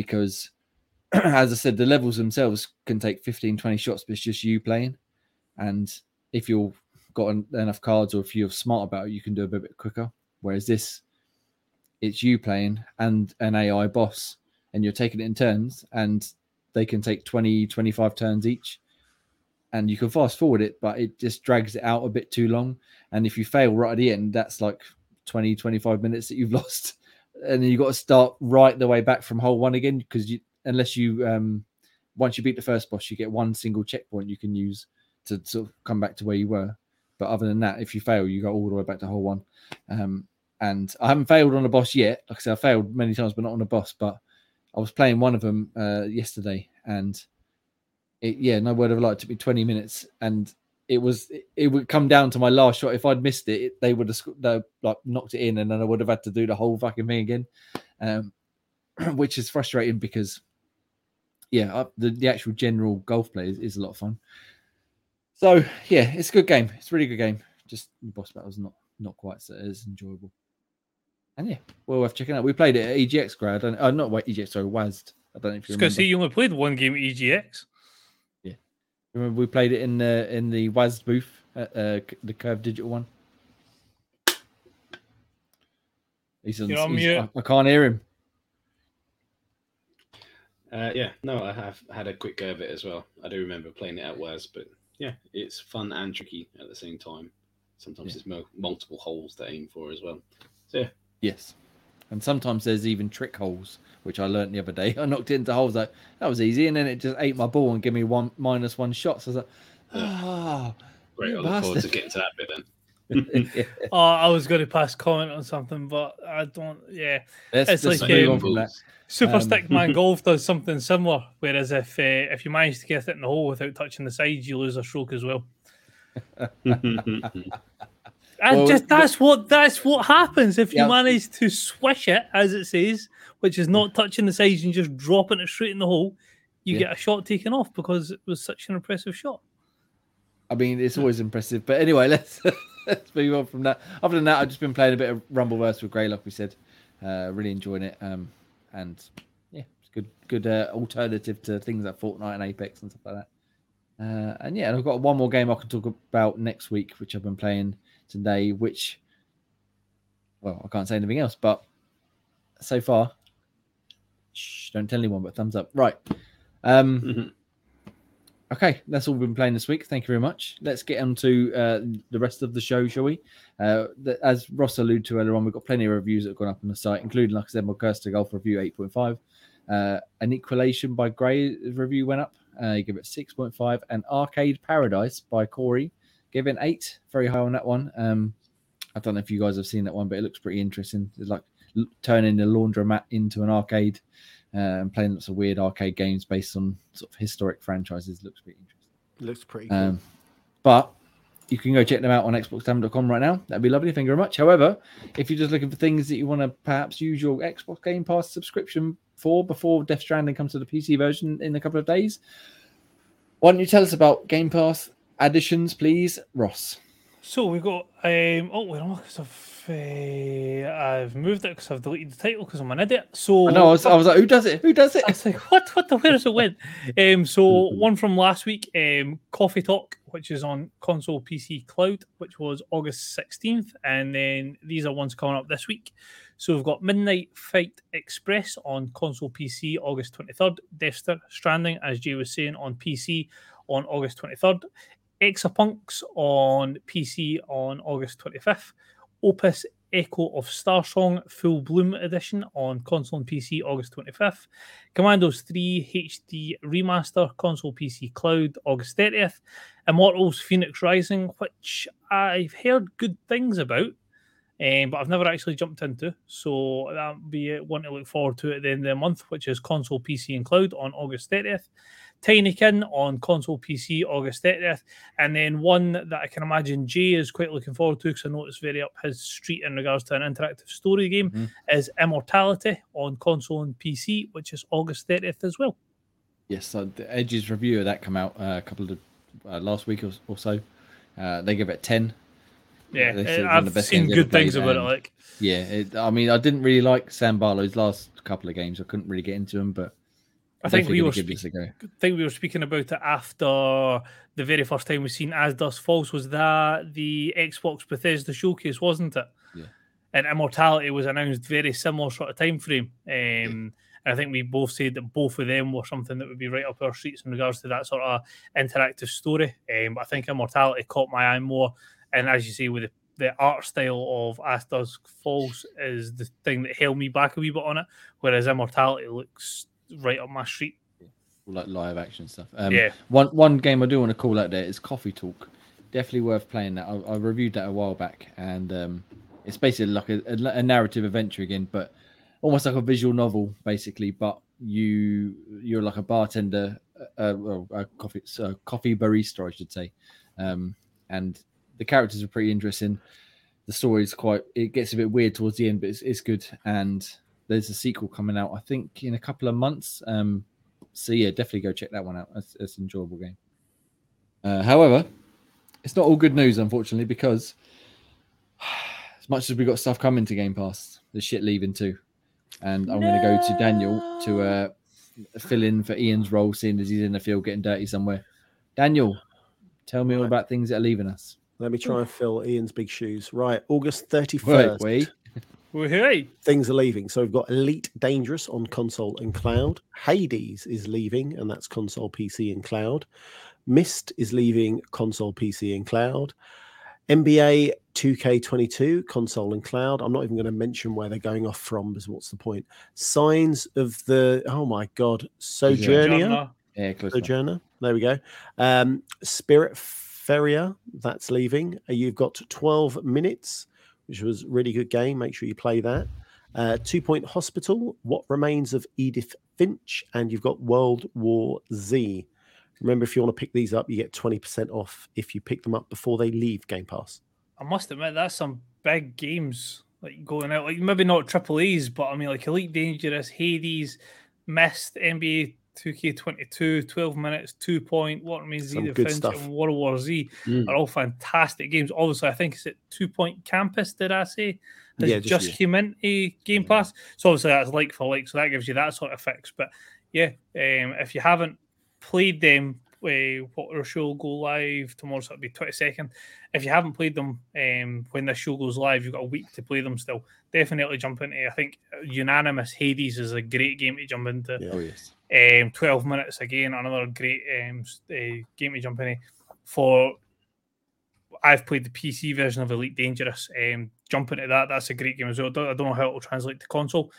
because as i said the levels themselves can take 15 20 shots but it's just you playing. And if you've got enough cards or if you're smart about it you can do a bit quicker. Whereas this it's you playing and an ai boss and you're taking it in turns and they can take 20 25 turns each. And you can fast forward it but it just drags it out a bit too long. And if you fail right at the end that's like 20 25 minutes that you've lost and you've got to start right the way back from hole one again because you unless you um once you beat the first boss you get one single checkpoint you can use to sort of come back to where you were but other than that if you fail you go all the way back to hole one um and i haven't failed on a boss yet like i said i failed many times but not on a boss but I was playing one of them uh, yesterday, and it, yeah, no word of a lie. It took me 20 minutes, and it was it, would come down to my last shot. If I'd missed it, it they would have they, like knocked it in, and then I would have had to do the whole fucking thing again, um, which is frustrating because yeah, uh, the the actual general golf play is, is a lot of fun. So yeah, it's a good game. It's a really good game. Just the boss battle's not not quite so as enjoyable. And yeah, well worth checking out. We played it at EGX grad, and uh, not wait EGX, sorry, WASD. I don't know if you Just remember. gonna say you only played one game at EGX. Remember we played it in the in the WASD booth, at, uh, the Curve Digital one. He's on, You're on he's- mute. I, I can't hear him. Uh, yeah, no, I have had a quick go of it as well. I do remember playing it at WAS, but yeah, it's fun and tricky at the same time. Sometimes Yeah. there's mo- multiple holes to aim for as well. So yeah, Yes, and sometimes there's even trick holes, which I learnt the other day. I knocked it into holes like that was easy, and then it just ate my ball and gave me one minus one shot. So I was like, ah, great. I look forward to getting to that bit then. yeah. Oh, I was going to pass comment on something, but I don't. Yeah, Let's, It's let's like, move um, on from that. Super Um, Stickman Golf does something similar. Whereas if uh, if you manage to get it in the hole without touching the sides, you lose a stroke as well. And Well, just but- that's what that's what happens if you Yeah. manage to swish it as it says, which is not touching the sides and just dropping it straight in the hole. You Yeah. get a shot taken off because it was such an impressive shot. I mean, it's always impressive. But anyway, let's let's move on from that. Other than that, I've just been playing a bit of Rumbleverse with Grey, like we said. Uh, really enjoying it. Um, and yeah, it's good, good uh, alternative to things like Fortnite and Apex and stuff like that. Uh, and yeah, and I've got one more game I can talk about next week, which I've been playing today. Which, well, I can't say anything else, but so far, shh, don't tell anyone. But thumbs up, right? Um, Okay, that's all we've been playing this week. Thank you very much. Let's get on to uh, the rest of the show, shall we? Uh, the, as Ross alluded to earlier on, we've got plenty of reviews that have gone up on the site, including, like I said, my Cursed Golf review 8.5. Uh, An Equalation by Gray review went up. Uh, you give it 6.5. And Arcade Paradise by Corey gave it an 8. Very high on that one. Um, I don't know if you guys have seen that one, but it looks pretty interesting. It's like turning the laundromat into an arcade uh, and playing lots of weird arcade games based on sort of historic franchises. Looks pretty interesting. Looks pretty cool. Um, but you can go check them out on xboxtime.com right now. That'd be lovely. Thank you very much. However, if you're just looking for things that you want to perhaps use your Xbox Game Pass subscription for before Death Stranding comes to the PC version in a couple of days, why don't you tell us about Game Pass additions, please, Ross? So we've got um oh wait, because I've uh, I've moved it because I've deleted the title because I'm an idiot. So I know. I was, I was like, who does it? Who does it? I was like, what? What the? Where does it win? Um, so one from last week, um, Coffee Talk, which is on console, PC, cloud, which was August sixteenth, and then these are ones coming up this week. So we've got Midnight Fight Express on console, PC, August twenty third. Death Stranding, as Jay was saying, on PC on August twenty third. Exapunks on PC on August twenty fifth. Opus Echo of Starsong Full Bloom Edition on console and PC August 25th. Commandos 3 HD Remaster console PC cloud August 30th. Immortals Phoenix Rising, which I've heard good things about, um, but I've never actually jumped into. So that'll be one to look forward to at the end of the month, which is console PC and cloud on August 30th. Tinykin on console PC August 30th, and then one that I can imagine Jay is quite looking forward to because I know it's very up his street in regards to an interactive story game Mhm. is Immortality on console and PC, which is August 30th as well. Yes, so the Edge's review of that come out uh, a couple of uh, last week or, or so. Uh, they give it ten. Yeah, They said it's one of the I've seen good things about it. Like, Yeah, it, I mean, I didn't really like Sam Barlow's last couple of games. I couldn't really get into them, but I think we were gonna give speak- this a go. I think we were speaking about it after the very first time we've seen As Dusk Falls. Was that the Xbox Bethesda showcase, wasn't it? Yeah. And Immortality was announced very similar sort of time frame. Um, And I think we both said that both of them were something that would be right up our streets in regards to that sort of interactive story. Um, but I think Immortality caught my eye more. And as you say, with the, the art style of As Dusk Falls is the thing that held me back a wee bit on it, whereas Immortality looks right up my street. like live action stuff. Um, yeah. One one game I do want to call out there is Coffee Talk. Definitely worth playing that. I, I reviewed that a while back, and um, it's basically like a, a, a narrative adventure again, but almost like a visual novel, basically. But you you're like a bartender uh, well, a coffee uh, coffee barista, I should say. Um, and the characters are pretty interesting. The story is quite it gets a bit weird towards the end, but it's, it's good. And there's a sequel coming out, I think, in a couple of months. Um, so yeah, definitely go check that one out. It's, it's an enjoyable game. Uh, however, it's not all good news, unfortunately, because as much as we've got stuff coming to Game Pass, the shit leaving too. And I'm going to go to Daniel to uh, fill in for Ian's role, seeing as he's in the field getting dirty somewhere. Daniel, tell me all about things that are leaving us. Let me try and fill Ian's big shoes. Right, August 31st. Wait, wait. Hey, Things are leaving. So we've got Elite Dangerous on console and cloud. Hades is leaving, and that's console, PC, and cloud. Myst is leaving console, PC, and cloud. NBA 2K22 console and cloud. I'm not even going to mention where they're going off from because what's the point? Signs of the oh my god, Sojourner. Joanna, Yeah. Sojourner. There we go. Um, Spiritfarer, that's leaving. You've got 12 minutes, which was a really good game. Make sure you play that. Uh, Two Point Hospital, What Remains of Edith Finch, and you've got World War Z. Remember, if you want to pick these up, you get 20% off if you pick them up before they leave Game Pass. I must admit that's some big games like going out. Like maybe not triple A's, but I mean like Elite Dangerous, Hades, Myst, NBA 2K22, 12 minutes, two point, what remains Some Edith good Finch, stuff. and World War Z Mm. are all fantastic games. Obviously, I think it's at Two Point Campus. Did I say? Has Yeah, just, just- came into Game Pass. So obviously that's like for like, so that gives you that sort of fix. But yeah, um, if you haven't played them, uh, what our show will go live tomorrow, so it'll be twenty second. If you haven't played them, um, when this show goes live, you've got a week to play them still. Definitely jump into. I think unanimous Hades is a great game to jump into. Yeah. Oh yes. Um, 12 minutes again, another great um, uh, game to jump in. For I've played the PC version of Elite Dangerous. Um, jump into that, that's a great game as well. I don't, I don't know how it will translate to console.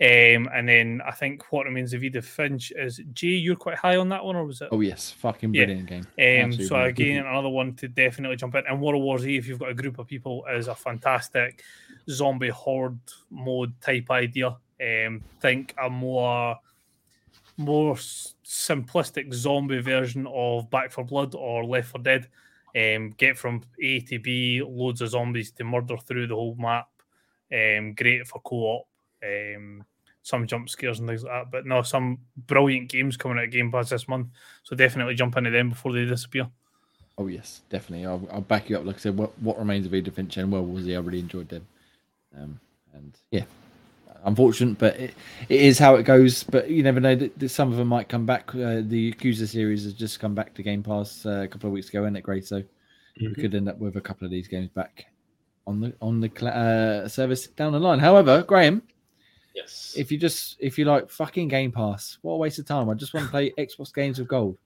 Um, and then I think what remains of Edith Finch is Jay. You're quite high on that one, or was it? Oh yes. Fucking Yeah. brilliant game. Um, Absolutely so brilliant. again, another one to definitely jump in. And World War Z, if you've got a group of people, is a fantastic zombie horde mode type idea. Um, think a more more simplistic zombie version of Back 4 Blood or Left 4 Dead. Um, get from A to B, loads of zombies to murder through the whole map. Um, great for co-op. Um, some jump scares and things like that. But no, some brilliant games coming out of Game Pass this month. So definitely jump into them before they disappear. Oh yes, definitely. I'll, I'll back you up. Like I said, what what remains of Edith Finch and World War Z, I really enjoyed them. Um, and yeah, unfortunate, but it, it is how it goes. But you never know. That, that some of them might come back. Uh, the Yakuza series has just come back to Game Pass uh, a couple of weeks ago, isn't it, Great? So we Mhm. could end up with a couple of these games back on the on the uh, service down the line. However, Graham, Yes. if you just if you like fucking Game Pass, what a waste of time. I just want to play Xbox games with gold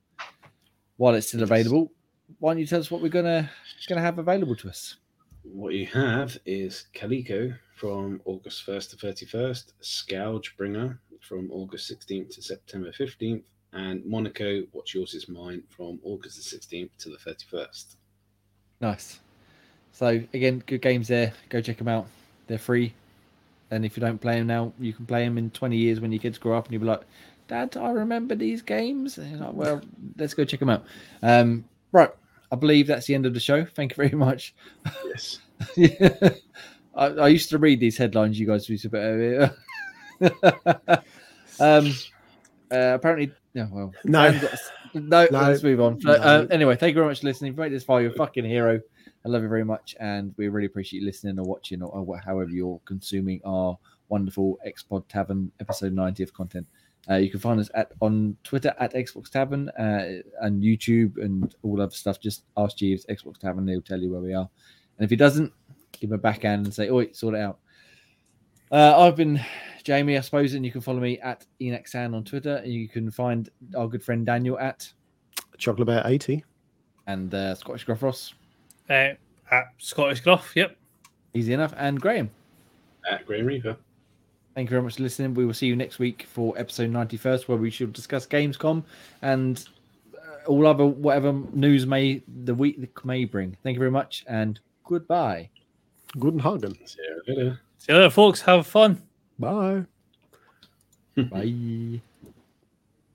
while it's still available. Why don't you tell us what we're gonna gonna have available to us? What you have is Calico from August 1st to 31st, ScourgeBringer from August 16th to September 15th, and Monaco, What's Yours Is Mine from August the 16th to the 31st. Nice. So again, good games there. Go check them out. They're free. And if you don't play them now, you can play them in 20 years when your kids grow up and you'll be like, Dad, I remember these games. And like, well, let's go check them out. Um, right. I believe that's the end of the show. Thank you very much. Yes. I, I used to read these headlines you guys used to put over um, uh, apparently, yeah, well, No. No, No. let's move on. So, uh, anyway, thank you very much for listening. Made this far, you're a fucking hero. I love you very much, and we really appreciate you listening or watching or, or however you're consuming our wonderful Xbox Tavern episode 90 of content. Uh, you can find us at on Twitter at Xbox Tavern uh, and YouTube and all other stuff. Just ask Jeeves Xbox Tavern; he'll tell you where we are. And if he doesn't, give him a backhand and say, "Oi, sort it out." Uh, I've been Jamie, I suppose, and you can follow me at Enexan on Twitter. And you can find our good friend Daniel at Chocolate Bear 80. and uh, Scottish Gruff Ross. Uh, at Scottish Gruff, yep. Easy enough. And Graham, At Graham Reaper. Thank you very much for listening. We will see you next week for episode 91st, where we shall discuss Gamescom and uh, all other whatever news may the week may bring. Thank you very much, and goodbye. Guten Hagen. See you later. See you later, folks. Have fun. Bye. Bye.